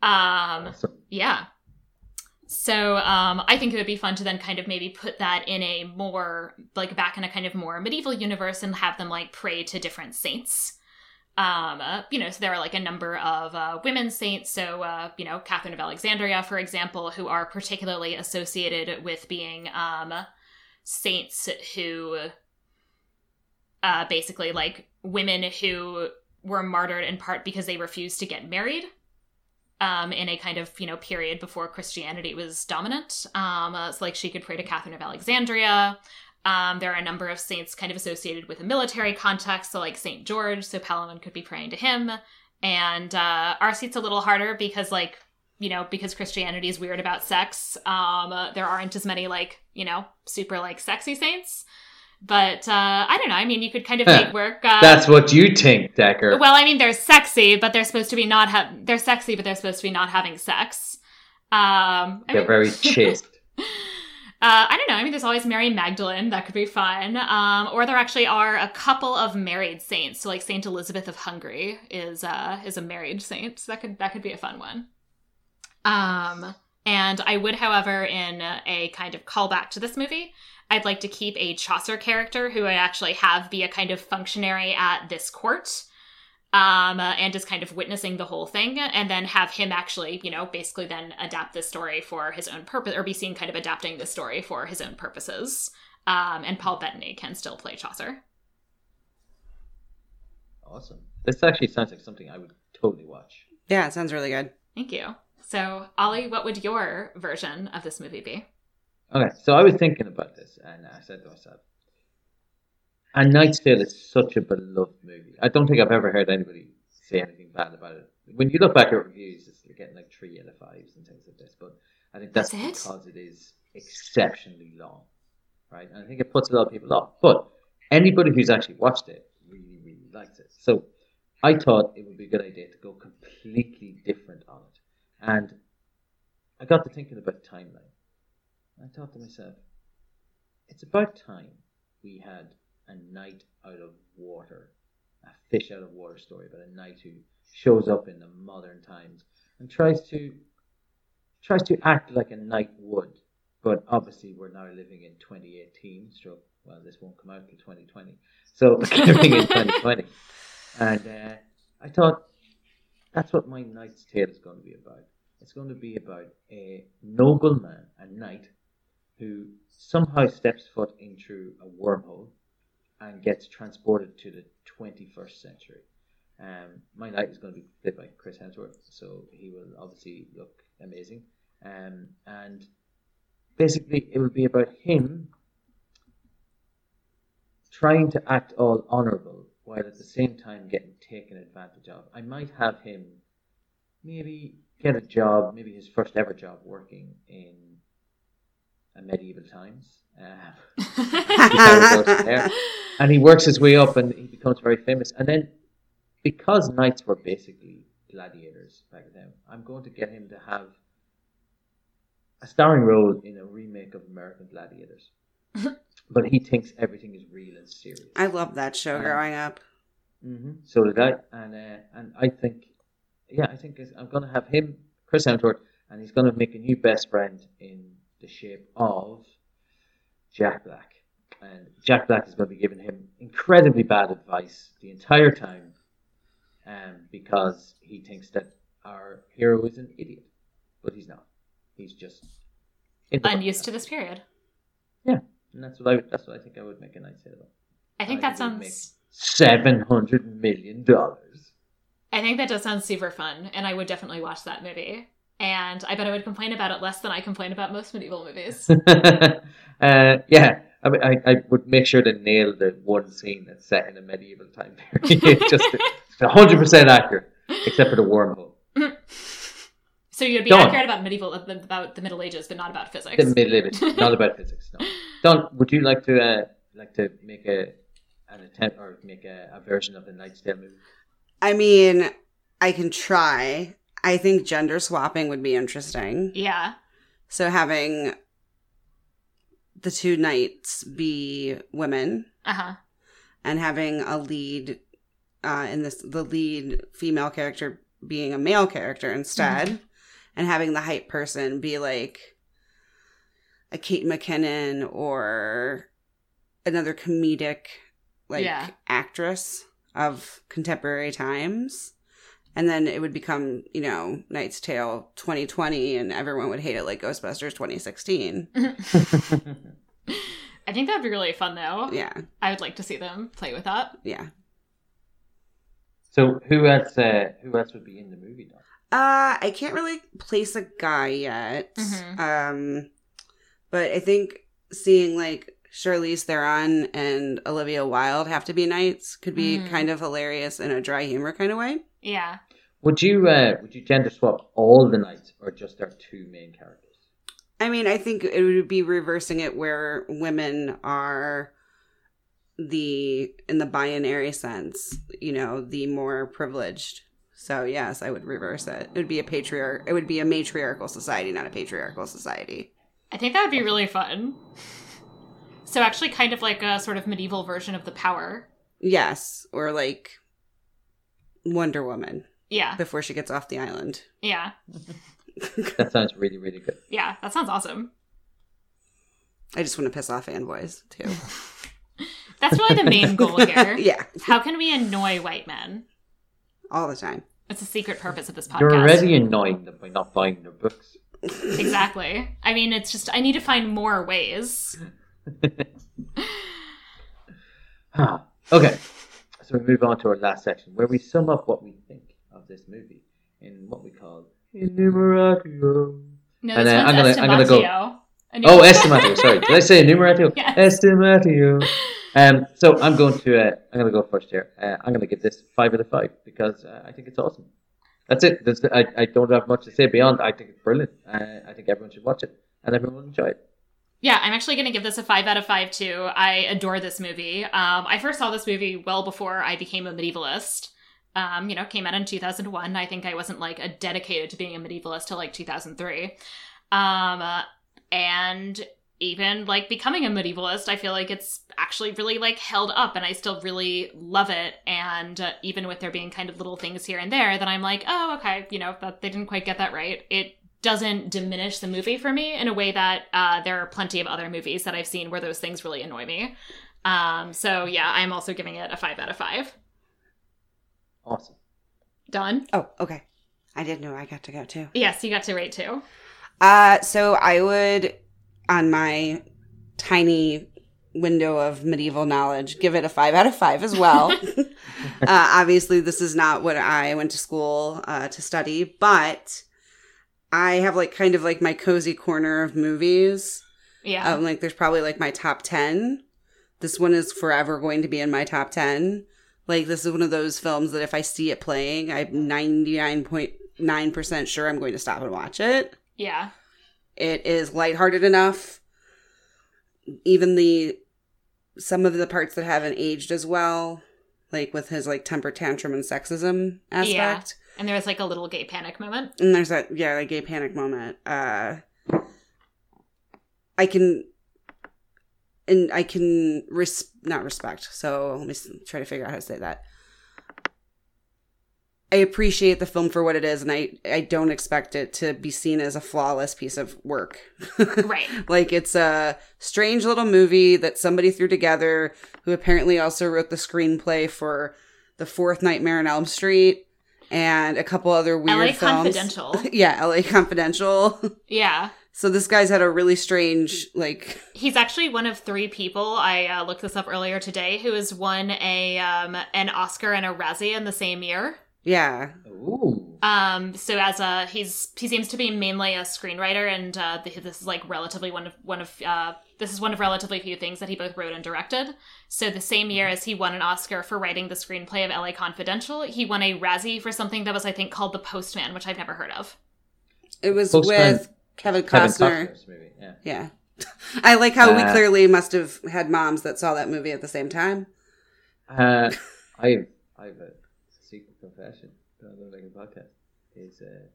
B: Um, yeah. So um, I think it would be fun to then kind of maybe put that in a more like back in a kind of more medieval universe and have them like pray to different saints. Um uh, you know so there are like a number of uh, women saints. So uh, you know catherine of alexandria for example who are particularly associated with being um saints who uh basically like women who were martyred in part because they refused to get married um, in a kind of you know period before Christianity was dominant. Um, uh, so like she could pray to Catherine of Alexandria. Um, there are a number of saints kind of associated with a military context, so like Saint George, so Palamon could be praying to him. And uh, Arcite's a little harder because, like, you know, because Christianity is weird about sex. Um, uh, there aren't as many like, you know, super like sexy saints. But uh, I don't know. I mean, you could kind of make work. Uh,
C: That's what you think, Decker.
B: Well, I mean, they're sexy, but they're supposed to be not have. They're sexy, but they're supposed to be not having sex. Um, I
C: they're
B: mean-
C: very chaste.
B: Uh, I don't know. I mean, there's always Mary Magdalene. That could be fun. Um, or there actually are a couple of married saints. So, like Saint Elizabeth of Hungary is uh, is a married saint. So that could that could be a fun one. Um, and I would, however, in a kind of callback to this movie, I'd like to keep a Chaucer character who I actually have be a kind of functionary at this court um, uh, and just kind of witnessing the whole thing, and then have him actually, you know, basically then adapt this story for his own purpose, or be seen kind of adapting the story for his own purposes. Um, and Paul Bettany can still play Chaucer.
C: Awesome. This actually sounds like something I would totally watch.
D: Yeah, it sounds really good.
B: Thank you. So, Ollie, what would your version of this movie be?
C: Okay, so I was thinking about this, and I said to myself, "A Knight's Tale is such a beloved movie. I don't think I've ever heard anybody say anything bad about it. When you look back at reviews, it's you're getting like three out of fives and things like this. But I think that's,
B: That's it?
C: because it is exceptionally long, right? And I think it puts a lot of people off. But anybody who's actually watched it really, really likes it. So I thought it would be a good idea to go completely different on it, and I got to thinking about timeline. I thought to myself, it's about time we had a knight out of water, a fish out of water story about a knight who shows up in the modern times and tries to tries to act like a knight would. But obviously, we're now living in 2018. Stroke. Well, this won't come out till 2020. So living in 2020, and uh, I thought that's what my knight's tale is going to be about. It's going to be about a nobleman, a knight, who somehow steps foot into a wormhole and gets transported to the 21st century. Um, my knight is going to be played by Chris Hemsworth, so he will obviously look amazing. Um, and basically, it will be about him trying to act all honourable while at the same time getting taken advantage of. I might have him maybe get a job, maybe his first ever job working in medieval times. Uh, see how it goes from there. and he works his way up and he becomes very famous. And then, because knights were basically gladiators back then, I'm going to get him to have a starring role in a remake of American Gladiators. but he thinks everything is real and serious.
D: I love that show growing up.
C: hmm So did I, and uh, and I think, yeah, I think I'm going to have him, Chris Hemsworth, and he's going to make a new best friend in the shape of Jack Black, and Jack Black is going to be giving him incredibly bad advice the entire time, um, because he thinks that our hero is an idiot, but he's not. He's just
B: Unused to this period.
C: Yeah, and that's what I would, that's what I think I would make a nice sale of.
B: I think
C: I
B: that sounds.
C: Seven hundred million dollars.
B: I think that does sound super fun, and I would definitely watch that movie. And I bet I would complain about it less than I complain about most medieval movies.
C: uh, yeah, I, mean, I, I would make sure to nail the one scene that's set in a medieval time period. Just hundred percent accurate, except for the wormhole.
B: so you'd be
C: Go on.
B: accurate about medieval about the Middle Ages, but not about physics.
C: The middle of it, not about physics. No. Dawn, would you like to uh, like to make a an attempt or make a, a version of the Knight's Tale movie?
D: I mean, I can try. I think gender swapping would be interesting.
B: yeah.
D: So having the two knights be women
B: Uh huh.
D: and having a lead uh, in this the lead female character being a male character instead and having the hype person be like a Kate McKinnon or another comedic like
B: Yeah.
D: actress of contemporary times and then it would become you know knight's tale 2020 and everyone would hate it like ghostbusters 2016
B: I think that'd be really fun, though.
D: yeah
B: I would like to see them play with that.
D: yeah
C: so who else? Uh, who else would be in the movie? Dawn?
D: Uh, I can't really place a guy yet.
B: Mhm.
D: Um, but I think seeing like Charlize Theron and Olivia Wilde have to be knights could be
B: Mm.
D: kind of hilarious in a dry humor kind of way.
B: Yeah.
C: Would you uh, would you gender swap all the knights or just our two main characters?
D: I mean, I think it would be reversing it where women are the in the binary sense, you know, the more privileged. So yes, I would reverse it. It would be a patriarch. It would be a matriarchal society, not a patriarchal society.
B: I think that would be really fun. So, actually, kind of like a sort of medieval version of the power.
D: Yes, or like Wonder Woman
B: Yeah.
D: before she gets off the island.
B: Yeah.
C: That sounds really really good.
B: Yeah. That sounds awesome.
D: I just want to piss off fanboys too.
B: That's really the main goal here.
D: yeah,
B: How can we annoy white men?
D: all the time.
B: It's a secret purpose of this podcast.
C: You're already annoying them by not buying their books.
B: Exactly. I mean, it's just, I need to find more ways.
C: Ah, okay, so we move on to our last section where we sum up what we think of this movie in what we call enumeratio.
B: No,
C: And, uh, I'm gonna- I'm gonna go-.
B: And
C: Oh, estimatio. Sorry, did I say enumeratio?
B: Yes.
C: Estimatio. Um, so I'm going to uh, I'm going to go first here. Uh, I'm going to give this five out of five because uh, I think it's awesome. That's it. That's, I, I don't have much to say beyond. I think it's brilliant. Uh, I think everyone should watch it and everyone will enjoy it.
B: Yeah, I'm actually going to give this a five out of five too. I adore this movie. Um, I first saw this movie well before I became a medievalist. Um, you know, came out in 2001. I think I wasn't like a dedicated to being a medievalist till like 2003. Um, uh, and even like becoming a medievalist, I feel like it's actually really like held up, and I still really love it. And uh, even with there being kind of little things here and there, that I'm like, oh, okay, you know, that they didn't quite get that right. It doesn't diminish the movie for me in a way that uh, there are plenty of other movies that I've seen where those things really annoy me. Um, so yeah, I'm also giving it a five out of five.
C: Awesome.
B: Dawn.
D: Oh, okay. I didn't know I got to go too.
B: Yes, you got to rate too.
D: Uh, so I would, on my tiny window of medieval knowledge, give it a five out of five as well. uh, obviously, this is not what I went to school uh, to study, but I have like kind of like my cozy corner of movies.
B: Yeah.
D: Um, like, there's probably like my top 10. This one is forever going to be in my top 10. Like, this is one of those films that if I see it playing, I'm 99.9% sure I'm going to stop and watch it.
B: yeah.
D: It is lighthearted enough. Even the some of the parts that haven't aged as well, like with his like temper tantrum and sexism aspect.
B: And there was like a little gay panic moment.
D: And there's that yeah, like gay panic moment. Uh I can and I can res- not respect. So let me try to figure out how to say that. I appreciate the film for what it is, and I I don't expect it to be seen as a flawless piece of work.
B: Right.
D: like it's a strange little movie that somebody threw together, who apparently also wrote the screenplay for the Fourth Nightmare on Elm Street and a couple other weird
B: LA
D: films.
B: Confidential.
D: yeah, L.A. Confidential.
B: Yeah.
D: so this guy's had a really strange like
B: He's actually one of three people. I uh, looked this up earlier today who has won a um, an Oscar and a Razzie in the same year.
D: Yeah
C: Ooh.
B: Um, so as a he's he seems to be mainly a screenwriter, and uh, this is like relatively one of one of uh, this is one of relatively few things that he both wrote and directed. So the same year as he won an Oscar for writing the screenplay of L.A. Confidential, he won a Razzie for something that was I think called The Postman, which I've never heard of.
D: it was
C: Postman-
D: with Kevin
C: Kevin
D: Costner.
C: Costner's movie. Yeah.
D: Yeah. I like how we
C: Uh,
D: clearly must have had moms that saw that movie at the same time.
C: Uh, I've I've a secret confession. that I don't like a podcast. Is uh,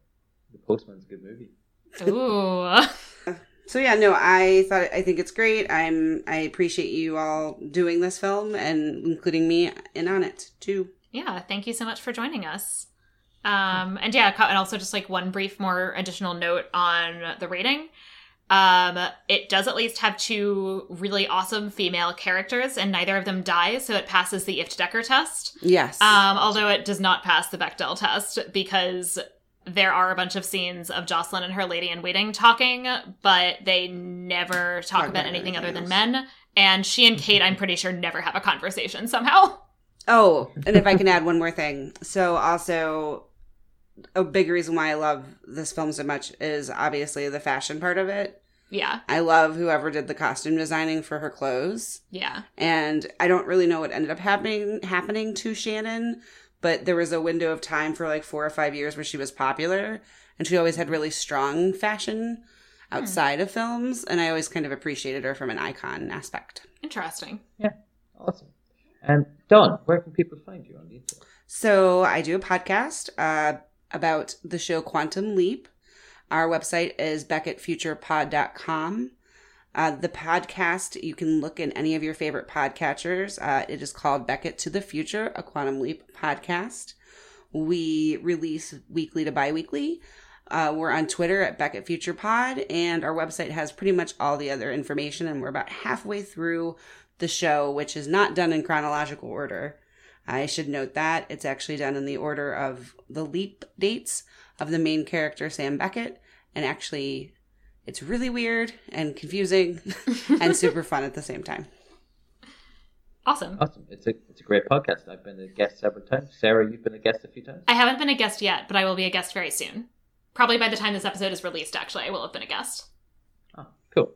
C: the Postman's a good movie.
B: Ooh.
D: So yeah, no, I thought I think it's great. I'm I appreciate you all doing this film and including me in on it too.
B: Yeah, thank you so much for joining us. Um, and yeah, and also just like one brief more additional note on the rating. Um, it does at least have two really awesome female characters, and neither of them die, so it passes the Ifft Decker test.
D: Yes.
B: Um, although it does not pass the Bechdel test because there are a bunch of scenes of Jocelyn and her lady in waiting talking, but they never talk,
D: Talk
B: about
D: about
B: anything other than men. And she and Kate, I'm pretty sure, never have a conversation somehow.
D: Oh, and if I can add one more thing. So also a big reason why I love this film so much is obviously the fashion part of it.
B: Yeah,
D: I love whoever did the costume designing for her clothes.
B: yeah.
D: and I don't really know what ended up happening happening to Shannyn, but there was a window of time for like four or five years where she was popular, and she always had really strong fashion outside of films, and I always kind of appreciated her from an icon aspect.
B: Interesting. Yeah.
C: Awesome. And Dawn, where can people find you on the internet?
D: So I do a podcast uh, about the show Quantum Leap. Our website is beckettfuturepod.com. Uh, the podcast, you can look in any of your favorite podcatchers. Uh, it is called Beckett to the Future, a Quantum Leap podcast. We release weekly to bi-weekly. Uh, we're on Twitter at Beckett Future Pod, and our website has pretty much all the other information. And we're about halfway through the show, which is not done in chronological order. I should note that it's actually done in the order of the leap dates of the main character, Sam Beckett. And actually, it's really weird and confusing and super fun at the same time.
B: Awesome.
C: Awesome. It's a it's a great podcast. I've been a guest several times. Sarah, you've been a guest a few times.
B: I haven't been a guest yet, but I will be a guest very soon. Probably by the time this episode is released, actually, I will have been a guest.
C: Oh, cool.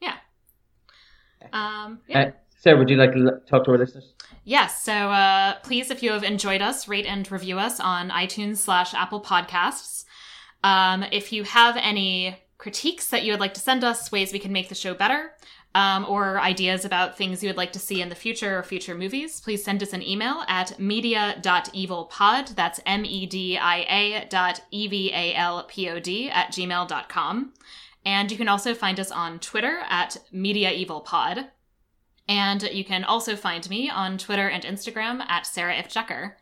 B: Yeah. Um, yeah.
C: Uh, Sarah, would you like to talk to our listeners?
B: Yes. So uh, please, if you have enjoyed us, rate and review us on iTunes slash Apple Podcasts. Um, if you have any critiques that you would like to send us, ways we can make the show better, um, or ideas about things you would like to see in the future or future movies, please send us an email at media.evilpod. That's M E D I A dot E V A L P O D at gmail.com. And you can also find us on Twitter at MediaEvilPod. And you can also find me on Twitter and Instagram at Sarah Ifft Decker.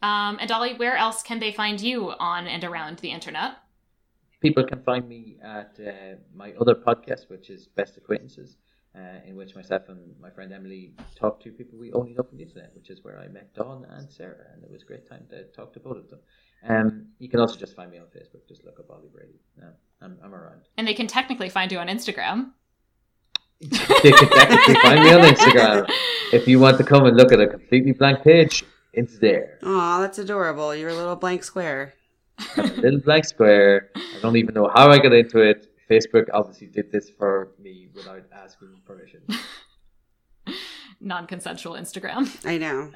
B: Um, and Dolly, where else can they find you on and around the internet?
C: People can find me at uh, my other podcast, which is Best Acquaintances, uh, in which myself and my friend Emily talk to people we only know from the internet, which is where I met Dawn and Sarah, and it was a great time to talk to both of them. Um, you can also just find me on Facebook. Just look up Ollie Brady. No, I'm, I'm around.
B: And they can technically find you on Instagram.
C: They can technically find me on Instagram. If you want to come and look at a completely blank page, It's there.
D: Aw, that's adorable. You're a little blank square.
C: a little blank square. I don't even know how I got into it. Facebook obviously did this for me without asking permission.
B: Non-consensual Instagram.
D: I know.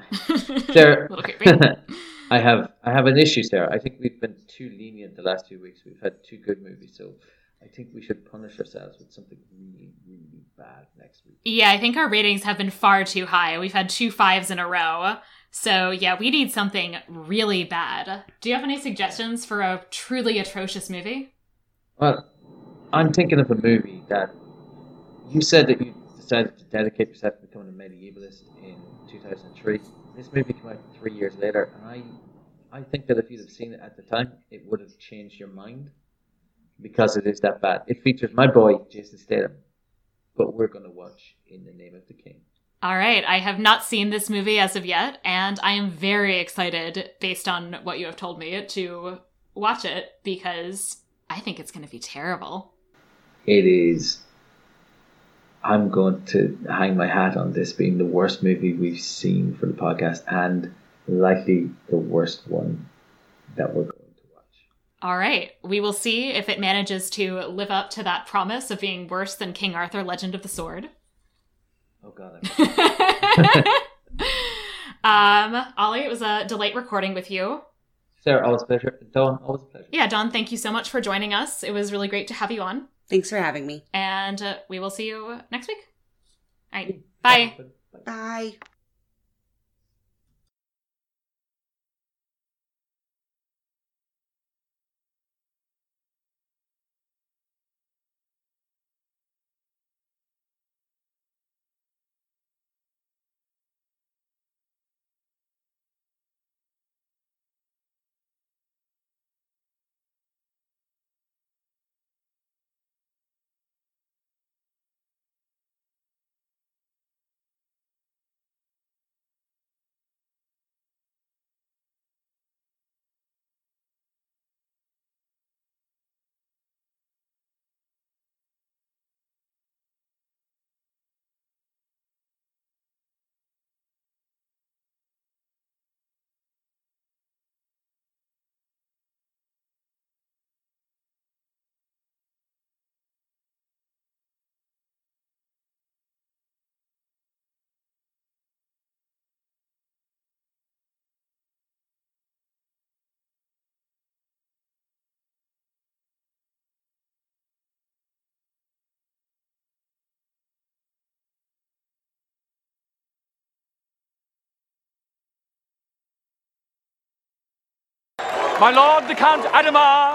C: Sarah,
B: A little creepy.
C: I have I have an issue, Sarah. I think we've been too lenient the last two weeks. We've had two good movies, so I think we should punish ourselves with something really, really bad next week.
B: Yeah, I think our ratings have been far too high. We've had two fives in a row. So, yeah, we need something really bad. Do you have any suggestions for a truly atrocious movie?
C: Well, I'm thinking of a movie that you said that you decided to dedicate yourself to becoming a medievalist in 2003. This movie came out three years later, and I, I think that if you'd have seen it at the time, it would have changed your mind because it is that bad. It features my boy Jason Statham, but we're going to watch In the Name of the King.
B: All right, I have not seen this movie as of yet, and I am very excited, based on what you have told me, to watch it because I think it's going to be terrible.
C: It is. I'm going to hang my hat on this being the worst movie we've seen for the podcast, and likely the worst one that we're going to watch.
B: All right, we will see if it manages to live up to that promise of being worse than King Arthur Legend of the Sword.
C: Oh God! I'm...
B: um, Ollie, it was a delight recording with you.
C: Sarah, always a pleasure. Dawn, always a pleasure.
B: Yeah, Dawn, thank you so much for joining us. It was really great to have you on.
D: Thanks for having me.
B: And uh, we will see you next week. All right, bye.
D: Bye.
E: My lord the Count Adhemar